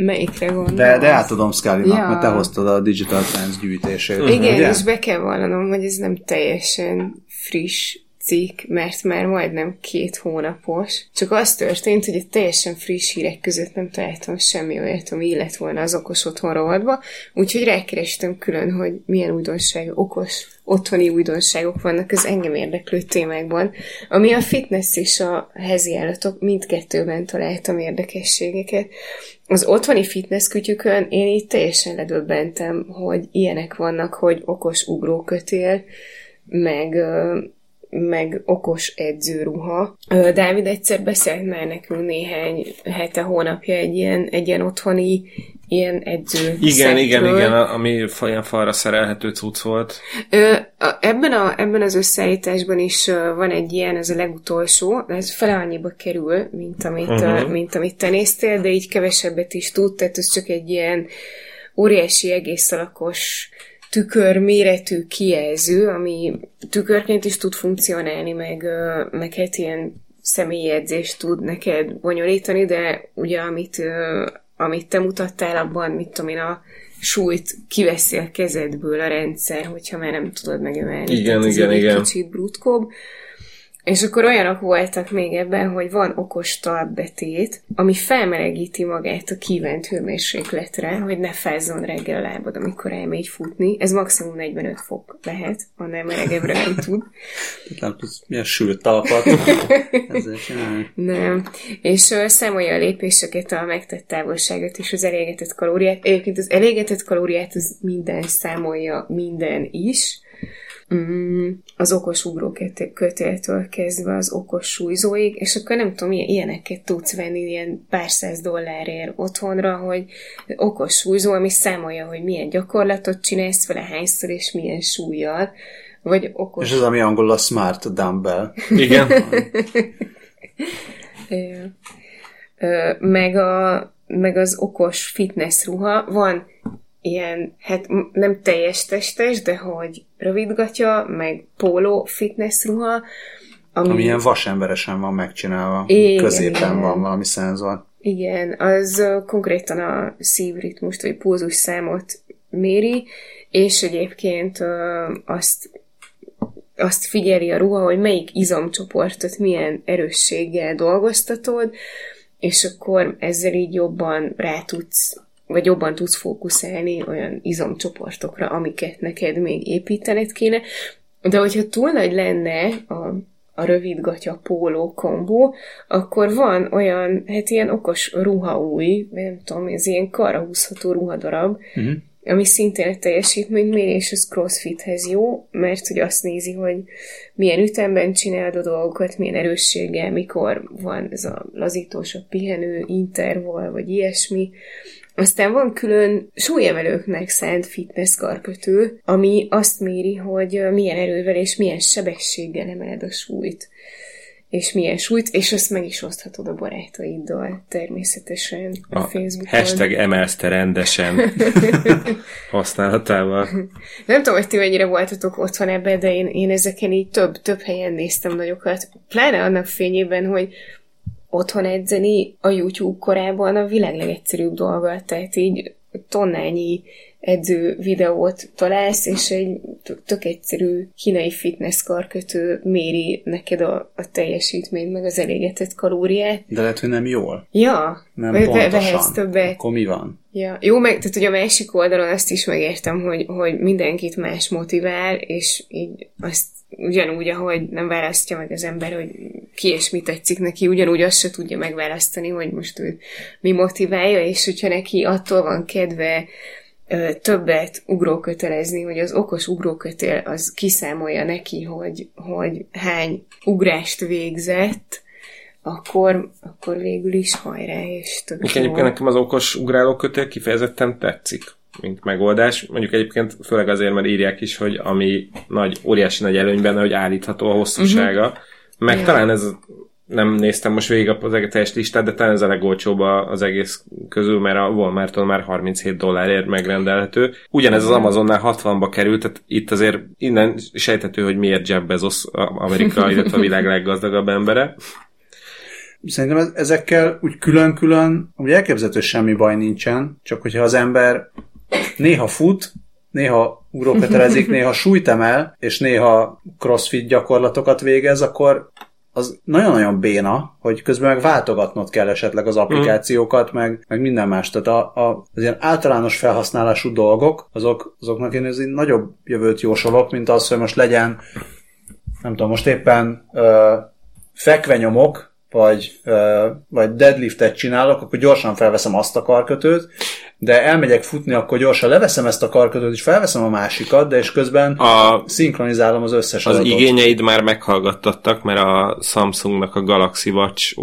Melyikre gondolsz?
De, de átadom scully
Ja.
ja. mert te hoztad a Digital Trends gyűjtését.
Igen,
ugye?
és be kell vallanom, hogy ez nem teljesen friss cikk, mert már majdnem két hónapos. Csak az történt, hogy a teljesen friss hírek között nem találtam semmi olyat, ami illet volna az okos otthon rovatba, úgyhogy rákerestem külön, hogy milyen újdonság, okos otthoni újdonságok vannak az engem érdeklő témákban, ami a fitness és a hezi állatok mindkettőben találtam érdekességeket. Az otthoni fitness kütyükön én így teljesen ledöbbentem, hogy ilyenek vannak, hogy okos ugrókötél, meg, meg okos edzőruha. Dávid egyszer beszélt már nekünk néhány hete, hónapja egy ilyen, egy ilyen otthoni ilyen edző
Igen, igen, igen, ami olyan falra szerelhető cucc volt.
Ö, a, ebben, a, ebben az összeállításban is ö, van egy ilyen, ez a legutolsó, ez fele annyiba kerül, mint amit, uh-huh. mint amit te néztél, de így kevesebbet is tud, tehát ez csak egy ilyen óriási egész alakos tükör méretű kijelző, ami tükörként is tud funkcionálni, meg, meg hát ilyen edzést tud neked bonyolítani, de ugye amit, amit te mutattál abban, mit tudom én, a súlyt kiveszi a kezedből a rendszer, hogyha már nem tudod megemelni.
Igen,
Tehát ez
igen,
egy
igen.
Kicsit brutkóbb. És akkor olyanok voltak még ebben, hogy van okos talpbetét, ami felmelegíti magát a kívánt hőmérsékletre, hogy ne fázzon reggel a lábad, amikor elmegy futni. Ez maximum 45 fok lehet, annál melegebbre nem tud.
Nem tudsz milyen sült talpat.
Nem. És uh, számolja a lépéseket, a megtett távolságot és az elégetett kalóriát. Egyébként az elégetett kalóriát az minden számolja, minden is. Mm, az okos ugrókötéltől kezdve az okos súlyzóig, és akkor nem tudom, ilyen, ilyeneket tudsz venni ilyen pár száz dollárért otthonra, hogy okos súlyzó, ami számolja, hogy milyen gyakorlatot csinálsz vele, hányszor és milyen súlyjal, vagy okos...
És ez ami angol a smart dumbbell.
Igen.
Meg, a, meg az okos fitness ruha, van ilyen, hát nem teljes testes, de hogy rövidgatya, meg póló fitness ruha, ami,
Ami ilyen vasemberesen van megcsinálva.
Igen,
Középen
igen.
van valami szenzor.
igen, az konkrétan a szívritmust, vagy pózus számot méri, és egyébként azt azt figyeli a ruha, hogy melyik izomcsoportot milyen erősséggel dolgoztatod, és akkor ezzel így jobban rá tudsz, vagy jobban tudsz fókuszálni olyan izomcsoportokra, amiket neked még építened kéne. De hogyha túl nagy lenne a, a rövid gatya póló kombó, akkor van olyan, hát ilyen okos ruhaúj, nem tudom, ez ilyen karra húzható ruhadarab,
Uh-huh.
ami szintén egy teljesítménymérés, az crossfithez jó, mert hogy azt nézi, hogy milyen ütemben csinálod a dolgokat, milyen erősséggel, mikor van ez a lazítósabb pihenő, interval, vagy ilyesmi. Aztán van külön súlyemelőknek szánt fitness karkötő, ami azt méri, hogy milyen erővel és milyen sebességgel emeled a súlyt és milyen súlyt, és azt meg is oszthatod a barátaiddal természetesen a,
A
Facebookon.
hashtag emelszte rendesen használatával.
Nem tudom, hogy ti mennyire voltatok otthon ebben, de én, én ezeken így több, több helyen néztem nagyokat. Pláne annak fényében, hogy otthon edzeni a YouTube korában a világ legegyszerűbb dolga. Tehát így tonnányi edző videót találsz, és egy tök- egyszerű kínai fitness karkötő méri neked a, a teljesítményt, meg az elégetett kalóriát.
De lehet, hogy nem jól.
Ja,
Nem
ve-
pontosan.
vehetsz többet.
Akkor mi van?
Ja, jó, meg, tehát hogy a másik oldalon azt is megértem, hogy, hogy mindenkit más motivál, és így azt ugyanúgy, ahogy nem választja meg az ember, hogy ki és mi tetszik neki, ugyanúgy azt se tudja megválasztani, hogy most ő mi motiválja, és hogyha neki attól van kedve többet ugrókötelezni, hogy az okos ugrókötél az kiszámolja neki, hogy, hogy hány ugrást végzett, akkor, akkor végül is hajrá, és tök jó.
egyébként nekem az okos ugrálókötél kifejezetten tetszik, mint megoldás. Mondjuk egyébként főleg azért, mert írják is, hogy ami nagy, óriási nagy előny benne, hogy állítható a hosszúsága. Uh-huh. Meg
Ja.
talán ez nem néztem most végig az teljes listát, de talán ez a legolcsóbb az egész közül, mert a Walmarton már 37 dollárért megrendelhető. Ugyanez az Amazonnál 60-ba került, tehát itt azért innen sejthető, hogy miért Jeff Bezos Amerika, illetve a világ leggazdagabb embere.
Szerintem ezekkel úgy külön-külön, ugye elképzelhető semmi baj nincsen, csak hogyha az ember néha fut, néha ugrókötelezik, néha súlyt emel, és néha crossfit gyakorlatokat végez, akkor az nagyon-nagyon béna, hogy közben meg váltogatnod kell esetleg az applikációkat, meg, meg minden más. Tehát a, a, az ilyen általános felhasználású dolgok, azok, azoknak én ez nagyobb jövőt jósolok, mint az, hogy most legyen, nem tudom, most éppen ö, fekvenyomok, vagy, vagy deadliftet csinálok, akkor gyorsan felveszem azt a karkötőt, de elmegyek futni, akkor gyorsan leveszem ezt a karkötőt, és felveszem a másikat, de és közben a, szinkronizálom az összes
Az
adatot.
igényeid már meghallgattattak, mert a Samsungnak a Galaxy Watch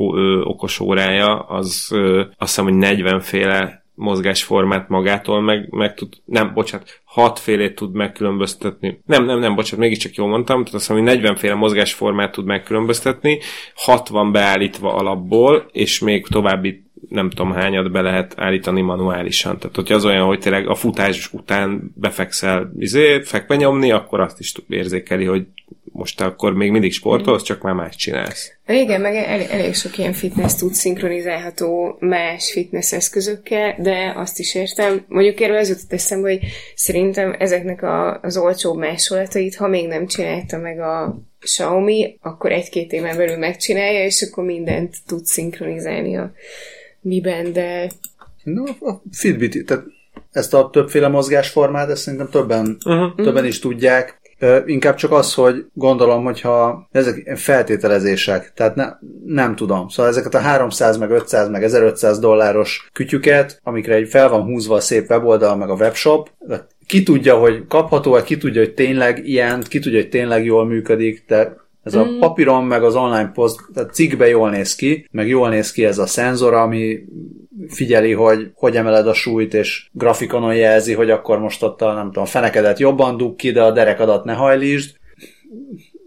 okos órája, az ö, azt hiszem, hogy 40 féle mozgásformát magától meg, meg tud, nem, bocsánat, hat félét tud megkülönböztetni. Nem, nem, nem, bocsánat, mégiscsak jól mondtam, tehát azt hiszem, hogy 40 féle mozgásformát tud megkülönböztetni, 60 beállítva alapból, és még további nem tudom hányat be lehet állítani manuálisan. Tehát, hogyha az olyan, hogy tényleg a futás után befekszel izé, fekve nyomni, akkor azt is érzékeli, hogy most akkor még mindig sportolsz, csak már más csinálsz.
Igen, meg el, elég sok ilyen fitness tud szinkronizálható más fitness eszközökkel, de azt is értem. Mondjuk erről az jutott eszembe, hogy szerintem ezeknek a, az olcsóbb másolatait, ha még nem csinálta meg a Xiaomi, akkor egy-két éven belül megcsinálja, és akkor mindent tud szinkronizálni a miben, de...
No, a Fitbit, tehát ezt a többféle mozgásformát, ezt szerintem többen, uh-huh. többen is tudják. Inkább csak az, hogy gondolom, hogyha ezek feltételezések, tehát ne, nem tudom. Szóval ezeket a 300, meg 500, meg 1500 dolláros kütyüket, amikre egy fel van húzva a szép weboldal, meg a webshop, ki tudja, hogy kapható, ki tudja, hogy tényleg ilyen, ki tudja, hogy tényleg jól működik, de ez a papíron, meg az online post, tehát cikkbe jól néz ki, meg jól néz ki ez a szenzor, ami figyeli, hogy hogy emeled a súlyt, és grafikonon jelzi, hogy akkor most ott a, nem tudom, fenekedet jobban dug ki, de a derekadat ne hajlítsd.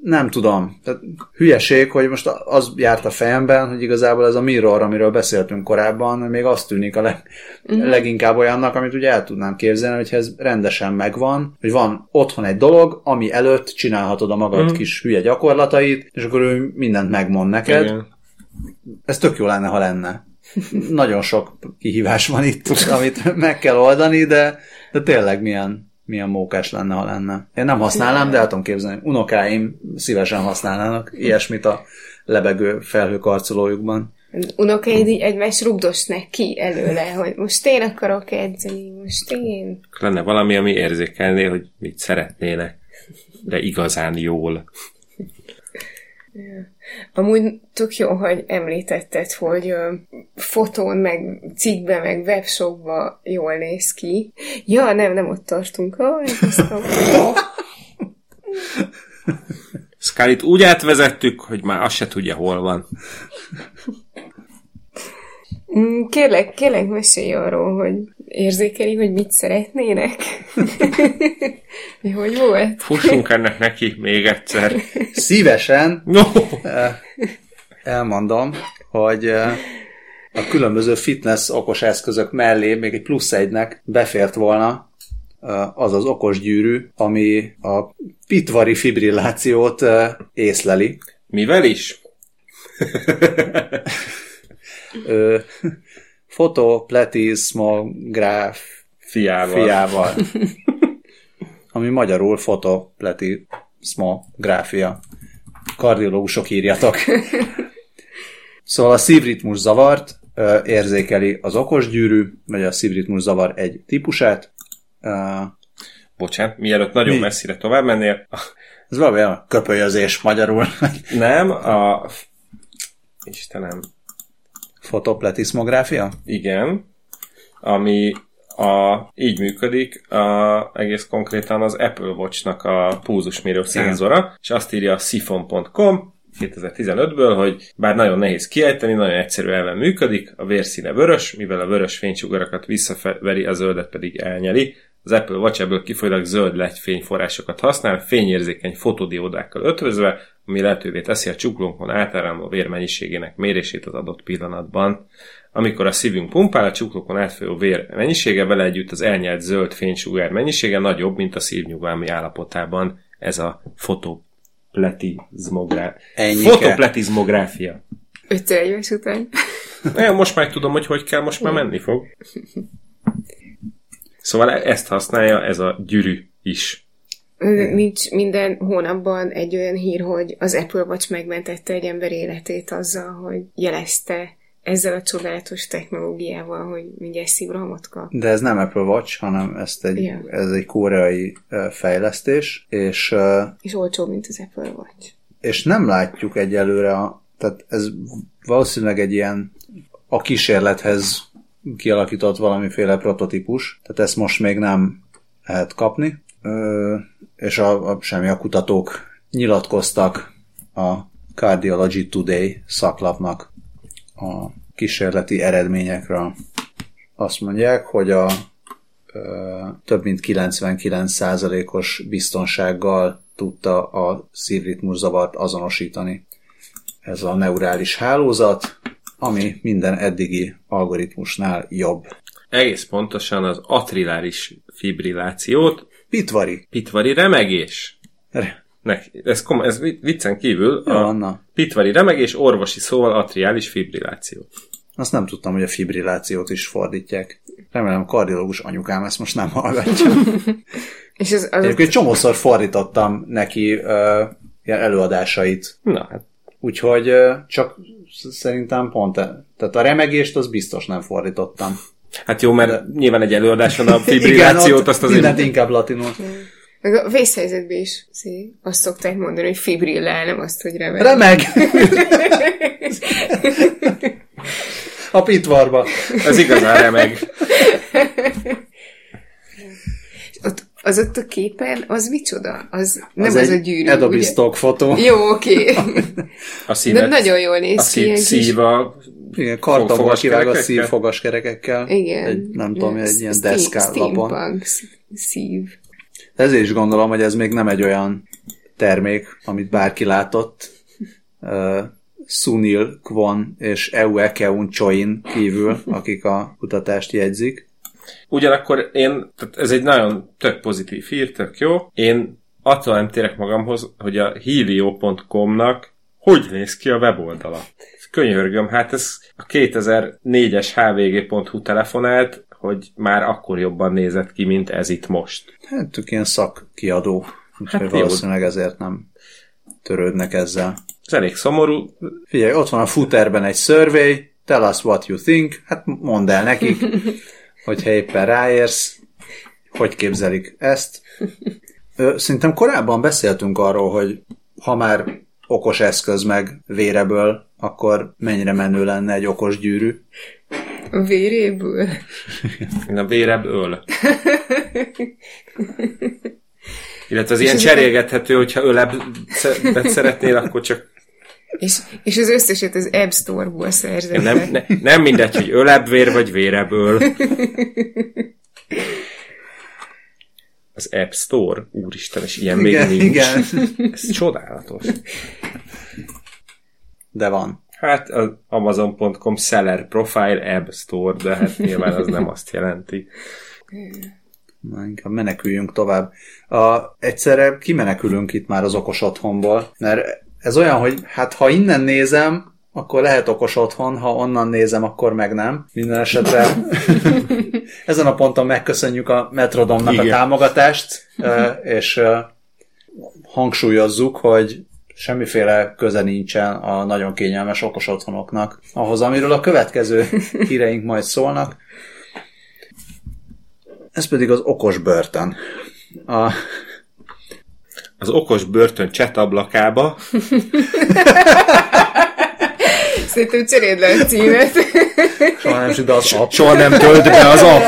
Nem tudom. Tehát hülyeség, hogy most az járt a fejemben, hogy igazából ez a mirror, amiről beszéltünk korábban, még azt tűnik a leg, uh-huh. leginkább olyannak, amit ugye el tudnám képzelni, hogy ez rendesen megvan, hogy van otthon egy dolog, ami előtt csinálhatod a magad uh-huh. kis hülye gyakorlatait, és akkor ő mindent megmond neked. Igen. Ez tök jó lenne, ha lenne. Nagyon sok kihívás van itt, amit meg kell oldani, de, de tényleg milyen, milyen mókás lenne, ha lenne. Én nem használnám, de el tudom képzelni. Unokáim szívesen használnának ilyesmit a lebegő felhőkarcolójukban.
Unokáid így egymás rugdosnak ki előle, hogy most én akarok edzeni, most én.
Lenne valami, ami érzékelné, hogy mit szeretnének, de igazán jól.
Amúgy tök jó, hogy említetted, hogy ö, fotón, meg cikkbe, meg webshopba jól néz ki. Ja, nem, nem ott tartunk. Oh,
Scarlett úgy átvezettük, hogy már azt se tudja, hol van.
Mm, kérlek, kérlek, mesélj arról, hogy érzékeli, hogy mit szeretnének. Mi hogy volt?
Fussunk ennek neki még egyszer.
Szívesen
No.
elmondom, hogy eh, a különböző fitness okos eszközök mellé még egy plusz egynek befért volna eh, az az okos gyűrű, ami a pitvari fibrillációt eh, észleli.
Mivel is?
Ö, Fotopletiszmográf
Fiával.
fiával. ami magyarul fotopletiszmográfia. Kardiológusok írjatok. Szóval a szívritmus zavart érzékeli az okos gyűrű, vagy a szívritmus zavar egy típusát.
Bocsánat, mielőtt nagyon
Mi?
messzire tovább mennél.
ez valami olyan köpölyözés magyarul.
Nem, a... Istenem,
Fotopletiszmográfia?
igen, ami a, így működik a, egész konkrétan az Apple Watch-nak a pulzusmérő szenzora, és azt írja a sifon.com 2015-ből, hogy bár nagyon nehéz kiejteni, nagyon egyszerű elven működik, a vérszíne vörös, mivel a vörös fénysugarakat visszaveri, a zöldet pedig elnyeli. Az Apple Watch ebből kifolyólag zöld LED fényforrásokat használ, fényérzékeny fotodiódákkal ötvözve, ami lehetővé teszi a csuklónkon átáramló vér mennyiségének mérését az adott pillanatban. Amikor a szívünk pumpál, a csuklókon átfolyó vér mennyisége vele együtt az elnyelt zöld fénysugár mennyisége nagyobb, mint a szívnyugalmi állapotában. Ez a fotopletizmográfia.
Ennyike.
Fotopletizmográfia.
Öt éves után.
Ja, most már tudom, hogy hogy kell, most már menni fog. Szóval ezt használja ez a gyűrű is.
Nincs minden hónapban egy olyan hír, hogy az Apple Watch megmentette egy ember életét azzal, hogy jelezte ezzel a csodálatos technológiával, hogy mindjárt szívrohamot kap.
De ez nem Apple Watch, hanem ezt egy,
Igen.
ez egy koreai fejlesztés, és,
És olcsóbb, mint az Apple Watch.
és nem látjuk egyelőre, a, tehát ez valószínűleg egy ilyen a kísérlethez kialakított valamiféle prototípus, tehát ezt most még nem lehet kapni, Ö, és a, a, semmi a kutatók nyilatkoztak a Cardiology Today szaklapnak a kísérleti eredményekről. Azt mondják, hogy a ö, több mint 99%-os biztonsággal tudta a szívritmuszavart azonosítani. Ez a neurális hálózat, ami minden eddigi algoritmusnál jobb.
Egész pontosan az atriláris fibrillációt,
Pitvari.
pitvari remegés. Neki, ez, kom- ez vi- viccen kívül
Ja,
a
Anna.
pitvari remegés orvosi szóval atriális fibrilláció.
Azt nem tudtam, hogy a fibrillációt is fordítják. Remélem kardiológus anyukám ezt most nem hallgatja.
És az, az
Egyébként csomószor fordítottam neki uh, ilyen előadásait.
Na, hát
Úgyhogy csak sz- szerintem pont, e- tehát a remegést az biztos nem fordítottam.
Hát jó, mert
De-
nyilván egy előadáson a fibrillációt azt azért...
mindent inkább latinul.
meg a vészhelyzetben is szé, azt szokták mondani, hogy fibrillál, nem azt, hogy remeg.
Remeg! a pitvarba.
Ez igazán remeg.
Az ott a képen, az micsoda? Az nem az,
egy
az a gyűrű,
Adobe
ugye?
stock fotó.
Jó, oké.
A szívet,
De nagyon jól néz
a
ki.
szív, szív a...
Igen, kartonból
Fogaskerekekkel?
kivágott szívfogaskerekekkel.
Igen.
Egy, nem tudom, egy ilyen
Steam-
deszkálapon.
Szív.
Ezért is gondolom, hogy ez még nem egy olyan termék, amit bárki látott. Uh, Sunil Kwon és Ewe Keun Choin kívül, akik a kutatást jegyzik.
Ugyanakkor én, tehát ez egy nagyon tök pozitív hír, tök jó. Én attól nem térek magamhoz, hogy a helio.com-nak hogy néz ki a weboldala. Könyörgöm, hát ez a 2004-es hvg.hu telefonált, hogy már akkor jobban nézett ki, mint ez itt most.
Hát ők ilyen szakkiadó, úgyhogy
Hát jó.
valószínűleg ezért nem törődnek ezzel.
Ez elég szomorú.
Figyelj, ott van a footerben egy survey, tell us what you think, hát mondd el nekik, hogyha éppen ráérsz, hogy képzelik ezt. Szerintem korábban beszéltünk arról, hogy ha már okos eszköz meg véreből, akkor mennyire menő lenne egy okos gyűrű.
A véréből.
A vérebb öl. Illetve az ilyen cserélgethető, hogyha ölebbet szeretnél, akkor csak
És, és az összeset az App Store-ból szerzett.
nem, ne, nem mindegy, hogy ölebbvér vagy véreből. Az App Store, úristen, és ilyen még
Igen,
nincs.
igen.
Ez csodálatos.
De van.
Hát az Amazon.com seller profile App Store, de hát nyilván az nem azt jelenti.
Na, inkább meneküljünk tovább. A, egyszerre kimenekülünk itt már az okos otthonból, mert ez olyan, hogy hát ha innen nézem, akkor lehet okos otthon, ha onnan nézem, akkor meg nem. Minden esetre ezen a ponton megköszönjük a Metrodomnak
Igen.
a támogatást, és hangsúlyozzuk, hogy semmiféle köze nincsen a nagyon kényelmes okos otthonoknak, ahhoz, amiről a következő híreink majd szólnak. Ez pedig az okos börtön. A,
Az okos börtön csetablakába
Szerintem cseréld le a címet.
soha nem süt az app.
soha nem tölt be az app.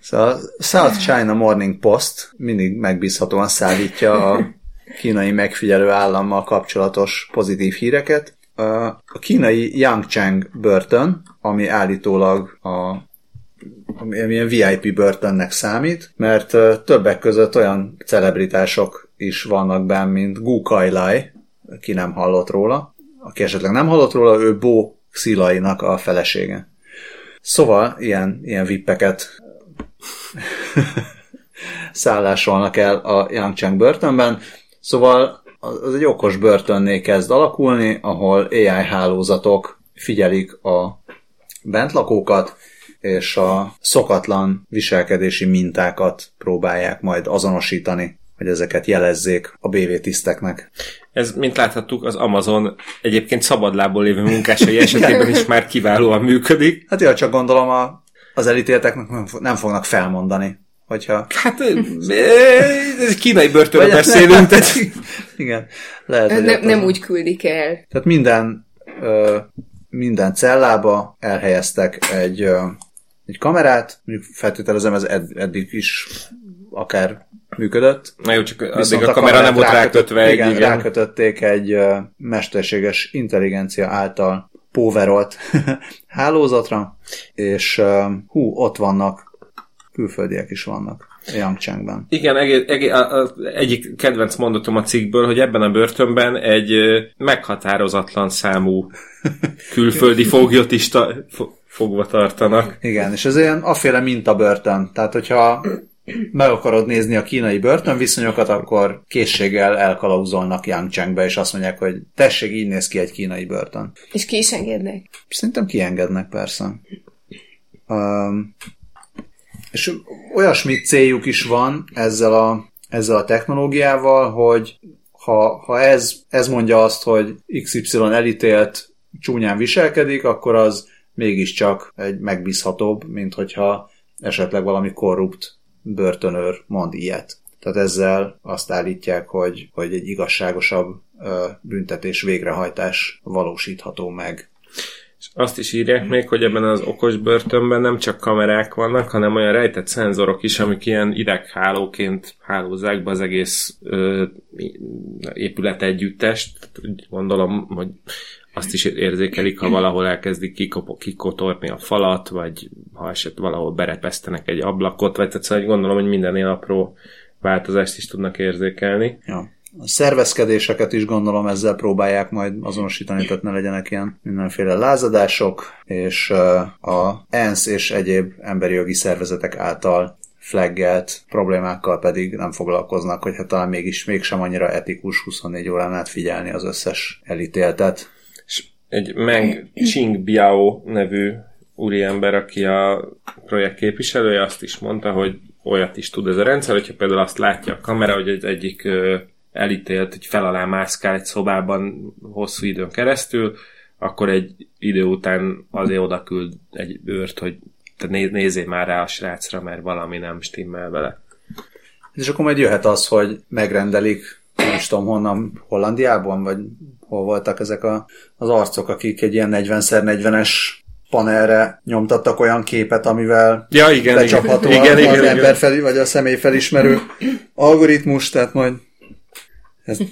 Szóval a South China Morning Post mindig megbízhatóan szállítja a kínai megfigyelő állammal kapcsolatos pozitív híreket. A kínai Yangcheng börtön, ami állítólag a ilyen VIP börtönnek számít, mert többek között olyan celebritások is vannak benn, mint Gu Kailai, ki nem hallott róla. Aki esetleg nem hallott róla, ő Bo Xilainak a felesége. Szóval ilyen, ilyen vippeket szállásolnak el a Yangcheng börtönben. Szóval az egy okos börtönné kezd alakulni, ahol AI hálózatok figyelik a bentlakókat, és a szokatlan viselkedési mintákat próbálják majd azonosítani, hogy ezeket jelezzék a BV tiszteknek.
Ez, mint láthattuk, az Amazon egyébként szabadlából lévő munkásai esetében is már kiválóan működik.
Hát jó, csak gondolom a, az elítélteknek nem fognak felmondani hogyha...
Hát, ez kínai börtönről beszélünk, tehát...
Igen, lehet, hogy
nem, nem úgy küldik el.
Tehát minden, ö, minden cellába elhelyeztek egy, ö, egy kamerát, mondjuk feltételezem ez ed- eddig is akár működött.
Na jó, csak addig a, a kamera nem volt rákötve
egy, igen, igen. rákötötték egy uh, mesterséges intelligencia által póverolt hálózatra, és uh, hú, ott vannak külföldiek is vannak Yangchangban.
Igen, egy, egy, egyik kedvenc mondatom a cikkből, hogy ebben a börtönben egy meghatározatlan számú külföldi foglyot is ta, fogva tartanak.
Igen, és ez ilyen aféle börtön. Tehát, hogyha meg akarod nézni a kínai börtönviszonyokat, akkor készséggel elkalauzolnak Yangchangbe, és azt mondják, hogy tessék, így néz ki egy kínai börtön.
És ki is engednek?
Szerintem kiengednek, persze. Um, és olyasmi céljuk is van ezzel a, ezzel a technológiával, hogy ha, ha ez, ez mondja azt, hogy XY elítélt csúnyán viselkedik, akkor az mégiscsak egy megbízhatóbb, mint hogyha esetleg valami korrupt börtönőr mond ilyet. Tehát ezzel azt állítják, hogy, hogy egy igazságosabb büntetés végrehajtás valósítható meg.
Azt is írják még, hogy ebben az okos börtönben nem csak kamerák vannak, hanem olyan rejtett szenzorok is, amik ilyen ideghálóként hálózzák be az egész ö, épület együttest. Gondolom, hogy azt is érzékelik, ha valahol elkezdik kikop- kikotorni a falat, vagy ha eset valahol berepesztenek egy ablakot, vagy tehát szóval gondolom, hogy minden ilyen apró változást is tudnak érzékelni.
Ja a szervezkedéseket is gondolom ezzel próbálják majd azonosítani, tehát ne legyenek ilyen mindenféle lázadások, és a ENSZ és egyéb emberi jogi szervezetek által flaggelt problémákkal pedig nem foglalkoznak, hogy hát talán mégis mégsem annyira etikus 24 órán át figyelni az összes elítéltet.
És egy Meng Biao nevű úriember, aki a projekt képviselője, azt is mondta, hogy olyat is tud ez a rendszer, hogyha például azt látja a kamera, hogy egy egyik elítélt, hogy fel alá mászkál egy szobában hosszú időn keresztül, akkor egy idő után azért oda küld egy őrt, hogy te nézzél már rá a srácra, mert valami nem stimmel vele.
És akkor majd jöhet az, hogy megrendelik, nem is tudom honnan, Hollandiában, vagy hol voltak ezek a, az arcok, akik egy ilyen 40x40-es panelre nyomtattak olyan képet, amivel
ja, igen, becsapható
igen, igen, igen, az igen, ember fel, vagy a személy felismerő algoritmus, tehát majd ezt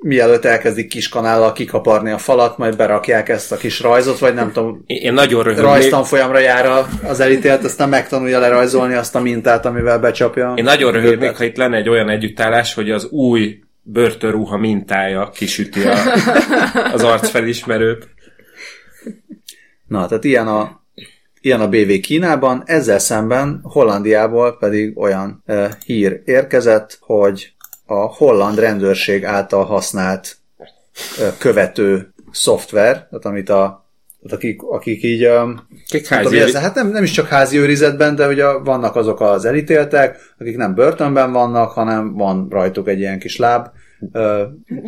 mielőtt elkezdik kis kanállal kikaparni a falat, majd berakják ezt a kis rajzot, vagy nem tudom,
én nagyon röhögnék.
rajztanfolyamra jár az elítélt, aztán megtanulja lerajzolni azt a mintát, amivel becsapja.
Én nagyon röhögnék, ha itt lenne egy olyan együttállás, hogy az új börtönruha mintája kisüti a, az arcfelismerőt.
Na, tehát ilyen a, ilyen a BV Kínában, ezzel szemben Hollandiából pedig olyan e, hír érkezett, hogy a holland rendőrség által használt követő szoftver, tehát amit a tehát akik, akik így...
Kik házi tudom,
hát nem, nem is csak házi őrizetben, de ugye vannak azok az elítéltek, akik nem börtönben vannak, hanem van rajtuk egy ilyen kis láb,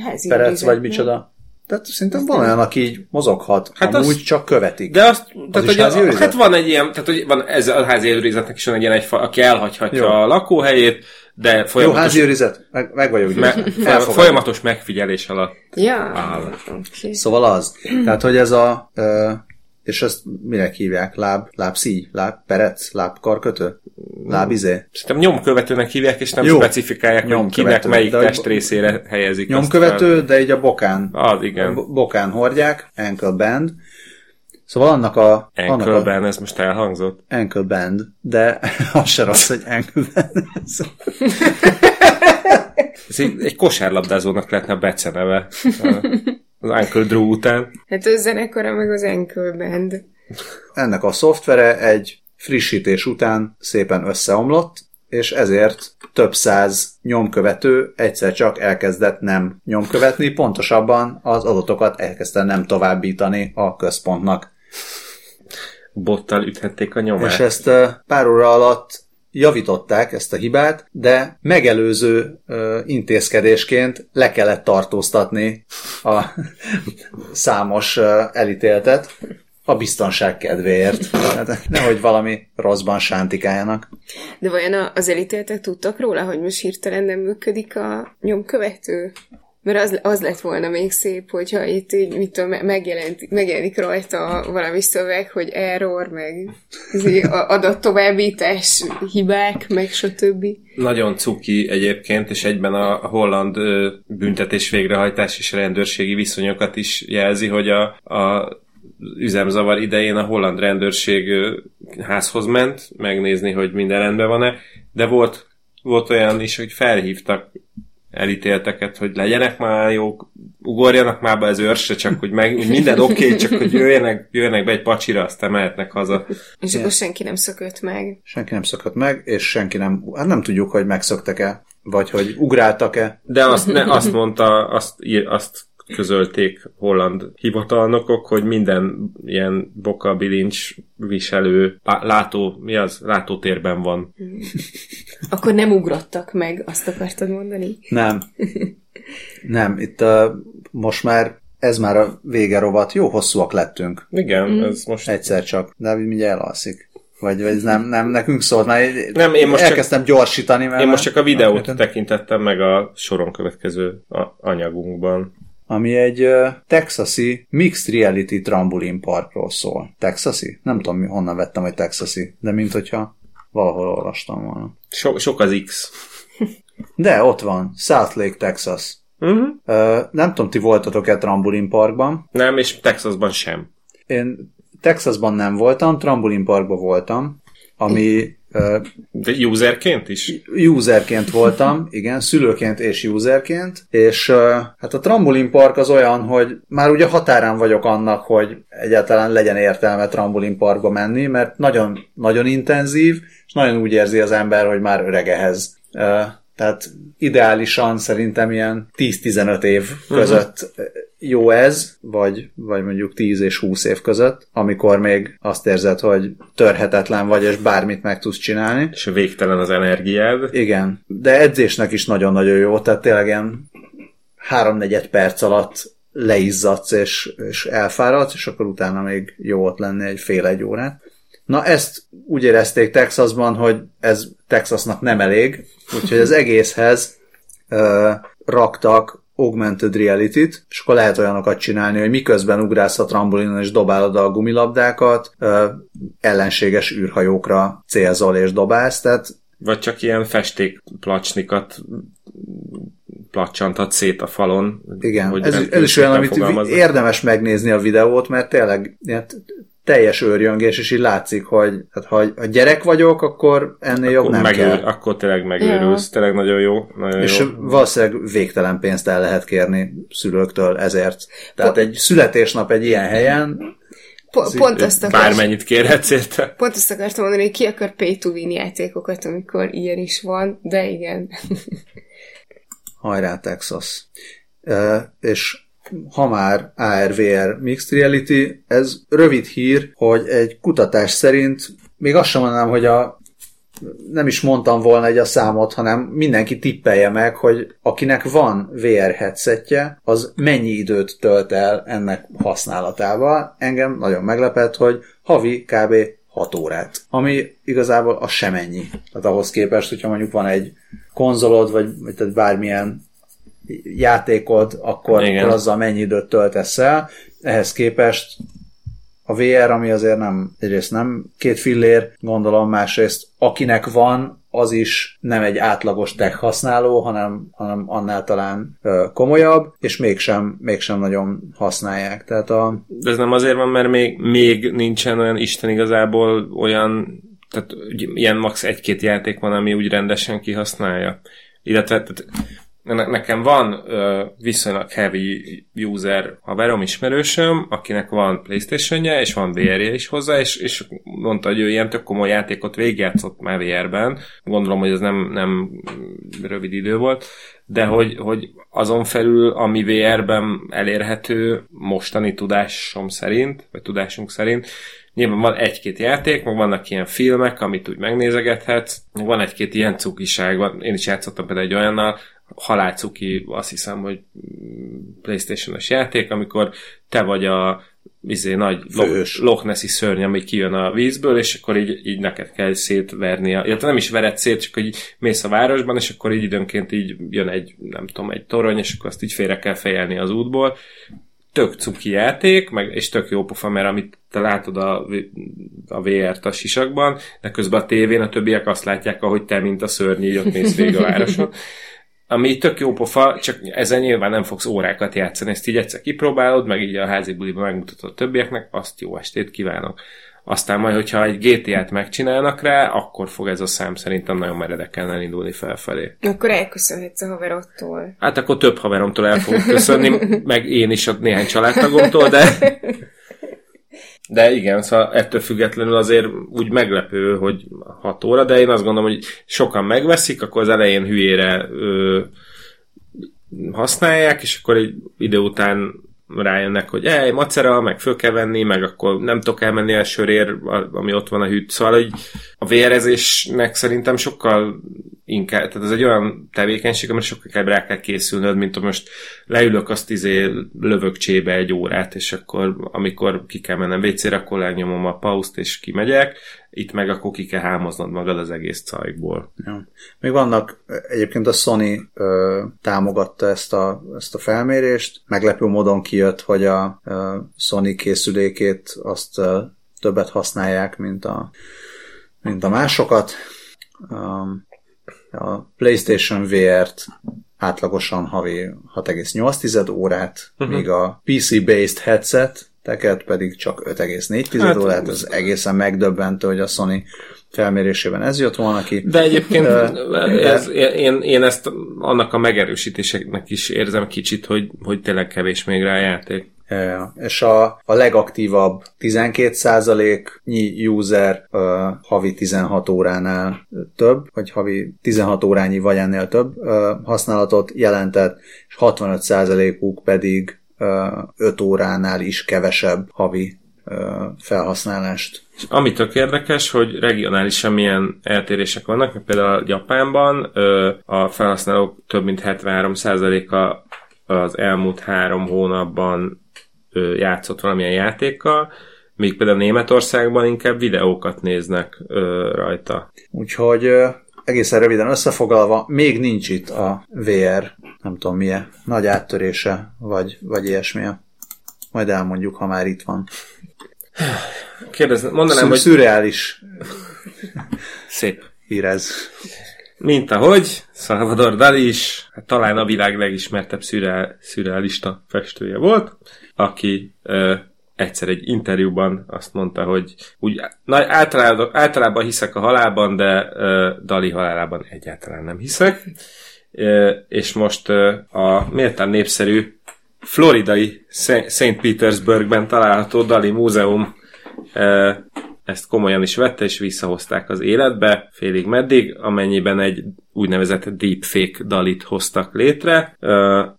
házi perec őrizet, vagy micsoda. Tehát szerintem van olyan, aki így mozoghat, hát amúgy az, csak követik.
De azt, tehát, hogy a, hát van egy ilyen, tehát hogy van ez a házi őrizetnek is van egy ilyen, egy, aki elhagyhatja Jó. a lakóhelyét, de
folyamatos... Jó, házi őrizet, meg, meg vagyok
me, Folyamatos megfigyelés alatt
ja, áll.
Okay. Szóval az. Tehát, hogy ez a... és ezt minek hívják? Láb, láb szíj, láb perec, láb karkötő? Lábizé?
Szerintem nyomkövetőnek hívják, és nem
Jó.
specifikálják, hogy
Nyomkövető.
kinek melyik
De hogy-
testrészére helyezik.
Nyomkövető, de így a bokán.
Az, igen.
bo- bokán hordják, ankle band. Szóval annak a... annak a
Ankle ez most elhangzott.
ankle band, de az se rossz, hogy ankle band.
Ez egy, egy kosárlabdázónak lehetne a beceneve. Az Uncle Drew után.
Hát az zenekara meg az Ankle Band.
Ennek a szoftvere egy frissítés után szépen összeomlott, és ezért több száz nyomkövető egyszer csak elkezdett nem nyomkövetni, pontosabban az adatokat elkezdte nem továbbítani a központnak.
Bottal üthették a nyomát.
És ezt ö, pár óra alatt javították ezt a hibát, de megelőző ö, intézkedésként le kellett tartóztatni a számos ö, elítéltet a biztonság kedvéért. Tehát nehogy valami rosszban sántikáljanak.
De vajon az elítéltek tudtak róla, hogy most hirtelen nem működik a nyomkövető? Mert az, az lett volna még szép, hogyha itt így, mit tudom, me- megjelent, megjelenik rajta valami szöveg, hogy error, meg izé, a- adattovábbítás, hibák, meg stb.
Nagyon cuki egyébként, és egyben a holland büntetés végrehajtás és rendőrségi viszonyokat is jelzi, hogy a, a üzemzavar idején a holland rendőrség házhoz ment, megnézni, hogy minden rendben van-e, de volt, volt olyan is, hogy felhívtak elítélteket, hogy legyenek már jók, ugorjanak már be az őrsre, csak hogy meg, hogy minden oké, okay, csak hogy jöjjenek, jöjjenek be egy pacsira, aztán mehetnek haza.
És akkor senki nem szökött meg.
Senki nem szakadt meg, és senki nem, hát nem tudjuk, hogy megszöktek-e, vagy hogy ugráltak-e.
De azt, ne, azt mondta, azt, azt közölték holland hivatalnokok, hogy minden ilyen boka bilincs viselő lá- látó, mi az? Látótérben van.
Akkor nem ugrottak meg, azt akartad mondani?
Nem. Nem, itt uh, most már ez már a vége rovat. Jó hosszúak lettünk.
Igen, mm. ez most...
Egyszer csak. Dávid mindjárt elalszik. Vagy, vagy nem, nem nekünk szólt, már
Nem, én most csak-
elkezdtem gyorsítani, mert
Én most csak a videót tekintettem meg a soron következő anyagunkban.
Ami egy texasi mixed reality trambolin parkról szól. Texasi? Nem tudom, honnan vettem, hogy texasi, de mint hogyha valahol olvastam volna.
So, sok az X.
De ott van, South Lake, Texas.
Uh-huh.
Uh, nem tudom, ti voltatok-e trambolin parkban?
Nem, és Texasban sem.
Én Texasban nem voltam, trambolin parkban voltam, ami
De userként is?
userként voltam, igen, szülőként és userként, és hát a trambolin park az olyan, hogy már ugye határán vagyok annak, hogy egyáltalán legyen értelme trambolin parkba menni, mert nagyon, nagyon intenzív, és nagyon úgy érzi az ember, hogy már öreg ehhez. Uh, tehát ideálisan szerintem ilyen 10-15 év között uh-huh. jó ez, vagy, vagy mondjuk 10 és 20 év között, amikor még azt érzed, hogy törhetetlen vagy, és bármit meg tudsz csinálni.
És végtelen az energiád.
Igen, de edzésnek is nagyon-nagyon jó, tehát tényleg ilyen háromnegyed perc alatt leizzadsz és, és elfáradsz, és akkor utána még jó ott lenni egy fél-egy órát. Na ezt úgy érezték Texasban, hogy ez Texasnak nem elég, úgyhogy az egészhez ö, raktak augmented reality-t, és akkor lehet olyanokat csinálni, hogy miközben ugrálsz a trambolinen és dobálod a gumilabdákat, ö, ellenséges űrhajókra célzol és dobálsz, tehát
Vagy csak ilyen festékplacsnikat placsantat szét a falon.
Igen, ez, ez is olyan, amit érdemes megnézni a videót, mert tényleg ilyen t- teljes őrjöngés, és így látszik, hogy hát, ha a gyerek vagyok, akkor ennél jobb
akkor,
nem
megőr,
kell.
akkor tényleg megőrülsz. Tényleg nagyon jó. Nagyon
És
jó.
valószínűleg végtelen pénzt el lehet kérni szülőktől ezért. Tehát
Po-
egy születésnap egy ilyen helyen,
Po- pont, azt akar,
Bármennyit kérhetsz érte.
pont azt akartam mondani, hogy ki akar pay to win játékokat, amikor ilyen is van, de igen.
hajrá Texas. Uh, és ha már ARVR Mixed Reality, ez rövid hír, hogy egy kutatás szerint, még azt sem mondanám, hogy a nem is mondtam volna egy a számot, hanem mindenki tippelje meg, hogy akinek van VR headsetje, az mennyi időt tölt el ennek használatával. Engem nagyon meglepett, hogy havi kb. 6 órát, ami igazából az sem ennyi. Tehát ahhoz képest, hogyha mondjuk van egy konzolod, vagy, vagy tehát bármilyen játékod, akkor,
Igen.
akkor azzal mennyi időt töltesz el. Ehhez képest a VR, ami azért nem, egyrészt nem két fillér, gondolom, másrészt akinek van, az is nem egy átlagos tech használó, hanem, hanem annál talán ö, komolyabb, és mégsem, mégsem nagyon használják. Tehát a...
De ez nem azért van, mert még, még nincsen olyan Isten igazából olyan, tehát ilyen max. egy-két játék van, ami úgy rendesen kihasználja. Illetve tehát nekem van ö, viszonylag heavy user haverom, ismerősöm, akinek van Playstation-je, és van VR-je is hozzá, és, és mondta, hogy ő ilyen tök komoly játékot végigjátszott már VR-ben. Gondolom, hogy ez nem, nem rövid idő volt, de hogy, hogy azon felül, ami VR-ben elérhető mostani tudásom szerint, vagy tudásunk szerint, Nyilván van egy-két játék, meg vannak ilyen filmek, amit úgy megnézegethetsz, van egy-két ilyen cukiság, én is játszottam például egy olyannal, halálcuki, azt hiszem, hogy Playstation-os játék, amikor te vagy a izé, nagy Loch, Loch Nessi szörny, ami kijön a vízből, és akkor így, így neked kell szétverni. Illetve nem is vered szét, csak hogy mész a városban, és akkor így időnként így jön egy, nem tudom, egy torony, és akkor azt így félre kell fejelni az útból. Tök cuki játék, meg, és tök jó pofa, mert amit te látod a, a VR-t a sisakban, de közben a tévén a többiek azt látják, ahogy te, mint a szörny, így ott mész végig a városon ami tök jó pofa, csak ezen nyilván nem fogsz órákat játszani, ezt így egyszer kipróbálod, meg így a házi buliban megmutatod a többieknek, azt jó estét kívánok. Aztán majd, hogyha egy GTA-t megcsinálnak rá, akkor fog ez a szám szerintem nagyon meredeken elindulni felfelé.
Akkor elköszönhetsz a haverottól.
Hát akkor több haveromtól el fogok köszönni, meg én is a néhány családtagomtól, de de igen, szóval ettől függetlenül azért úgy meglepő, hogy 6 óra, de én azt gondolom, hogy sokan megveszik, akkor az elején hülyére ö, használják, és akkor egy idő után rájönnek, hogy ej, macera, meg föl kell venni, meg akkor nem tudok elmenni a sörér, ami ott van a hűt. Szóval hogy a vérezésnek szerintem sokkal inkább, tehát ez egy olyan tevékenység, amire sokkal inkább rá kell készülnöd, mint hogy most leülök, azt izé lövök csébe egy órát, és akkor amikor ki kell mennem WC-re, akkor lenyomom a pauszt, és kimegyek, itt meg akkor ki kell hámoznod magad az egész cajkból.
Ja. Még vannak, egyébként a Sony ö, támogatta ezt a, ezt a felmérést, meglepő módon kijött, hogy a ö, Sony készülékét azt ö, többet használják, mint a, mint a másokat. A PlayStation VR-t átlagosan havi 6,8 órát, uh-huh. míg a PC-based headset teket pedig csak 5,4 hát, órát, ez egészen megdöbbentő, hogy a Sony felmérésében ez jött volna ki.
De egyébként ez, én, én ezt annak a megerősítéseknek is érzem kicsit, hogy, hogy tényleg kevés még rá játék.
Ja, és a, a legaktívabb 12%-nyi user uh, havi 16 óránál több, vagy havi 16 órányi vagy ennél több uh, használatot jelentett, és 65%-uk pedig 5 óránál is kevesebb havi felhasználást.
És ami tök érdekes, hogy regionálisan milyen eltérések vannak, például Japánban a felhasználók több mint 73%-a az elmúlt három hónapban játszott valamilyen játékkal, míg például Németországban inkább videókat néznek ö, rajta.
Úgyhogy egészen röviden összefoglalva, még nincs itt a VR, nem tudom milyen, nagy áttörése, vagy, vagy ilyesmi. Majd elmondjuk, ha már itt van.
Kérdez, mondanám, Szür-
hogy... Szürreális.
Szép.
Hírez.
Mint ahogy Salvador Dali is, hát talán a világ legismertebb szürrealista festője volt, aki ö, egyszer egy interjúban azt mondta, hogy úgy, na, általában, általában hiszek a halálban, de ö, Dali halálában egyáltalán nem hiszek. Ö, és most ö, a méltán népszerű floridai St. Petersburgben található Dali Múzeum ö, ezt komolyan is vette, és visszahozták az életbe, félig meddig, amennyiben egy úgynevezett deepfake dalit hoztak létre.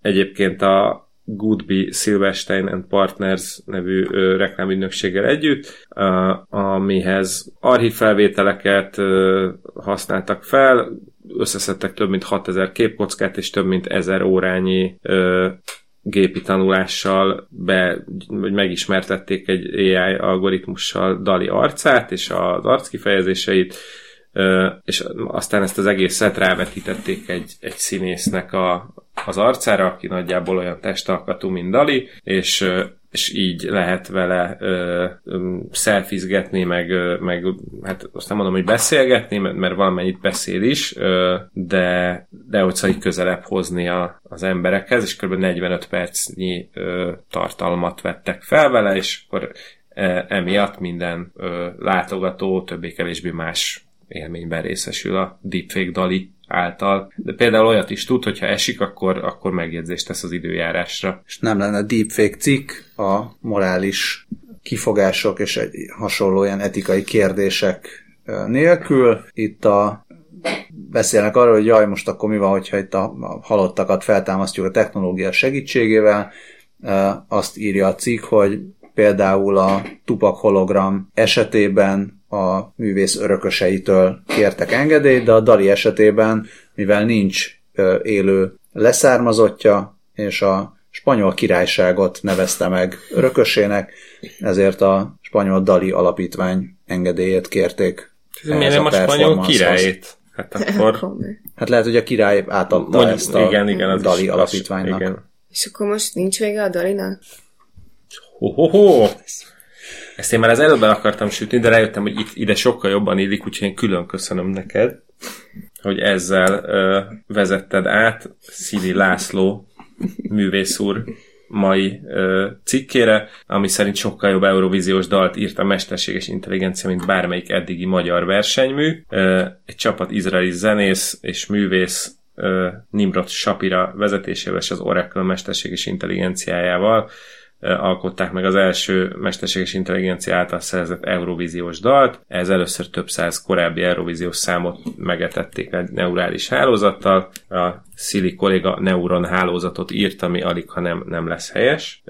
Egyébként a Goodby Silverstein and Partners nevű ö, reklámügynökséggel együtt, ö, amihez archívfelvételeket ö, használtak fel, összeszedtek több mint 6000 képkockát és több mint 1000 órányi ö, gépi tanulással be, vagy megismertették egy AI algoritmussal Dali arcát és az arckifejezéseit, és aztán ezt az egészet rávetítették egy, egy színésznek a, az arcára, aki nagyjából olyan testalkatú, mint Dali, és és így lehet vele ö, ö, szelfizgetni, meg, ö, meg hát azt nem mondom, hogy beszélgetni, mert, mert valamennyit beszél is, ö, de, de hogy szóval így közelebb hozni a, az emberekhez, és kb. 45 percnyi ö, tartalmat vettek fel vele, és akkor e, emiatt minden ö, látogató többé-kevésbé más élményben részesül a deepfake Dali által. De például olyat is tud, hogyha esik, akkor, akkor megjegyzést tesz az időjárásra.
És nem lenne deepfake cikk a morális kifogások és egy hasonló ilyen etikai kérdések nélkül. Itt a beszélnek arról, hogy jaj, most akkor mi van, hogyha itt a halottakat feltámasztjuk a technológia segítségével. Azt írja a cikk, hogy például a Tupac hologram esetében a művész örököseitől kértek engedélyt, de a Dali esetében, mivel nincs élő leszármazottja, és a spanyol királyságot nevezte meg örökösének, ezért a spanyol Dali alapítvány engedélyét kérték.
Miért nem a, a spanyol királyét?
Hát akkor... Hát lehet, hogy a király átadta Mondjuk, ezt a igen, igen, az Dali is, alapítványnak. Igen.
És akkor most nincs vége a Dalinak?
Ho-ho-ho! Ezt én már az előbb el akartam sütni, de rájöttem, hogy itt, ide sokkal jobban illik, úgyhogy én külön köszönöm neked, hogy ezzel ö, vezetted át Szili László művész úr mai ö, cikkére, ami szerint sokkal jobb Eurovíziós dalt írt a mesterséges intelligencia, mint bármelyik eddigi magyar versenymű. Ö, egy csapat izraeli zenész és művész Nimrod Shapira vezetésével és az Oracle mesterséges intelligenciájával alkották meg az első mesterséges intelligencia által szerzett Eurovíziós dalt. Ez először több száz korábbi Eurovíziós számot megetették egy neurális hálózattal. A Szili kolléga neuron hálózatot írt, ami alig, ha nem, nem lesz helyes,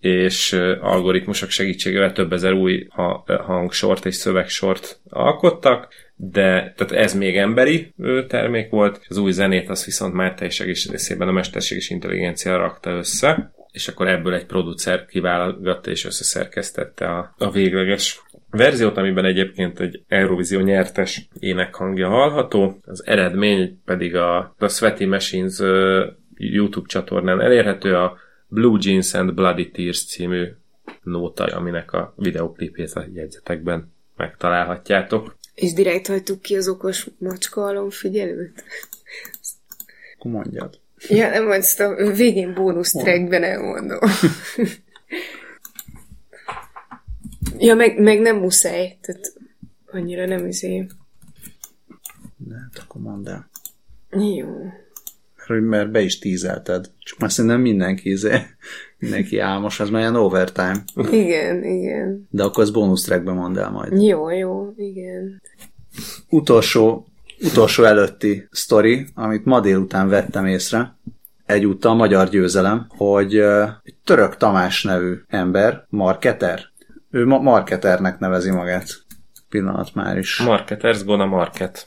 és algoritmusok segítségével több ezer új hangsort és szövegsort alkottak, de tehát ez még emberi termék volt, az új zenét az viszont már teljes egész részében a mesterséges intelligencia rakta össze és akkor ebből egy producer kiválogatta és összeszerkesztette a, a végleges verziót, amiben egyébként egy Eurovision nyertes énekhangja hallható. Az eredmény pedig a, a Sweaty Machines YouTube csatornán elérhető a Blue Jeans and Bloody Tears című nóta, aminek a videoklipét a jegyzetekben megtalálhatjátok.
És direkt hagytuk ki az okos macska figyelőt?
Akkor mondjad.
Ja, nem, ezt a végén bónusz trackben elmondom. ja, meg, meg nem muszáj, tehát annyira nem izé.
De hát akkor mondd el.
Jó.
Mert, mert be is tízelted. Csak már szerintem mindenki izé, mindenki álmos, ez már ilyen overtime.
Igen, igen.
De akkor az bónusz trackben mondd el majd.
Jó, jó, igen.
Utolsó utolsó előtti sztori, amit ma délután vettem észre, egyúttal magyar győzelem, hogy egy török Tamás nevű ember, marketer, ő ma- marketernek nevezi magát. Pillanat már is.
Marketers gonna market.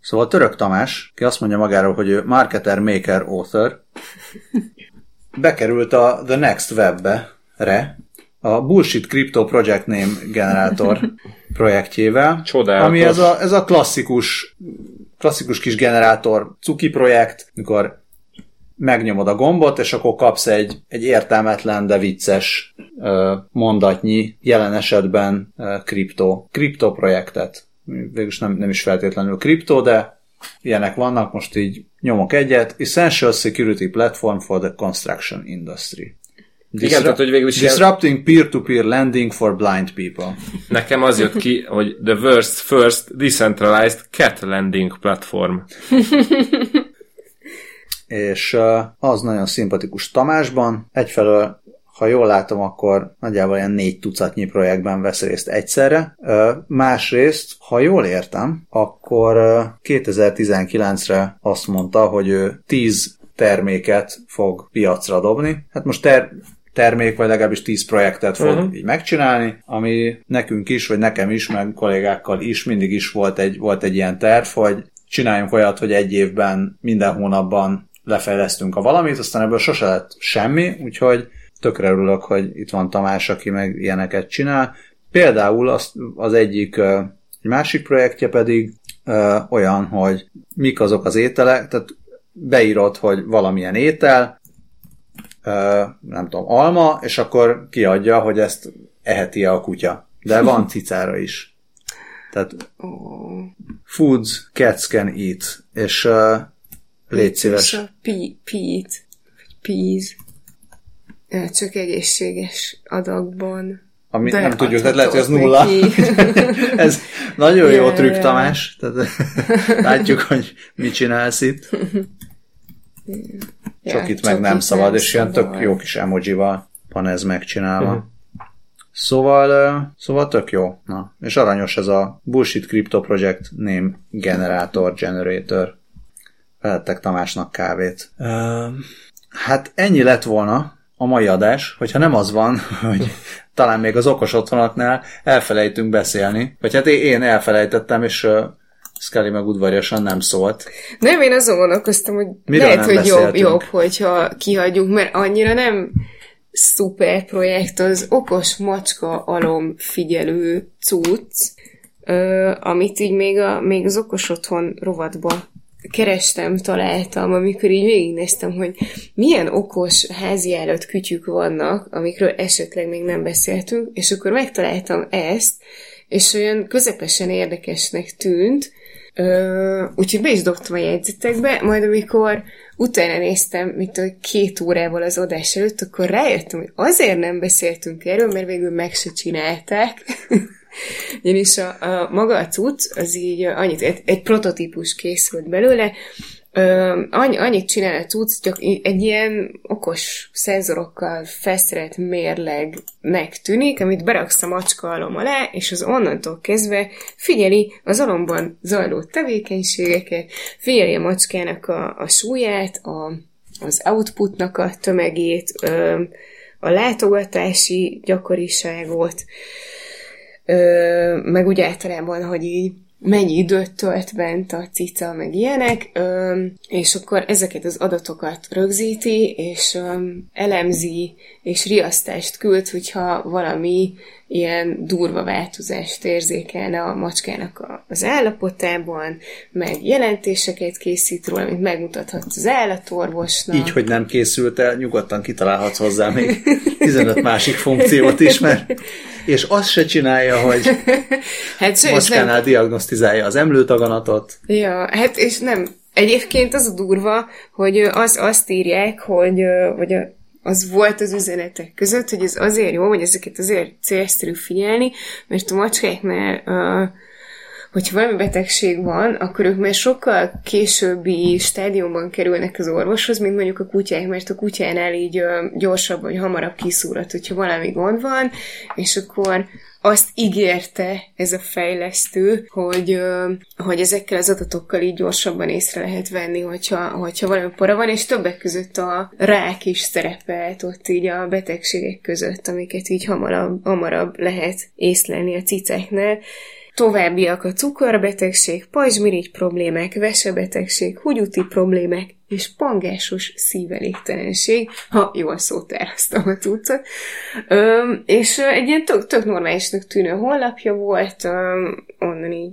Szóval török Tamás, ki azt mondja magáról, hogy ő marketer, maker, author, bekerült a The Next Webbe, re, a Bullshit Crypto Project Name Generator projektjével,
Csodálatos.
ami ez a, ez a klasszikus, klasszikus kis generátor cuki projekt, mikor megnyomod a gombot, és akkor kapsz egy, egy értelmetlen, de vicces mondatnyi, jelen esetben kripto, kripto projektet. Végülis nem, nem is feltétlenül kripto, de ilyenek vannak, most így nyomok egyet. Essential Security Platform for the Construction Industry.
Disrupt- Igen, tehát, hogy végül is
Disrupting peer-to-peer lending for blind people.
Nekem az jött ki, hogy the worst first decentralized cat lending platform.
és az nagyon szimpatikus Tamásban. Egyfelől ha jól látom, akkor nagyjából ilyen négy tucatnyi projektben vesz részt egyszerre. Másrészt, ha jól értem, akkor 2019-re azt mondta, hogy ő 10 terméket fog piacra dobni. Hát most ter- termék, vagy legalábbis 10 projektet fog uh-huh. így megcsinálni, ami nekünk is, vagy nekem is, meg kollégákkal is mindig is volt egy, volt egy ilyen terv, hogy csináljunk olyat, hogy egy évben, minden hónapban lefejlesztünk a valamit, aztán ebből sose lett semmi, úgyhogy tökre örülök, hogy itt van Tamás, aki meg ilyeneket csinál. Például az, az egyik, egy másik projektje pedig ö, olyan, hogy mik azok az ételek, tehát beírod, hogy valamilyen étel, nem tudom, alma, és akkor kiadja, hogy ezt eheti a kutya. De van cicára is. Tehát
Ó,
foods cats can eat, és uh, légy
és
szíves.
a píz. Ja, Csak egészséges adagban.
Ami
De
nem tudjuk, tehát lehet, hogy az nulla. Ez nagyon jó
Ja,
trükk. Tamás. Tehát, látjuk, hogy mit csinálsz itt.
Ja,
Csak itt meg
csak
nem
itt
szabad,
nem
és ilyen tök
szabad.
jó kis emojival van ez megcsinálva.
Mhm.
Szóval, szóval tök jó. Na, és aranyos ez a Bullshit Crypto Project name generator generator. Vehettek Tamásnak kávét. Ö, hát ennyi lett volna a mai adás, hogyha nem az van, hogy talán még az okos otthonaknál elfelejtünk beszélni. Vagy hát én elfelejtettem, és Scully meg udvariasan nem szólt.
Nem, én azon gondolkoztam, hogy
Miről
lehet, hogy jobb,
beszéltünk?
jobb, hogyha kihagyjuk, mert annyira nem szuper projekt az okos macska alom figyelő cucc, ö, amit így még, a, még az okos otthon rovatba kerestem, találtam, amikor így végignéztem, hogy milyen okos háziállat kütyük vannak, amikről esetleg még nem beszéltünk, és akkor megtaláltam ezt, és olyan közepesen érdekesnek tűnt, Úgyhogy be is dobtam a jegyzetekbe, majd amikor utána néztem, mint a két órával az adás előtt, akkor rájöttem, hogy azért nem beszéltünk erről, mert végül meg se csinálták. Ugyanis a, a maga a cucc, az így annyit, egy, egy prototípus készült belőle, annyi, annyit csinál a cucc, csak egy ilyen okos szenzorokkal felszerelt mérlegnek tűnik, amit beraksz a macska alom alá, és az onnantól kezdve figyeli az alomban zajló tevékenységeket, figyeli a macskának a, a súlyát, a, az outputnak a tömegét, a látogatási gyakoriságot, meg úgy általában, hogy így mennyi időt tölt bent a cica, meg ilyenek, és akkor ezeket az adatokat rögzíti, és elemzi, és riasztást küld, hogyha valami ilyen durva változást érzékelne a macskának az állapotában, meg jelentéseket készít róla, amit megmutathatsz az állatorvosnak.
Így, hogy nem készült el, nyugodtan kitalálhatsz hozzá még 15 másik funkciót is, mert és azt se csinálja, hogy
hát sajnos nem,
macskánál diagnosztizálja az emlőtaganatot.
Ja, hát és nem. Egyébként az a durva, hogy az, azt írják, hogy, hogy a, az volt az üzenetek között, hogy ez azért jó, vagy ezeket azért célszerű figyelni, mert a macskáknál ö, hogyha valami betegség van, akkor ők már sokkal későbbi stádiumban kerülnek az orvoshoz, mint mondjuk a kutyák, mert a kutyánál így ö, gyorsabban, vagy hamarabb kiszúrat, hogyha valami gond van, és akkor azt ígérte ez a fejlesztő, hogy, hogy ezekkel az adatokkal így gyorsabban észre lehet venni, hogyha, hogyha valami para van, és többek között a rák is szerepelt ott így a betegségek között, amiket így hamarabb, hamarabb lehet észlelni a ciceknél. Továbbiak a cukorbetegség, pajzsmirigy problémák, vesebetegség, húgyúti problémák és pangásos szívelégtelenség, ha jól szót elhoztam a. Öm, és egy ilyen tök, tök normálisnak tűnő honlapja volt, öm, onnan így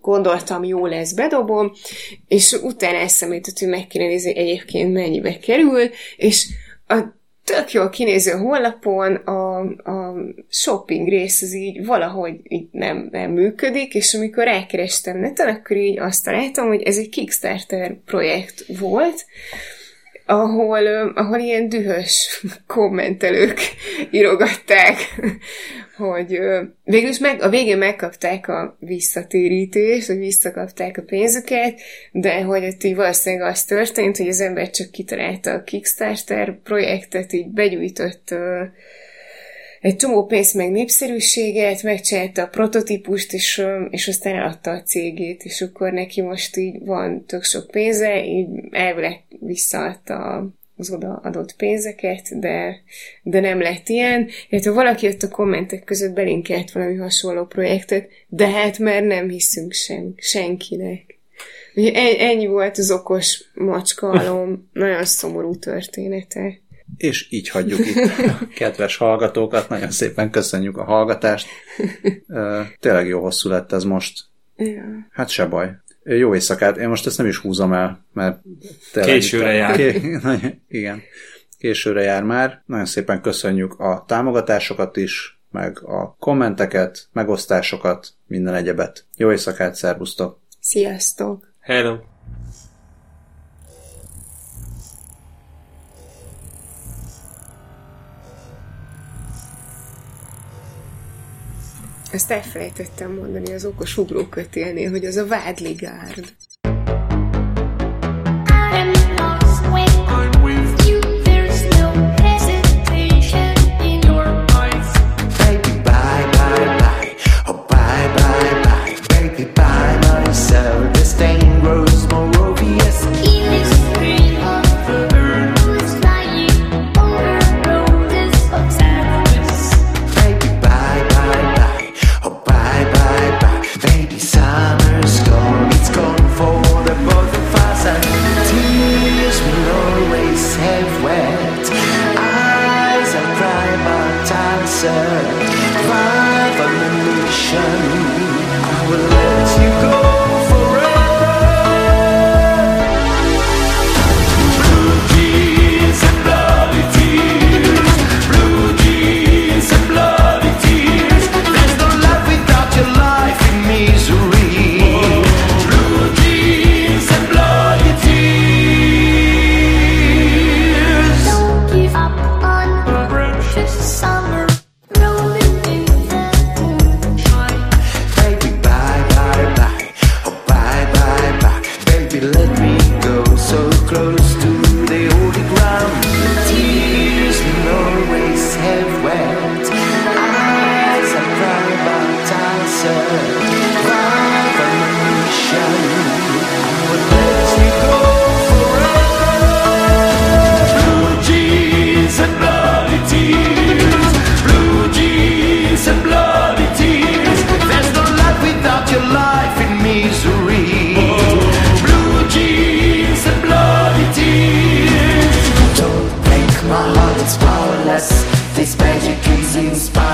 gondoltam, jó lesz, bedobom, és utána eszembe jutott, hogy meg kéne nézni, egyébként mennyibe kerül, és a tök jól kinéző honlapon a, a shopping rész az így valahogy így nem, nem működik, és amikor rákerestem neten, akkor így azt találtam, hogy ez egy Kickstarter projekt volt, ahol, ahol ilyen dühös kommentelők írogatták, hogy végülis meg, a végén megkapták a visszatérítést, hogy visszakapták a pénzüket, de hogy ott így valószínűleg az történt, hogy az ember csak kitalálta a Kickstarter projektet, így begyújtott ö, egy csomó pénzt meg népszerűséget, megcsinálta a prototípust, és, és aztán eladta a cégét, és akkor neki most így van tök sok pénze, így elvileg visszaadta az oda adott pénzeket, de, de nem lett ilyen. Illetve valaki ott a kommentek között belinkelt valami hasonló projektet, de hát már nem hiszünk sen, senkinek. En- ennyi volt az okos macskaalom, nagyon szomorú története.
És így hagyjuk itt a kedves hallgatókat. Nagyon szépen köszönjük a hallgatást. Tényleg jó hosszú lett ez most. Hát se baj. Jó éjszakát. Én most ezt nem is húzom el, mert... Tényleg
Későre jár.
Ké... Igen. Későre jár már. Nagyon szépen köszönjük a támogatásokat is, meg a kommenteket, megosztásokat, minden egyebet. Jó éjszakát, szervusztok!
Sziasztok!
Hello!
Ezt elfelejtettem mondani az okos uglókötélnél, hogy az a vádligárd.
inspired.